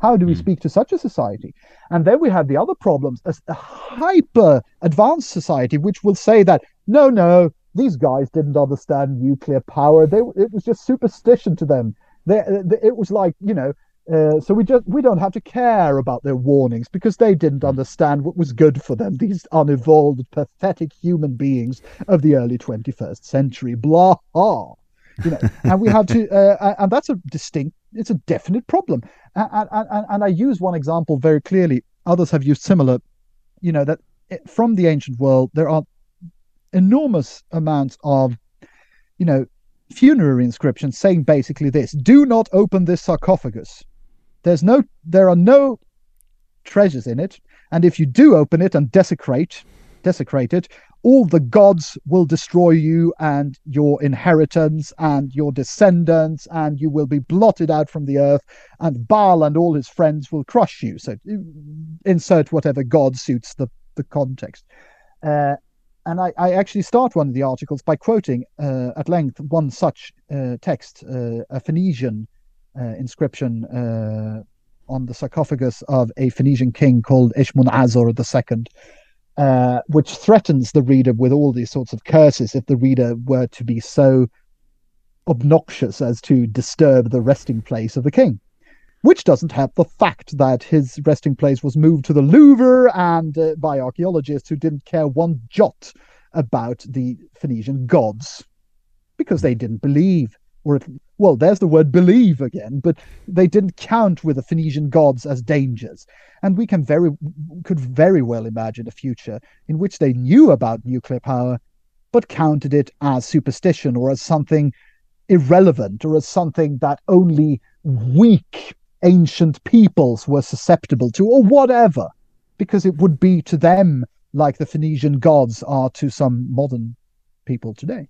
How do we mm. speak to such a society? And then we have the other problems, a, a hyper advanced society which will say that no, no, these guys didn't understand nuclear power. They, it was just superstition to them. They, it was like you know uh, so we just we don't have to care about their warnings because they didn't hmm. understand what was good for them. These unevolved, pathetic human beings of the early 21st century. Blah. You know, and we have to, uh, and that's a distinct, it's a definite problem. And, and, and I use one example very clearly. Others have used similar. You know that from the ancient world there are enormous amounts of, you know, funerary inscriptions saying basically this: "Do not open this sarcophagus." There's no, there are no treasures in it, and if you do open it and desecrate, desecrate it, all the gods will destroy you and your inheritance and your descendants, and you will be blotted out from the earth, and Baal and all his friends will crush you. So insert whatever god suits the, the context. Uh, and I, I, actually start one of the articles by quoting uh, at length one such uh, text, uh, a Phoenician uh, inscription uh, on the sarcophagus of a Phoenician king called Eshmunazar II, uh, which threatens the reader with all these sorts of curses if the reader were to be so obnoxious as to disturb the resting place of the king. Which doesn't help the fact that his resting place was moved to the Louvre and uh, by archaeologists who didn't care one jot about the Phoenician gods because they didn't believe or well, there's the word believe again, but they didn't count with the Phoenician gods as dangers. And we can very could very well imagine a future in which they knew about nuclear power, but counted it as superstition or as something irrelevant or as something that only weak ancient peoples were susceptible to, or whatever, because it would be to them like the Phoenician gods are to some modern people today.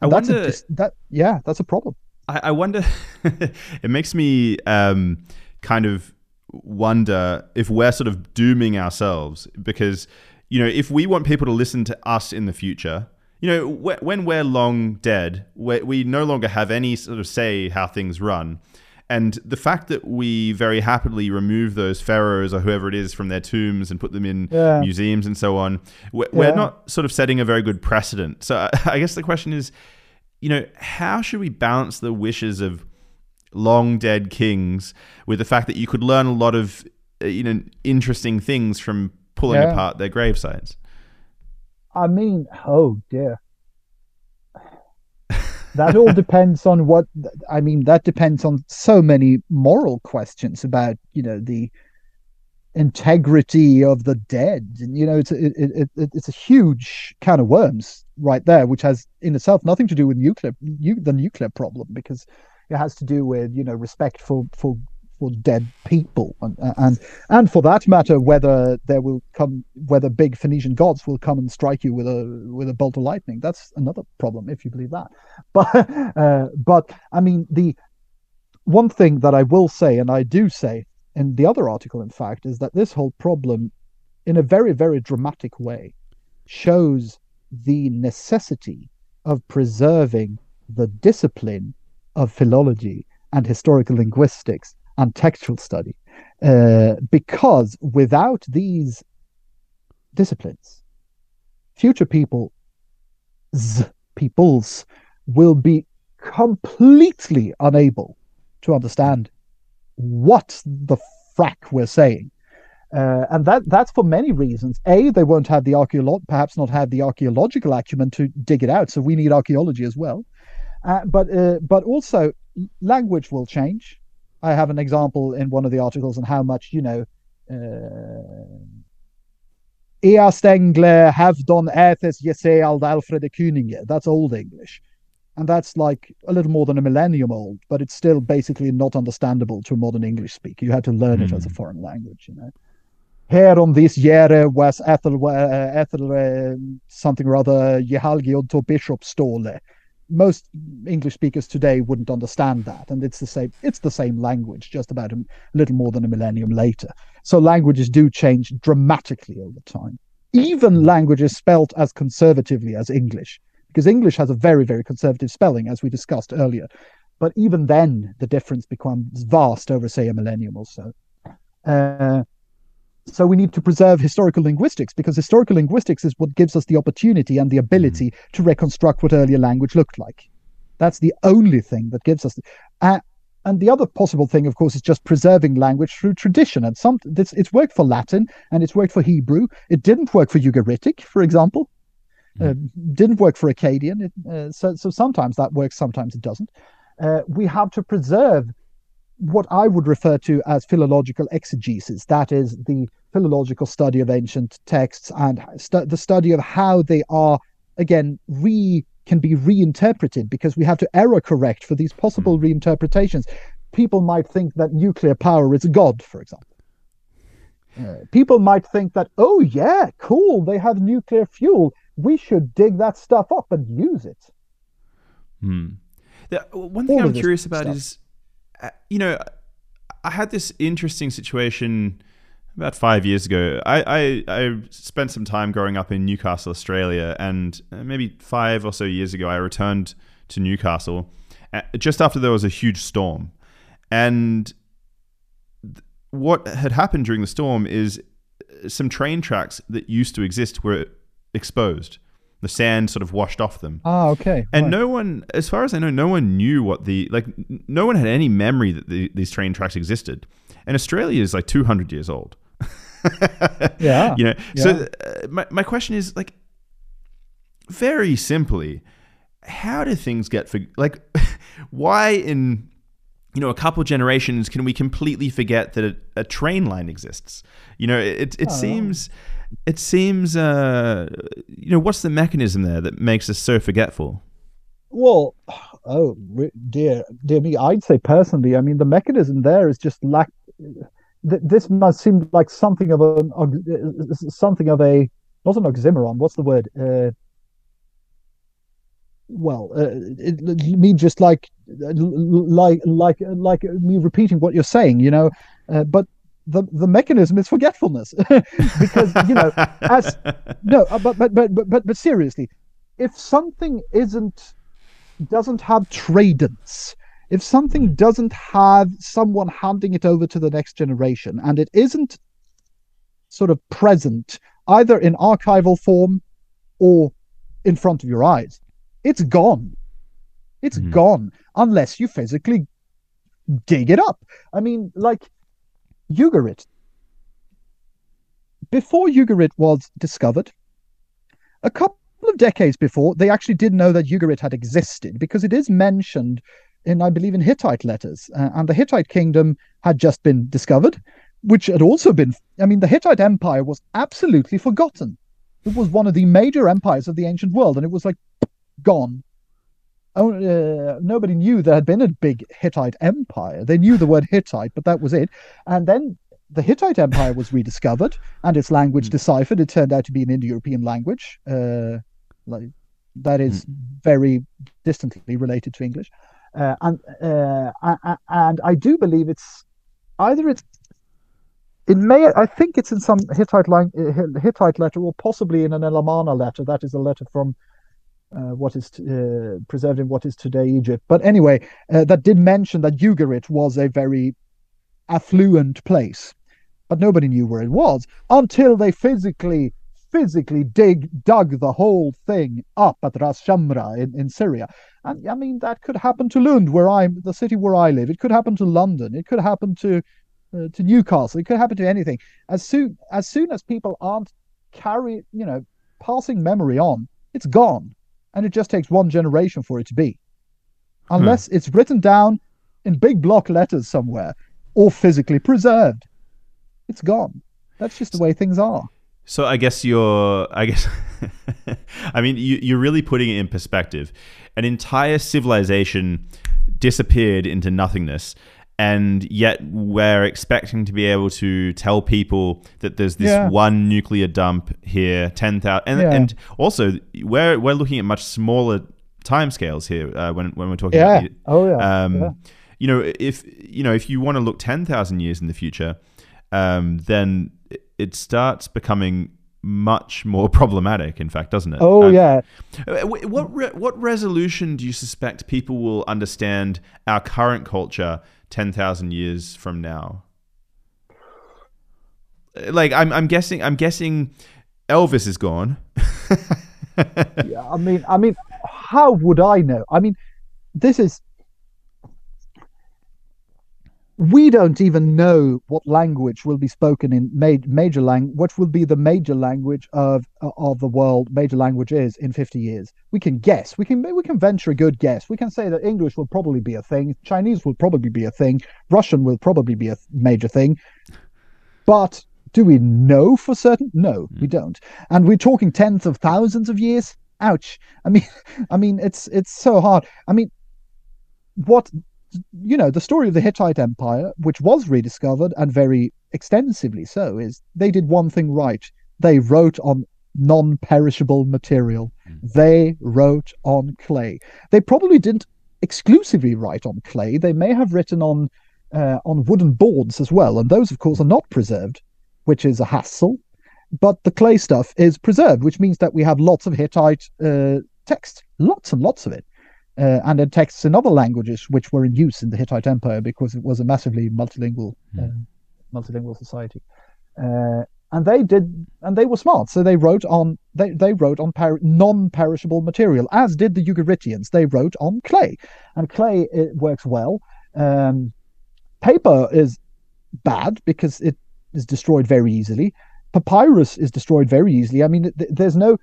I wonder a, that yeah, that's a problem. I, I wonder. it makes me um, kind of wonder if we're sort of dooming ourselves because you know if we want people to listen to us in the future you know when we're long dead we no longer have any sort of say how things run and the fact that we very happily remove those pharaohs or whoever it is from their tombs and put them in yeah. museums and so on, we're, yeah. we're, not sort of setting a very good precedent. So I guess the question is, you know, how should we balance the wishes of long dead kings with the fact that you could learn a lot of, uh, you know, interesting things from pulling yeah. apart their gravesites? I mean, oh dear that all depends on what I mean. That depends on so many moral questions about you know the integrity of the dead, and you know it's a, it, it, it's a huge can of worms right there, which has in itself nothing to do with nuclear you, the nuclear problem because it has to do with you know respect for for for dead people, and, and and for that matter, whether there will come, whether big Phoenician gods will come and strike you with a with a bolt of lightning. That's another problem if you believe that. But uh, but I mean, the one thing that I will say, and I do say in the other article, in fact, is that this whole problem, in a very very dramatic way, shows the necessity of preserving the discipline of philology and historical linguistics and textual study. Uh, because without these disciplines, future people, peoples will be completely unable to understand what the frack we're saying. Uh, and that that's for many reasons. A, they won't have the archeolo- perhaps not have the archaeological acumen to dig it out. So we need archaeology as well. Uh, but uh, but also language will change. I have an example in one of the articles on how much you know uh, East Engle have done ethes Jeseald Alfred Kuninge. That's old English. And that's like a little more than a millennium old, but it's still basically not understandable to a modern English speaker. You had to learn it as a foreign language, you know. Here on this year was Ethel, uh, Ethel uh, something or other, Jehalgiod to Bishop Stole most English speakers today wouldn't understand that, and it's the same. It's the same language, just about a little more than a millennium later. So languages do change dramatically over time. Even languages spelt as conservatively as English, because English has a very, very conservative spelling, as we discussed earlier. But even then, the difference becomes vast over, say, a millennium or so. Uh, so we need to preserve historical linguistics because historical linguistics is what gives us the opportunity and the ability mm. to reconstruct what earlier language looked like. That's the only thing that gives us. The, uh, and the other possible thing, of course, is just preserving language through tradition. And some this, it's worked for Latin and it's worked for Hebrew. It didn't work for Ugaritic, for example. Mm. Uh, didn't work for Akkadian. It, uh, so, so sometimes that works, sometimes it doesn't. Uh, we have to preserve what I would refer to as philological exegesis. That is the philological study of ancient texts and stu- the study of how they are, again, re can be reinterpreted because we have to error correct for these possible hmm. reinterpretations. People might think that nuclear power is a god, for example. Uh, people might think that, oh, yeah, cool, they have nuclear fuel. We should dig that stuff up and use it. Hmm. The, one thing All I'm curious about stuff. is you know, I had this interesting situation about five years ago. I, I, I, spent some time growing up in Newcastle, Australia, and uh, maybe five or so years ago, I returned to Newcastle uh, just after there was a huge storm. And what had happened during the storm is some train tracks that used to exist were exposed the sand sort of washed off them. Ah, okay. And right. no one, as far as I know, no one knew what the like. No one had any memory that the, these train tracks existed. And Australia is like 200 years old. yeah. You know. Yeah. So uh, my my question is like, very simply, how do things get for like, why in you know, a couple generations, can we completely forget that a, a train line exists? You know, it it, oh, seems it seems, uh, you know, what's the mechanism there that makes us so forgetful? Well, oh dear, dear me, I'd say personally, I mean, the mechanism there is just lack. This must seem like something of a something of a not an oxymoron. What's the word? Uh, well, uh, it, it means just like like like like me repeating what you're saying, you know. Uh, but the the mechanism is forgetfulness. Because you know as no uh, but, but but but but seriously if something isn't doesn't have tradents if something doesn't have someone handing it over to the next generation and it isn't sort of present either in archival form or in front of your eyes it's gone. It's mm-hmm. gone unless you physically dig it up. I mean like Ugarit. Before Ugarit was discovered, a couple of decades before, they actually did know that Ugarit had existed because it is mentioned in, I believe, in Hittite letters. Uh, and the Hittite kingdom had just been discovered, which had also been, I mean, the Hittite Empire was absolutely forgotten. It was one of the major empires of the ancient world, and it was like gone oh, uh, nobody knew there had been a big Hittite empire. They knew the word Hittite, but that was it. And then the Hittite Empire was rediscovered and its language mm. deciphered. It turned out to be an Indo-European language, uh, like, that is mm. very distantly related to English. Uh, and uh, and I do believe it's either it's it may I think it's in some Hittite lang- Hittite letter or possibly in an Amarna letter. That is a letter from uh, what is uh, preserved in what is today Egypt. But anyway, uh, that did mention that Ugarit was a very affluent place, but nobody knew where it was until they physically physically dig dug the whole thing up at Ras Shamra in, in Syria. And I mean that could happen to Lund, where I'm the city where I live. It could happen to London. It could happen to uh, to Newcastle. It could happen to anything. As soon as soon as people aren't carry, you know, passing memory on, it's gone and it just takes one generation for it to be. Unless hmm. it's written down in big block letters somewhere or physically preserved, it's gone. That's just the way things are. So I guess you're, I guess, I mean, you, you're really putting it in perspective. An entire civilization disappeared into nothingness. And yet we're expecting to be able to tell people that there's this Yeah. one nuclear dump here, 10,000. And, Yeah. and also, we're, we're looking at much smaller timescales here uh, when, when we're talking Yeah. about the- Oh yeah. um, yeah. You know, if you know, if you want to look ten thousand years in the future, um, then it- starts becoming much more problematic. In fact, doesn't it? Oh Um, yeah. What re- what resolution do you suspect people will understand our current culture ten thousand years from now? Like I'm I'm guessing I'm guessing Elvis is gone. yeah, I mean, I mean, how would I know? I mean, this is. We don't even know what language will be spoken in ma- major lang. What will be the major language of uh, of the world? Major language is in fifty years. We can guess. We can we can venture a good guess. We can say that English will probably be a thing. Chinese will probably be a thing. Russian will probably be a major thing. But do we know for certain? No, hmm. we don't. And we're talking tens of thousands of years. Ouch. I mean, I mean, it's it's so hard. I mean, what you know, the story of the Hittite Empire, which was rediscovered and very extensively so, is they did one thing right. They wrote on non-perishable material. They wrote on clay. They probably didn't exclusively write on clay. They may have written on uh, on wooden boards as well, and those, of course, are not preserved, which is a hassle. But the clay stuff is preserved, which means that we have lots of Hittite uh, text, lots and lots of it, uh, and then texts in other languages which were in use in the Hittite Empire because it was a massively multilingual, uh, multilingual society. Uh, and they did, and they were smart, so they wrote on they they wrote on per- non-perishable material, as did the Ugaritians. They wrote on clay, and clay it works well. Um, paper is bad because it is destroyed very easily. Papyrus is destroyed very easily. I mean, th- there's no,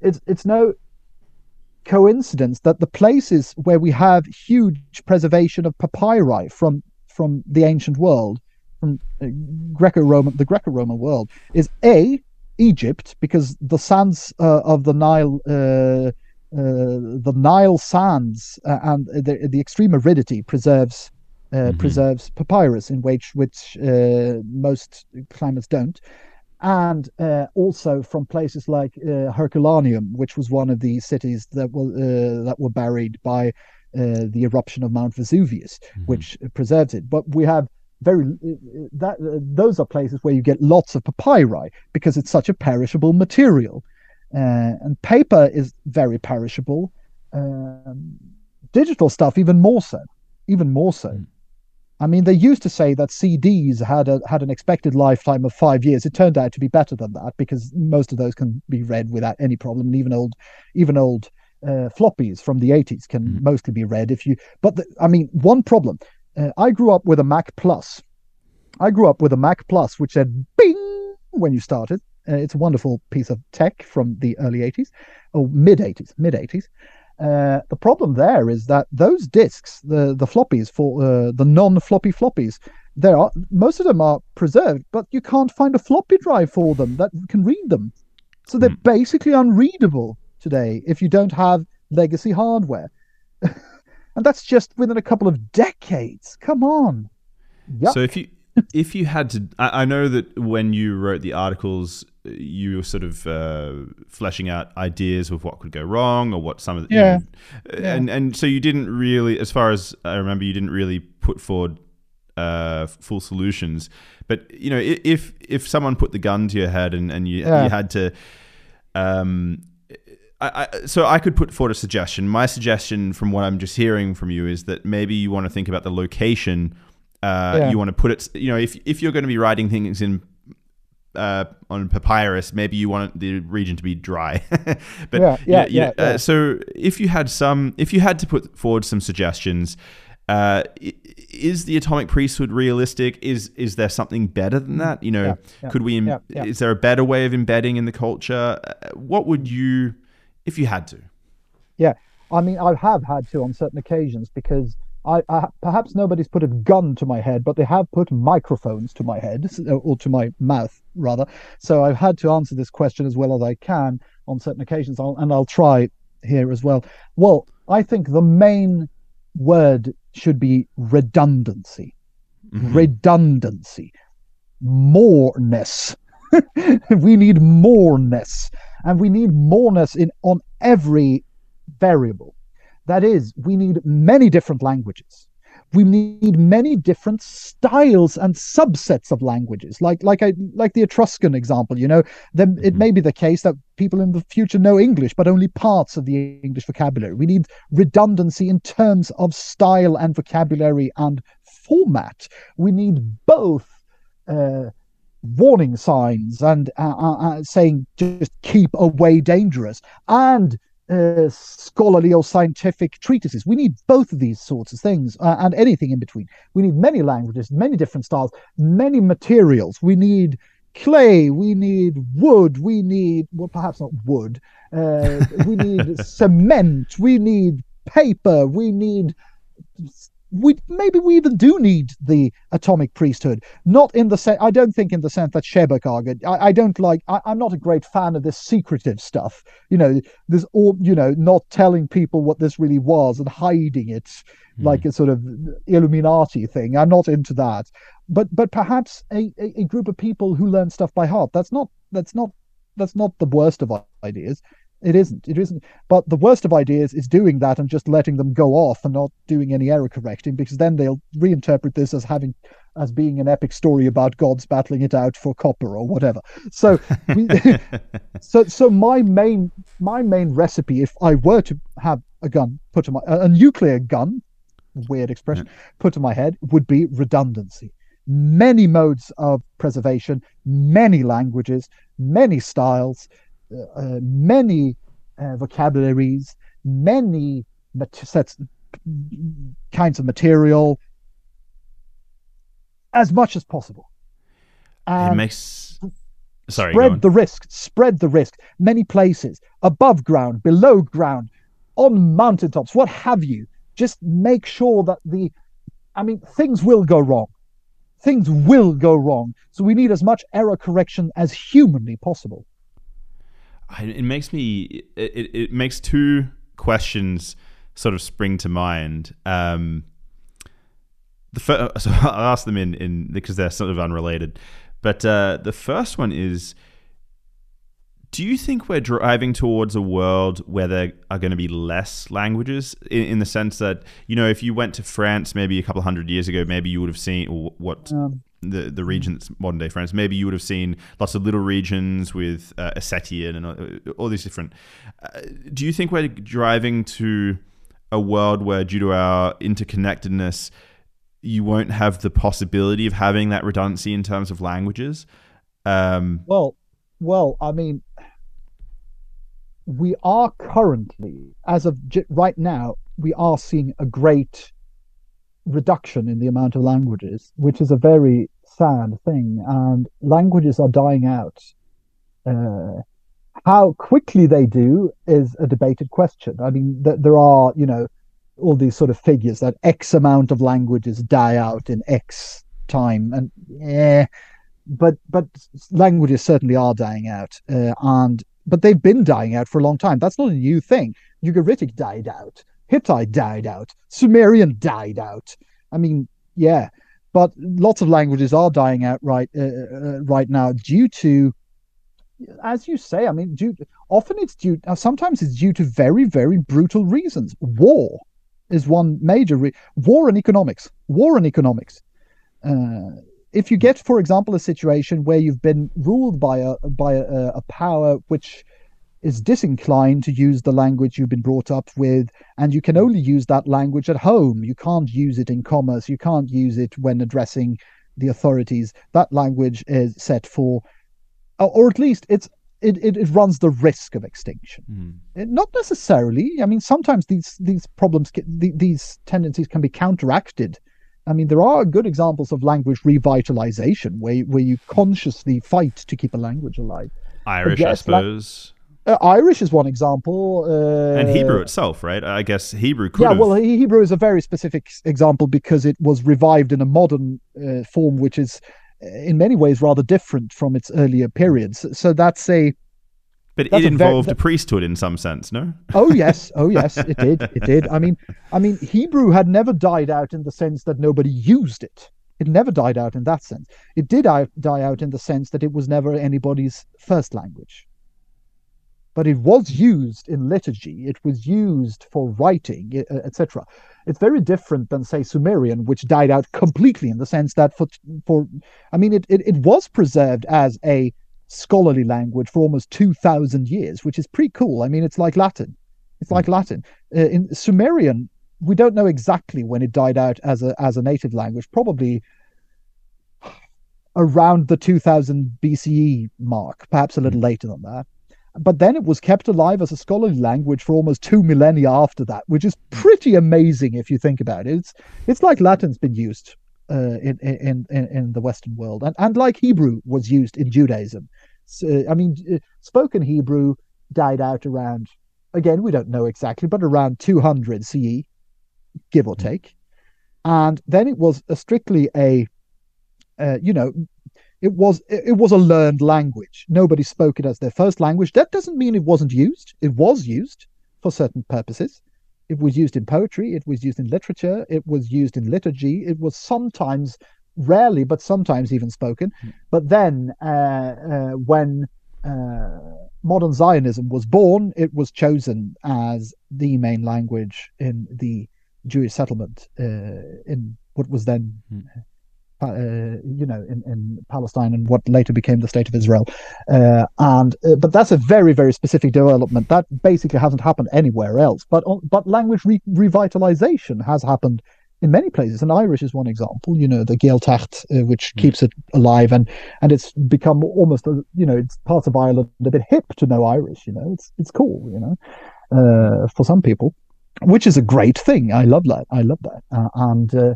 it's it's no coincidence that the places where we have huge preservation of papyri from from the ancient world, from uh, Greco-Roman, the Greco-Roman world, is a Egypt because the sands uh, of the Nile. Uh, uh, the Nile sands uh, and the, the extreme aridity preserves uh, Mhm. preserves papyrus, in which which uh, most climates don't, and uh, also from places like uh, Herculaneum, which was one of the cities that were uh, that were buried by uh, the eruption of Mount Vesuvius, which preserves it. But we have very uh, that uh, those are places where you get lots of papyri because it's such a perishable material, uh, and paper is very perishable. Um, digital stuff even more so, even more so. Mm. I mean, they used to say that CDs had a had an expected lifetime of five years. It turned out to be better than that because most of those can be read without any problem, and even old, even old uh, floppies from the 80s can Mhm. mostly be read if you. But the, I mean, one problem. Uh, I grew up with a Mac Plus. I grew up with a Mac Plus, which said "Bing" when you started. Uh, it's a wonderful piece of tech from the early 80s, or mid 80s, mid 80s. Uh, the problem there is that those discs, the the floppies for uh, the non-floppy floppies, there are most of them are preserved, but you can't find a floppy drive for them that can read them. So they're basically unreadable today if you don't have legacy hardware. and that's just within a couple of decades. Come on. Yep. So if you if you had to, I, I know that when you wrote the articles, you were sort of uh, fleshing out ideas of what could go wrong or what some of the, you Yeah. know, and and so you didn't really, as far as I remember, you didn't really put forward uh, full solutions. But you know, if if someone put the gun to your head and and you Yeah. you had to, um. I, I, so I could put forward a suggestion. My suggestion, from what I'm just hearing from you, is that maybe you want to think about the location uh, Yeah. you want to put it you know if if you're going to be writing things in uh, on papyrus maybe you want the region to be dry. But Yeah, yeah, you know, yeah, uh, so if you had some if you had to put forward some suggestions uh, is the atomic priesthood realistic? Is is there something better than that? You know. Yeah, yeah, could we yeah, yeah. is there a better way of embedding in the culture? Uh, what would you if you had to? Yeah, I mean, I have had to on certain occasions because I, I, perhaps nobody's put a gun to my head, but they have put microphones to my head or to my mouth rather. So I've had to answer this question as well as I can on certain occasions, I'll, and I'll try here as well. Well, I think the main word should be redundancy. Mm-hmm. Redundancy, moreness. we need moreness, and we need moreness in on every variable. That is, we need many different languages. We need many different styles and subsets of languages, like like I like the Etruscan example. You know, then it mm-hmm. may be the case that people in the future know English, but only parts of the English vocabulary. We need redundancy in terms of style and vocabulary and format. We need both. Uh, warning signs and uh, uh, uh saying just keep away dangerous and uh, scholarly or scientific treatises. We need both of these sorts of things uh, and anything in between. We need many languages, many different styles, many materials. We need clay, we need wood, we need, well, perhaps not wood, uh, we need cement, we need paper, we need we maybe we even do need the atomic priesthood. Not in the sense, I don't think in the sense that Sebeok argued. I, I don't like. I, am not a great fan of this secretive stuff. You know, this all. You know, not telling people what this really was and hiding it mm. like a sort of Illuminati thing. I'm not into that. But but perhaps a, a, a group of people who learn stuff by heart. That's not that's not that's not the worst of ideas. It isn't. It isn't. But the worst of ideas is doing that and just letting them go off and not doing any error correcting, because then they'll reinterpret this as having as being an epic story about gods battling it out for copper or whatever. So, we, so, so my main my main recipe, if I were to have a gun put to my a nuclear gun, weird expression, put to my head, would be redundancy. Many modes of preservation, many languages, many styles, many uh, vocabularies, many sets, kinds of material, as much as possible. And it makes sorry spread the risk spread the risk. Many places above ground below ground on mountaintops what have you. Just make sure that the i mean things will go wrong. Things will go wrong. So we need as much error correction as humanly possible it makes me it, it makes two questions sort of spring to mind. Um, the first, so I'll ask them in in because they're sort of unrelated, but uh, the first one is. Do you think we're driving towards a world where there are going to be less languages in, in the sense that, you know, if you went to France maybe a couple hundred years ago, maybe you would have seen what um, the the region that's modern day France. Maybe you would have seen lots of little regions with uh, Occitan and uh, all these different. Uh, do you think we're driving to a world where, due to our interconnectedness, you won't have the possibility of having that redundancy in terms of languages? Um, well, well, I mean, we are currently, as of right now, we are seeing a great reduction in the amount of languages, which is a very sad thing. And languages are dying out. Uh, how quickly they do is a debated question. I mean, th- there are, you know, all these sort of figures that X amount of languages die out in X time, and yeah, but but languages certainly are dying out, uh, and but they've been dying out for a long time. That's not a new thing. Ugaritic died out. Hittite died out. Sumerian died out. I mean, yeah, but lots of languages are dying out right uh, uh, right now due to, as you say, I mean, due often it's due. Uh, sometimes it's due to very very brutal reasons. War is one major re- war and economics. War and economics. Uh, if you get, for example, a situation where you've been ruled by a by a, a power which is disinclined to use the language you've been brought up with, and you can only use that language at home. You can't use it in commerce. You can't use it when addressing the authorities. That language is set for, or at least it's it, it, it runs the risk of extinction. Mm. It, not necessarily. I mean, sometimes these these problems, these tendencies can be counteracted. I mean, there are good examples of language revitalization where where you consciously fight to keep a language alive. Irish, I suppose. Uh, Irish is one example, uh, and Hebrew itself, right? I guess Hebrew could. Yeah, have... well, Hebrew is a very specific example because it was revived in a modern uh, form, which is uh, in many ways rather different from its earlier periods. So that's a. But it involved a priesthood in some sense, no? oh yes, oh yes, it did. It did. I mean, I mean, Hebrew had never died out in the sense that nobody used it. It never died out in that sense. It did die out in the sense that it was never anybody's first language but it was used in liturgy it was used for writing etc it's very different than say sumerian which died out completely in the sense that for for i mean it, it, it was preserved as a scholarly language for almost 2000 years which is pretty cool. I mean it's like latin. It's like latin. Uh, in sumerian we don't know exactly when it died out as a as a native language probably around the 2000 bce mark perhaps a little hmm. later than that but then it was kept alive as a scholarly language for almost two millennia after that, which is pretty amazing if you think about it. It's it's like Latin's been used uh, in, in in in the Western world, and and like Hebrew was used in Judaism. So, I mean, uh, spoken Hebrew died out around again we don't know exactly, but around 200 CE, give or take, and then it was a strictly a uh, you know it was it was a learned language. Nobody spoke it as their first language. That doesn't mean it wasn't used. It was used for certain purposes. It was used in poetry. It was used in literature. It was used in liturgy. It was sometimes, rarely, but sometimes even spoken. Mm. But then, uh, uh, when uh, modern Zionism was born, it was chosen as the main language in the Jewish settlement uh, in what was then mm uh, you know, in, in Palestine and what later became the state of Israel. Uh, and uh, but that's a very very specific development that basically hasn't happened anywhere else. But but language re- revitalization has happened in many places, and Irish is one example. You know, the Gaeltacht, uh, which mm. keeps it alive, and and it's become almost a, you know, it's part of Ireland a bit hip to know Irish. You know, it's it's cool. You know, uh, for some people, which is a great thing. I love that. I love that, uh, and uh,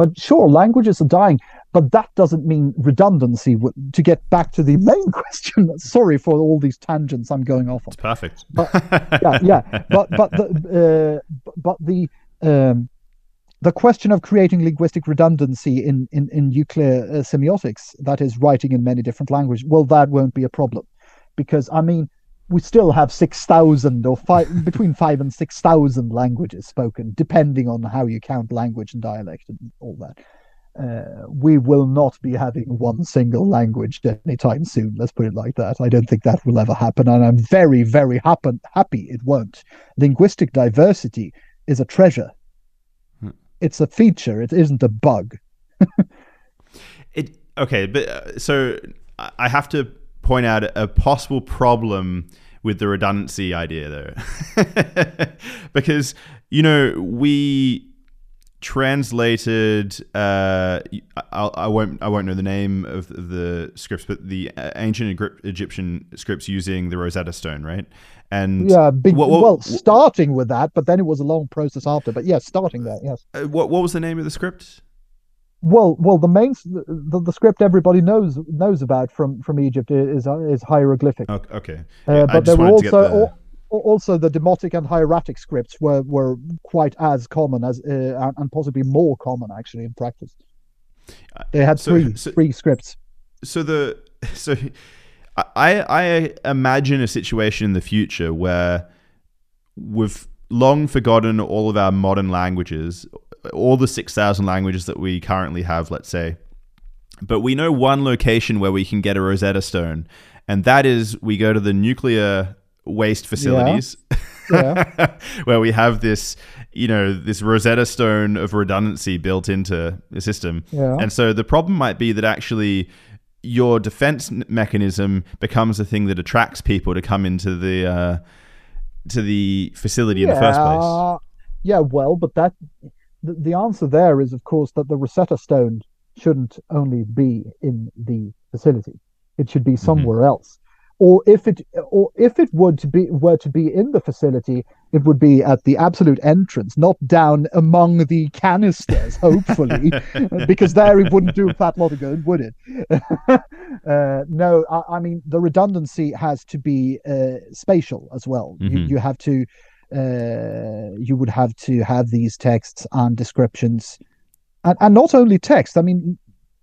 but sure, languages are dying, but that doesn't mean redundancy. To get back to the main question, sorry for all these tangents I'm going off on. It's perfect. But, yeah, yeah, but but the uh, but the um, the question of creating linguistic redundancy in in, in nuclear uh, semiotics, that is writing in many different languages, well, that won't be a problem, because I mean we still have 6,000 or five, between five and 6,000 languages spoken, depending on how you count language and dialect and all that. Uh, we will not be having one single language anytime soon. Let's put it like that. I don't think that will ever happen, and I'm very, very happy, happy it won't. Linguistic diversity is a treasure. Hmm. It's a feature. It isn't a bug. it okay, but uh, so I have to point out a possible problem with the redundancy idea though. Because you know we translated uh, I, I, won't I won't know the name of the scripts but the ancient Egyptian scripts using the Rosetta Stone right? And yeah big, what, what, well starting with that but then it was a long process after but yes yeah, starting there yes. Uh, what what was the name of the script well, well, the main the, the script everybody knows knows about from from Egypt is is hieroglyphic. Okay, uh, but there were also the... also the Demotic and hieratic scripts were were quite as common as uh, and possibly more common actually in practice. Uh, they had so, three so, three scripts. So the so I I imagine a situation in the future where we've long forgotten all of our modern languages all the 6,000 languages that we currently have, let's say. But we know one location where we can get a Rosetta Stone, and that is we go to the nuclear waste facilities. Yeah. Yeah. where we have this, you know, this Rosetta Stone of redundancy built into the system. Yeah. And so the problem might be that actually your defense mechanism becomes the thing that attracts people to come into the uh, to the facility yeah. in the first place. Yeah, well, but that the, the answer there is, of course, that the Rosetta Stone shouldn't only be in the facility; it should be mm-hmm. somewhere mm-hmm. else. or if it or if it would to be were to be in the facility, it would be at the absolute entrance, not down among the canisters, hopefully, because there it wouldn't do a fat lot of good, would it? uh, no, I, I, mean the redundancy has to be uh, spatial as well. Mm-hmm. You, you, have to, uh, you would have to have these texts and descriptions, and, and not only text. I mean,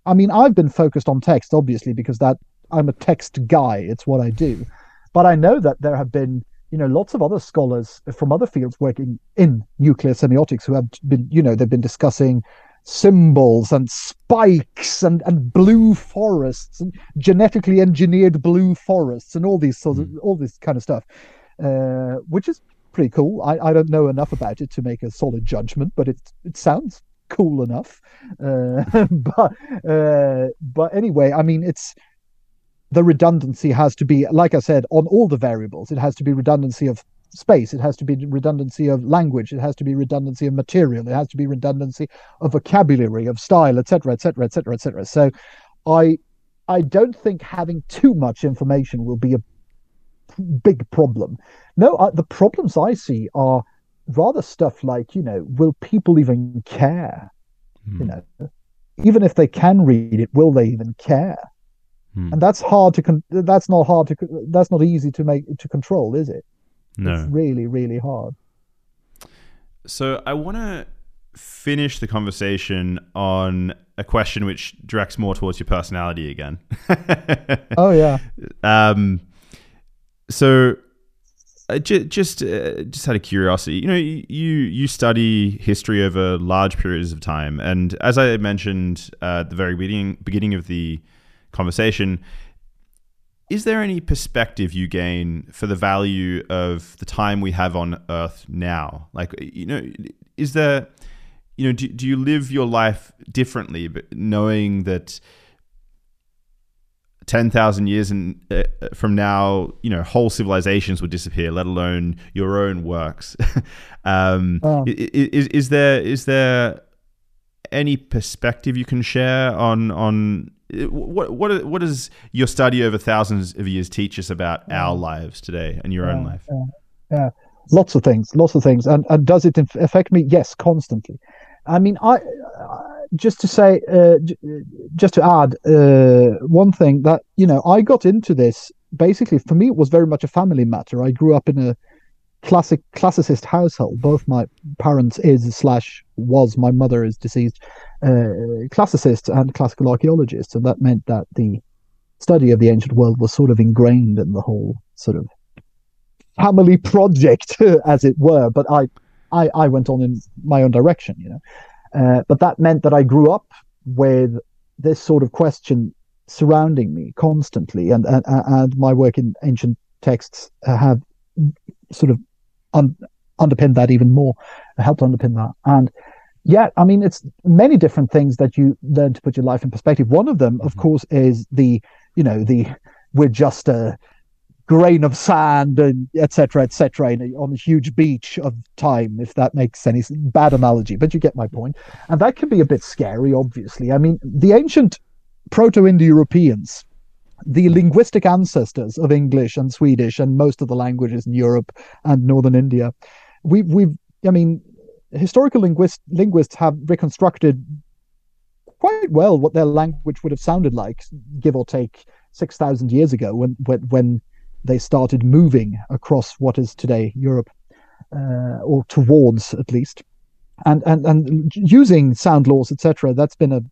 I mean, I've been focused on text obviously because that I'm a text guy. It's what I do. But I know that there have been, you know, lots of other scholars from other fields working in nuclear semiotics who have been, you know, they've been discussing symbols and spikes and, and blue forests and genetically engineered blue forests and all these sort of hmm. all this kind of stuff, uh, which is pretty cool. I, I don't know enough about it to make a solid judgment, but it it sounds cool enough. Uh, but uh, but anyway, I mean, it's the redundancy has to be, like I said, on all the variables. It has to be redundancy of space. It has to be redundancy of language. It has to be redundancy of material. It has to be redundancy of vocabulary, of style, etc., etc., etc., etc. So, I I don't think having too much information will be a big problem. No, uh, the problems I see are rather stuff like you know, will people even care? Hmm. You know, even if they can read it, will they even care? Hmm. And that's hard to con- that's not hard to that's not easy to make to control, is it? No. It's really really hard. So I want to finish the conversation on a question which directs more towards your personality again. oh yeah. Um so uh, just uh, just out of curiosity, you know, you you study history over large periods of time, and as I mentioned uh, at the very beginning beginning of the conversation. Is there any perspective you gain for the value of the time we have on Earth now? Like, you know, is there, you know, do, do you live your life differently, but knowing that 10,000 years in, uh, from now, you know, whole civilizations would disappear, let alone your own works. um, oh. is, is there, is there any perspective you can share on, on what what what does your study over thousands of years teach us about our lives today and your yeah, own life? Yeah, yeah, lots of things, lots of things, and and does it affect me? Yes, constantly. I mean, I just to say, uh, just to add uh, one thing that you know, I got into this basically for me. It was very much a family matter. I grew up in a classic classicist household. Both my parents is slash was. My mother is deceased uh, classicists and classical archaeologists, and that meant that the study of the ancient world was sort of ingrained in the whole sort of family project, as it were. But I, I, I went on in my own direction, you know. Uh, but that meant that I grew up with this sort of question surrounding me constantly, and and, and my work in ancient texts have sort of un- underpinned that even more, helped underpin that, and yeah, I mean, it's many different things that you learn to put your life in perspective. One of them, of mm-hmm. course, is the, you know, the we're just a grain of sand and etc. etc. on a huge beach of time, if that makes any bad analogy, but you get my point. And that can be a bit scary, obviously. I mean, the ancient Proto-Indo-Europeans, the linguistic ancestors of English and Swedish and most of the languages in Europe and northern India, we, we've I mean, historical linguist, linguists have reconstructed quite well what their language would have sounded like, give or take six thousand years ago, when, when when they started moving across what is today Europe, uh, or towards at least, and and and using sound laws, etc. That's been a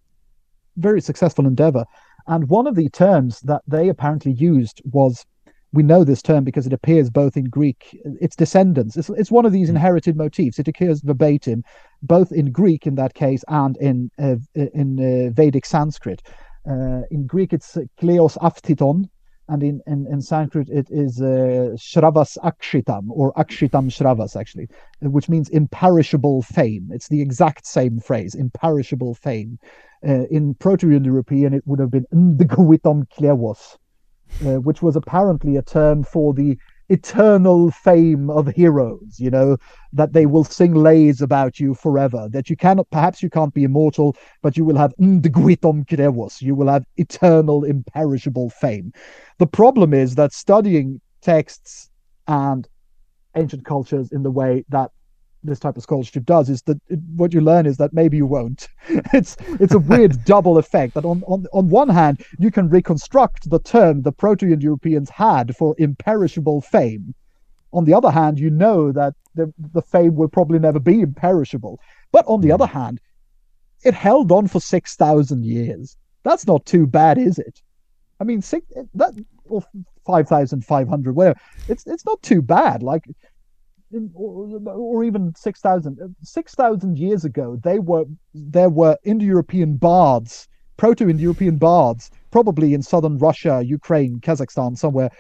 very successful endeavor. And one of the terms that they apparently used was we know this term because it appears both in Greek, its descendants. It's, it's one of these hmm. inherited motifs. It occurs verbatim, both in Greek in that case and in uh, in uh, Vedic Sanskrit. Uh, in Greek, it's kleos aphthiton, and in, in, in Sanskrit, it is uh, shravas akshitam or akshitam shravas, actually, which means imperishable fame. It's the exact same phrase, imperishable fame. Uh, in Proto Indo-European, it would have been ndgwitom kleos uh, which was apparently a term for the eternal fame of heroes, you know, that they will sing lays about you forever, that you cannot, perhaps you can't be immortal, but you will have you will have eternal, imperishable fame. The problem is that studying texts and ancient cultures in the way that this type of scholarship does is that it, what you learn is that maybe you won't. it's it's a weird double effect that on, on on one hand you can reconstruct the term the Proto-Indo-Europeans had for imperishable fame. On the other hand, you know that the the fame will probably never be imperishable. But on the hmm. other hand, it held on for six thousand years. That's not too bad, is it? I mean, six that or five thousand five hundred, whatever. It's it's not too bad. Like or, or even 6,000 6,000 years ago, they were there were Indo-European bards, proto-Indo-European bards, probably in southern Russia, Ukraine, Kazakhstan, somewhere,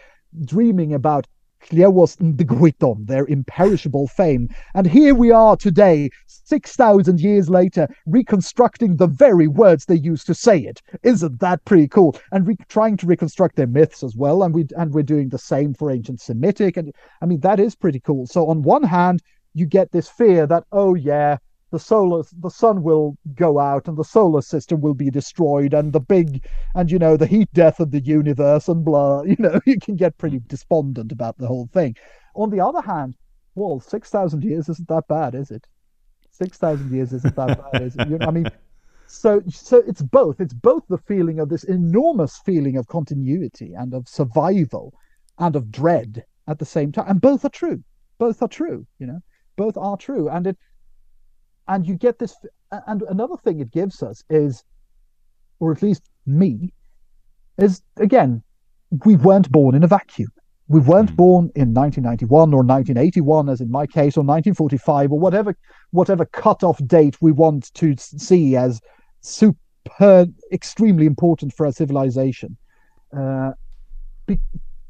dreaming about Kleos Ndgwitom, their imperishable fame. And here we are today, 6,000 years later, reconstructing the very words they used to say it. Isn't that pretty cool? And re- trying to reconstruct their myths as well. And, we, and we're doing the same for ancient Semitic. And I mean, that is pretty cool. So, on one hand, you get this fear that, oh, yeah, the solar the sun will go out and the solar system will be destroyed and the big and you know the heat death of the universe and blah you know you can get pretty mm. despondent about the whole thing. On the other hand well 6000 years isn't that bad is it? 6000 years isn't that bad is it? You know, i mean so so it's both. It's both the feeling of this enormous feeling of continuity and of survival and of dread at the same time and both are true. Both are true you know. Both are true and it and you get this and another thing it gives us is or at least me is again we weren't born in a vacuum we weren't mm. born in 1991 or 1981 as in my case or 1945 or whatever whatever cutoff date we want to see as super extremely important for our civilization uh, be,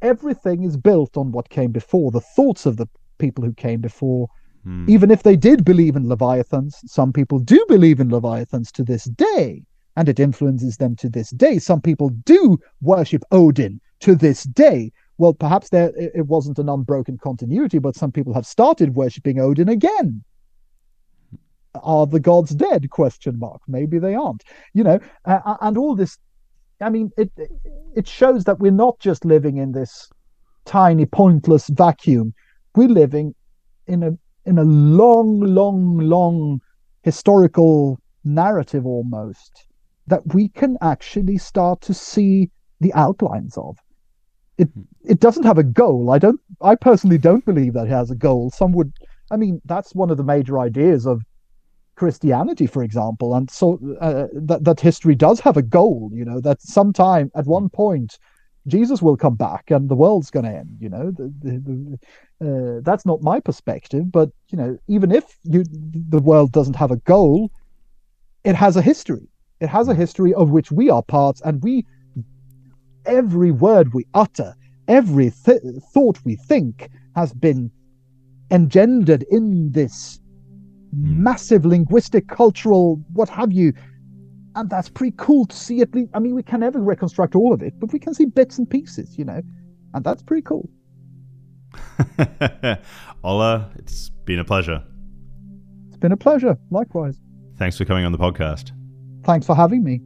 everything is built on what came before the thoughts of the people who came before Hmm. Even if they did believe in Leviathans, some people do believe in Leviathans to this day, and it influences them to this day. Some people do worship Odin to this day. Well, perhaps there it wasn't an unbroken continuity, but some people have started worshipping Odin again. Are the gods dead? Question mark. Maybe they aren't. You know, uh, and all this. I mean, it it shows that we're not just living in this tiny, pointless vacuum. We're living in a in a long, long, long historical narrative almost that we can actually start to see the outlines of. It hmm. it doesn't have a goal. I don't. I personally don't believe that it has a goal. Some would. I mean, that's one of the major ideas of Christianity, for example, and so uh, that that history does have a goal. You know, that sometime at one point Jesus will come back and the world's going to end. You know, the, the, the, uh, that's not my perspective. But you know, even if you, the world doesn't have a goal, it has a history. It has a history of which we are parts, and we, every word we utter, every th- thought we think, has been engendered in this hmm. massive linguistic, cultural, what have you, and that's pretty cool to see at least. I mean, we can never reconstruct all of it, but we can see bits and pieces, you know, and that's pretty cool. Ola, it's been a pleasure. It's been a pleasure. Likewise. Thanks for coming on the podcast. Thanks for having me.